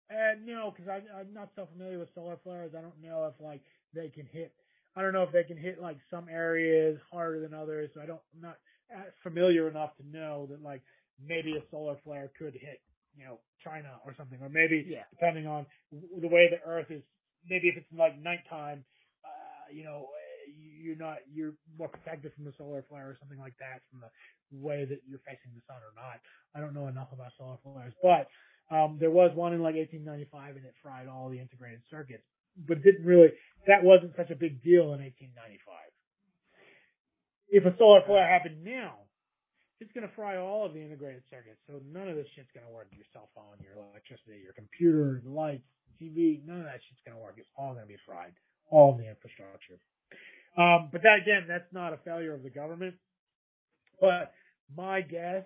Uh, no, because I'm not so familiar with solar flares. I don't know if like they can hit. I don't know if they can hit like some areas harder than others. So I don't. I'm not uh, familiar enough to know that like maybe a solar flare could hit you know China or something, or maybe
Yeah.
depending on w- the way the Earth is. Maybe if it's like nighttime, uh, you know, you're not you're more protected from the solar flare or something like that from the way that you're facing the sun or not. I don't know enough about solar flares, but um, there was one in like 1895 and it fried all the integrated circuits, but it didn't really, that wasn't such a big deal in 1895. If a solar flare happened now, it's going to fry all of the integrated circuits. So none of this shit's going to work. Your cell phone, your electricity, your computer, the lights, TV, none of that shit's going to work. It's all going to be fried. All the infrastructure. Um, but that again, that's not a failure of the government. But my guess,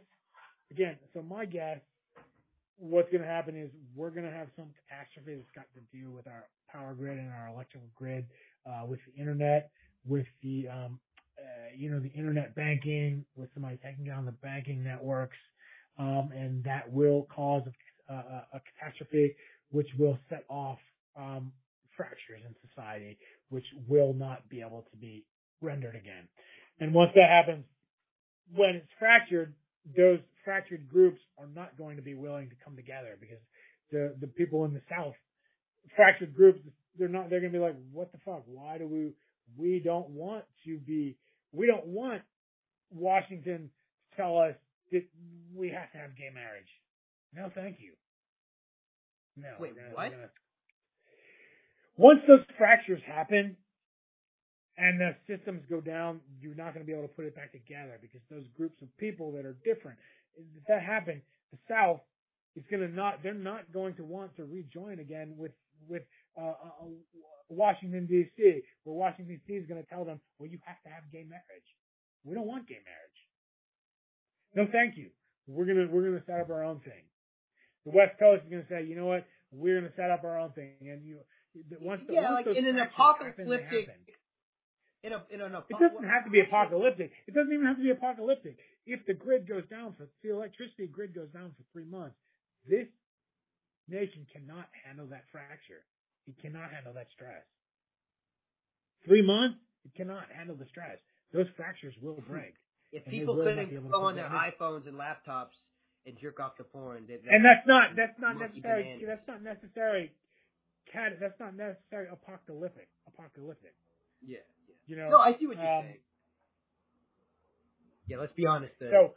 again, so my guess, what's going to happen is we're going to have some catastrophe that's got to do with our power grid and our electrical grid, uh, with the internet, with the, um, uh, you know, the internet banking, with somebody taking down the banking networks, um, and that will cause a, a, a catastrophe, which will set off, um, fractures in society, which will not be able to be rendered again. And once that happens, when it's fractured, those fractured groups are not going to be willing to come together because the the people in the South, fractured groups, they're not. They're going to be like, what the fuck? Why do we? We don't want to be. We don't want Washington to tell us that we have to have gay marriage. No, thank you. No.
Wait, what?
gonna- Once those fractures happen, and the systems go down, you're not going to be able to put it back together because those groups of people that are different, if that happened, the South is going to not, they're not going to want to rejoin again with, with, uh, uh, Washington DC, where Washington DC is going to tell them, well, you have to have gay marriage. We don't want gay marriage. No, thank you. We're going to, we're going to set up our own thing. The West Coast is going to say, you know what? We're going to set up our own thing. And you, once the,
yeah,
once
like in an apocalyptic.
happen.
In a in an
It doesn't have to be apocalyptic. It doesn't even have to be apocalyptic. If the grid goes down for the electricity grid goes down for three months, this nation cannot handle that fracture. It cannot handle that stress. Three months, it cannot handle the stress. Those fractures will hmm. break.
If people couldn't
be able to
go on their
that in.
iPhones and laptops and jerk off to porn, that,
And that's not that's not necessary. That's not necessary. Cat. That's not necessarily Apocalyptic. Apocalyptic.
yeah, yeah.
You know.
No, I see what you're
um,
saying. Yeah, let's be honest. The,
So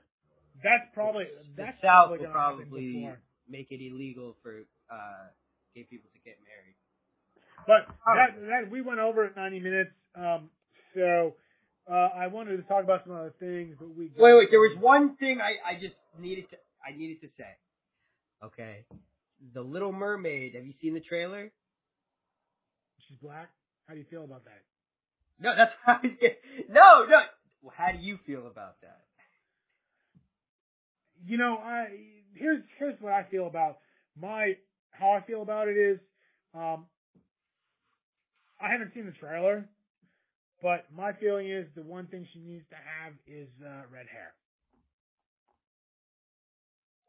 that's probably
the
that's
South
probably
will probably make it illegal for uh, gay people to get married.
But
All
that,
right.
that we went over at 90 minutes. Um, so uh, I wanted to talk about some other things, but we
Wait, wait. There was one thing I, I just needed to I needed to say. Okay, the Little Mermaid. Have you seen the trailer?
She's black. How do you feel about that?
No, that's [LAUGHS] how I get. No, no. Well, how do you feel about that?
You know, I here's here's what I feel about my how I feel about it is, um, I haven't seen the trailer, but my feeling is the one thing she needs to have is uh, red hair.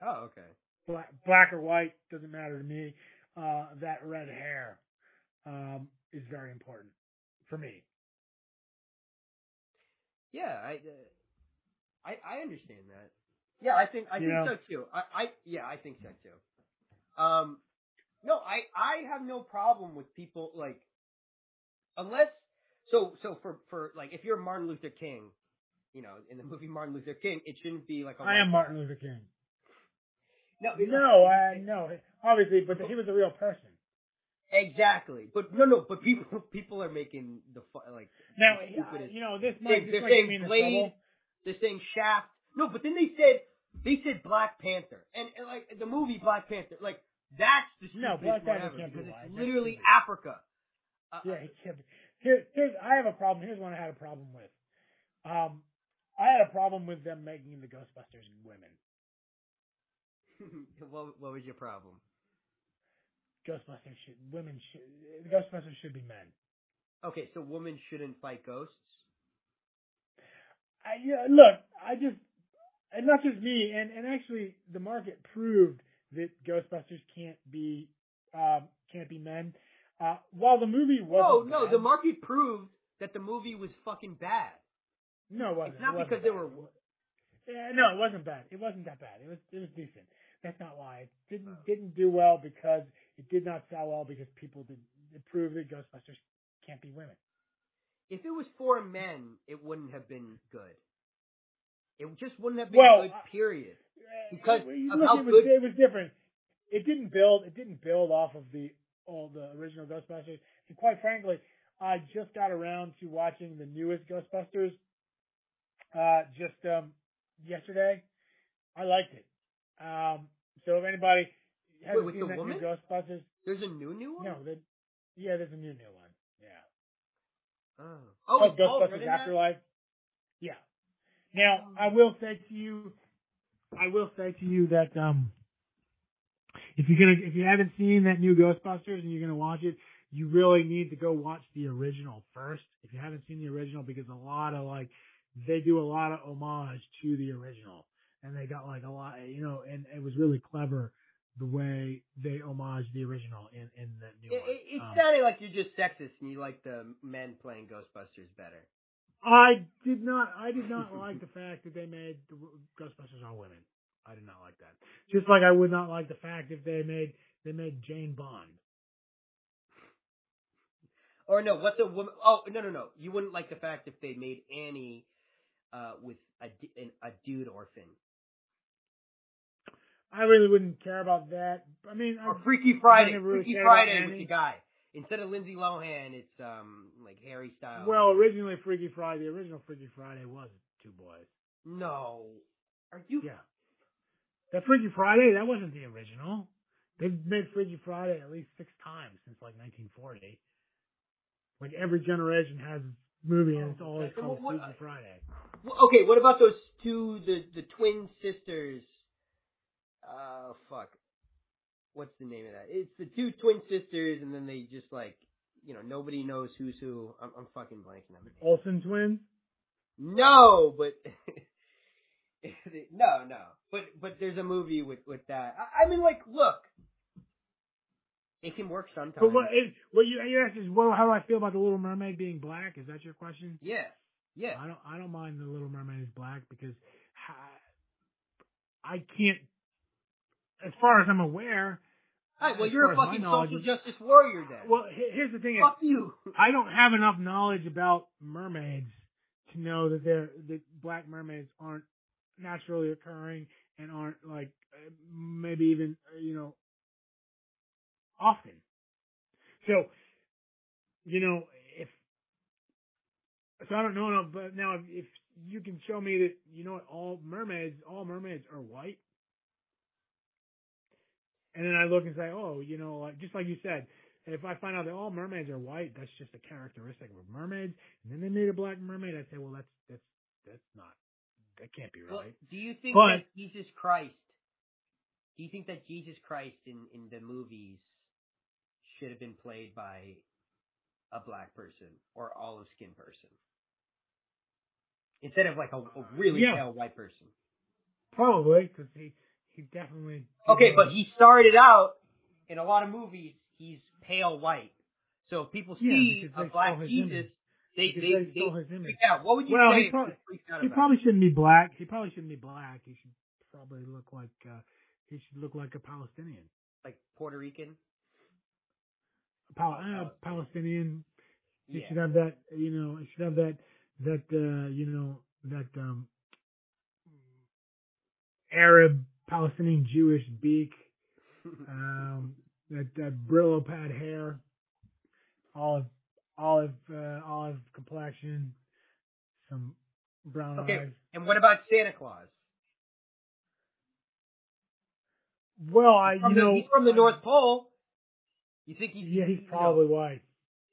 Oh, okay.
Black, black or white doesn't matter to me. Uh, that red hair um, is very important for me.
Yeah, I, uh, I, I understand that. Yeah, I think I
You
think
know?
so too. I, I, yeah, I think so too. Um, no, I, I have no problem with people like, unless, so, so for, for like, if you're Martin Luther King, you know, in the movie Martin Luther King, it shouldn't be like a.
I am Martin Luther King.
No,
No, I no, obviously, but he was a real person.
Exactly, but no, no, but people, [LAUGHS] people are making the like
Now,
stupidest.
you know, this might,
they're
get
saying Blade. They're saying Shaft. No, but then they said they said Black Panther, and, and like the movie Black Panther, like that's the
No, Black Panther can't be
it's literally. Africa. Uh,
Yeah, he can't. Here, here's I have a problem. Here's one I had a problem with. Um, I had a problem with them making the Ghostbusters women. [LAUGHS]
what, what was your problem?
Ghostbusters should women should Ghostbusters should be men.
Okay, so women shouldn't fight ghosts.
I, yeah, look, I just, and not just me, and, and actually the market proved that Ghostbusters can't be, um, can't be men. Uh, while the movie
was
no,
no,
bad-
the market proved that the movie was fucking bad.
no, it wasn't.
It's not
It wasn't
because they were-
Yeah, no, it wasn't bad. It wasn't that bad. It was, it was decent. That's not why. It didn't, didn't do well because it did not sell well because people did, it proved that Ghostbusters can't be women.
If it was for men, it wouldn't have been good. It just wouldn't have been
Well,
good.
Period.
Because
Because look,
how
it was,
good-
it was different. It didn't build. It didn't build off of the all the original Ghostbusters. And quite frankly, I just got around to watching the newest Ghostbusters. Uh, just um, yesterday, I liked it. Um, so if anybody hasn't
with
seen
the
that
woman?
new Ghostbusters,
There's a new new one.
no, the, yeah, there's a new new one. Yeah.
Oh,
Oh,
oh, is Paul Rudd
Ghostbusters
in that?
Afterlife. Yeah. Now I will say to you, I will say to you that um, if you're gonna, if you haven't seen that new Ghostbusters and you're gonna watch it, you really need to go watch the original first. If you haven't seen the original, because a lot of like they do a lot of homage to the original, and they got like a lot, you know, and it was really clever the way they homage the original in in the new
It,
one.
it, it
Um,
sounded like you're just sexist and you like the men playing Ghostbusters better.
I did not. I did not like the fact that they made the Ghostbusters all women. I did not like that. Just like I would not like the fact if they made they made Jane Bond.
Or no, what's a woman? Oh no no no! You wouldn't like the fact if they made Annie uh, with a, an, a dude orphan
I really wouldn't care about that. I mean, I,
or Freaky Friday.
really
Freaky Friday with the guy instead of Lindsay Lohan, it's um like Harry Styles.
well, originally Freaky Friday, the original Freaky Friday was two boys.
no, are you?
Yeah, that Freaky Friday that wasn't the original. They've made Freaky Friday at least six times since like 1940. Like every generation has a movie and it's always called
what- what-
Freaky Friday.
Okay, what about those two the the twin sisters? Uh, fuck. What's the name of that? It's the two twin sisters, and then they just like you know nobody knows who's who. I'm, I'm fucking blanking on the.
Olsen twins.
No, but [LAUGHS] no, no. But but there's a movie with with that. I, I mean, like, look, it can work sometimes.
But what, it, what you, you asked is, well, how do I feel about the Little Mermaid being black? Is that your question?
yeah, yeah.
I don't, I don't mind the Little Mermaid is black because I, I can't, as far as I'm aware.
All right, well, you're a fucking social justice warrior then.
Well, here's the thing: is,
Fuck you. [LAUGHS]
I don't have enough knowledge about mermaids to know that they're that black mermaids aren't naturally occurring and aren't like maybe even you know often. So, you know, if so, I don't know. No, but now if, if you can show me that you know what all mermaids, all mermaids are white, and then I look and say, oh, you know, like just like you said, if I find out that all mermaids are white, that's just a characteristic of mermaids, and then they made a black mermaid, I'd say, well, that's that's that's not that can't be
Well,
right.
do you think
But-
that Jesus Christ? Do you think that Jesus Christ in in the movies should have been played by a black person or olive skinned person instead of like a, a really
Yeah.
pale white person?
Probably because he he definitely
Okay, but he started out in a lot of movies. He's pale white, so if people see
because
a black Jesus,
image.
they
Because
they
they
they
his image.
out. What would you
Well,
say
he
if
probably-
they freaked out
He probably shouldn't be black. He probably shouldn't be black. He should probably look like uh he should look like a Palestinian.
like Puerto Rican?
Pal- uh, Palestinian. He
Yeah.
should have that. You know. He should have that. That. uh You know. That. um Arab, Palestinian, Jewish beak. [LAUGHS] Um. That. That Brillo pad hair. Olive. Olive. Uh, olive complexion. Some brown
Okay,
eyes.
and what about Santa Claus?
Well, I. You
the,
know.
he's from the
I-
North Pole. You think he's
Yeah, he's
you know,
probably white.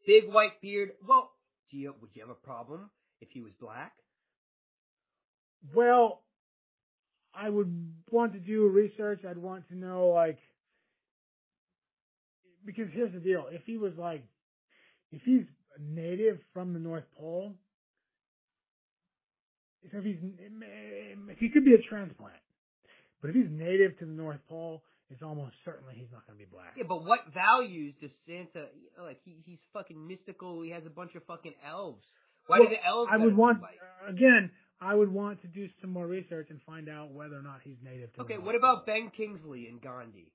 big white beard? Well, do you would you have a problem if he was black?
Well, I would want to do research. I'd want to know, like, because here's the deal: if he was like, if he's a native from the North Pole, so if he's, if he could be a transplant, but if he's native to the North Pole, it's almost certainly he's not going to be black.
Yeah, but what values does Santa? You know, like he, he's fucking mystical. He has a bunch of fucking elves. Why
Well,
do the elves?
I would want again. I would want to do some more research and find out whether or not he's native to.
Okay, what about Ben Kingsley and Gandhi?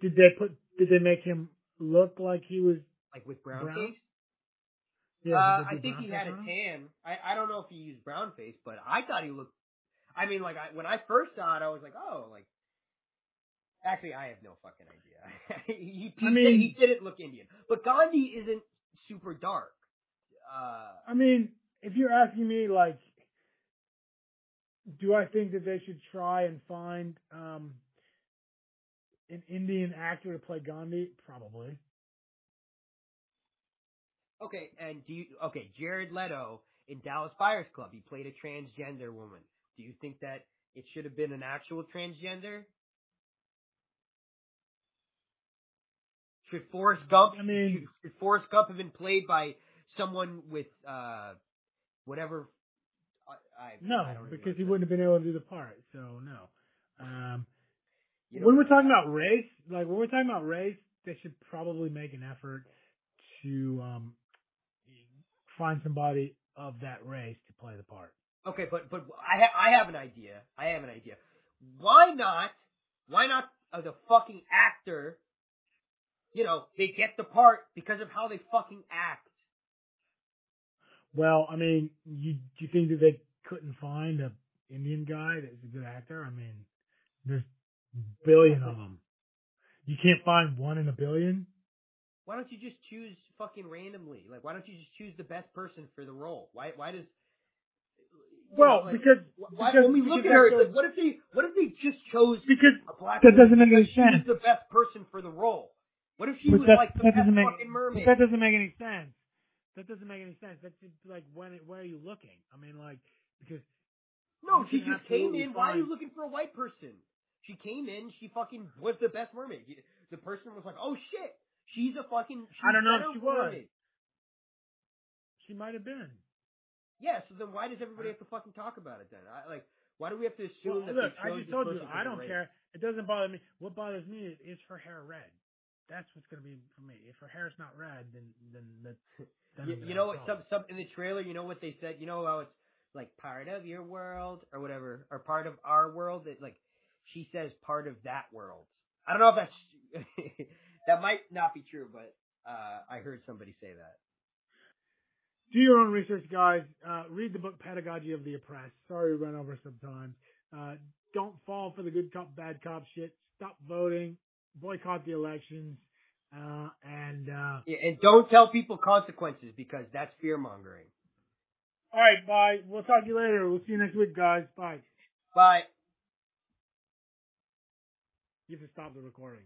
Did they put? Did they make him look like he was?
Like with brown,
Brown?
face?
Yeah,
uh, I think he had a tan. I I don't know if he used brown face, but I thought he looked. I mean, like I, when I first saw it, I was like, oh, like. Actually, I have no fucking idea. [LAUGHS] he, he,
I mean-
he didn't look Indian, but Gandhi isn't super dark. Uh,
I mean, if you're asking me, like, do I think that they should try and find um, an Indian actor to play Gandhi? Probably.
Okay, and do you okay, Jared Leto in Dallas Buyers Club, he played a transgender woman. Do you think that it should have been an actual transgender? Should Forrest Gump
I mean-
should Forrest Gump have been played by someone with uh whatever I, I
No,
I don't
because he wouldn't have been able to do the part. So no. Um,
You know
when we're talking about race, like when we're talking about race, they should probably make an effort to um, find somebody of that race to play the part.
Okay, but but I ha- I have an idea. I have an idea. Why not? Why not uh, the fucking actor? You know, they get the part because of how they fucking act.
Well, I mean, you do you think that they couldn't find a Indian guy that's a good actor? I mean, there's a billion of them. You can't find one in a billion.
Why don't you just choose fucking randomly? Like, why don't you just choose the best person for the role? Why why does?
Well,
know, like,
because
why,
because,
when we look at her, it's like, what if they what if they just chose
because
a black?
that doesn't make any sense.
the best person for the role. What if she
But
was
that,
like the
that
best
make
fucking mermaid?
that doesn't make any sense. That doesn't make any sense. That's just like when where are you looking? I mean, like because
No, she just came in. Why are you looking for a white person? She came in. She fucking was the best mermaid. The person was like, "Oh shit, she's a fucking." She's
I don't know if she was.
worded."
She might have been.
Yeah, so then why does everybody have to fucking talk about it then? I, like, why do we have to assume
Well,
that
look, I just told you, I don't
race?
care. It doesn't bother me. What bothers me is, is her hair red. That's what's gonna be for me. If her hair's not red, then then that's. Then
You, you know what? Some some in the trailer, you know what they said. You know how it's like part of your world or whatever, or part of our world. That like she says part of that world. I don't know if that's [LAUGHS] that might not be true, but uh I heard somebody say that.
Do your own research, guys. Uh, read the book Pedagogy of the Oppressed. Sorry we ran over sometimes. Uh, don't fall for the good cop, bad cop shit. Stop voting. Boycott the elections. Uh, and, uh,
Yeah, and don't tell people consequences because that's fear mongering.
alright, bye. We'll talk to you later. We'll see you next week, guys. Bye.
Bye.
You have to stop the recording.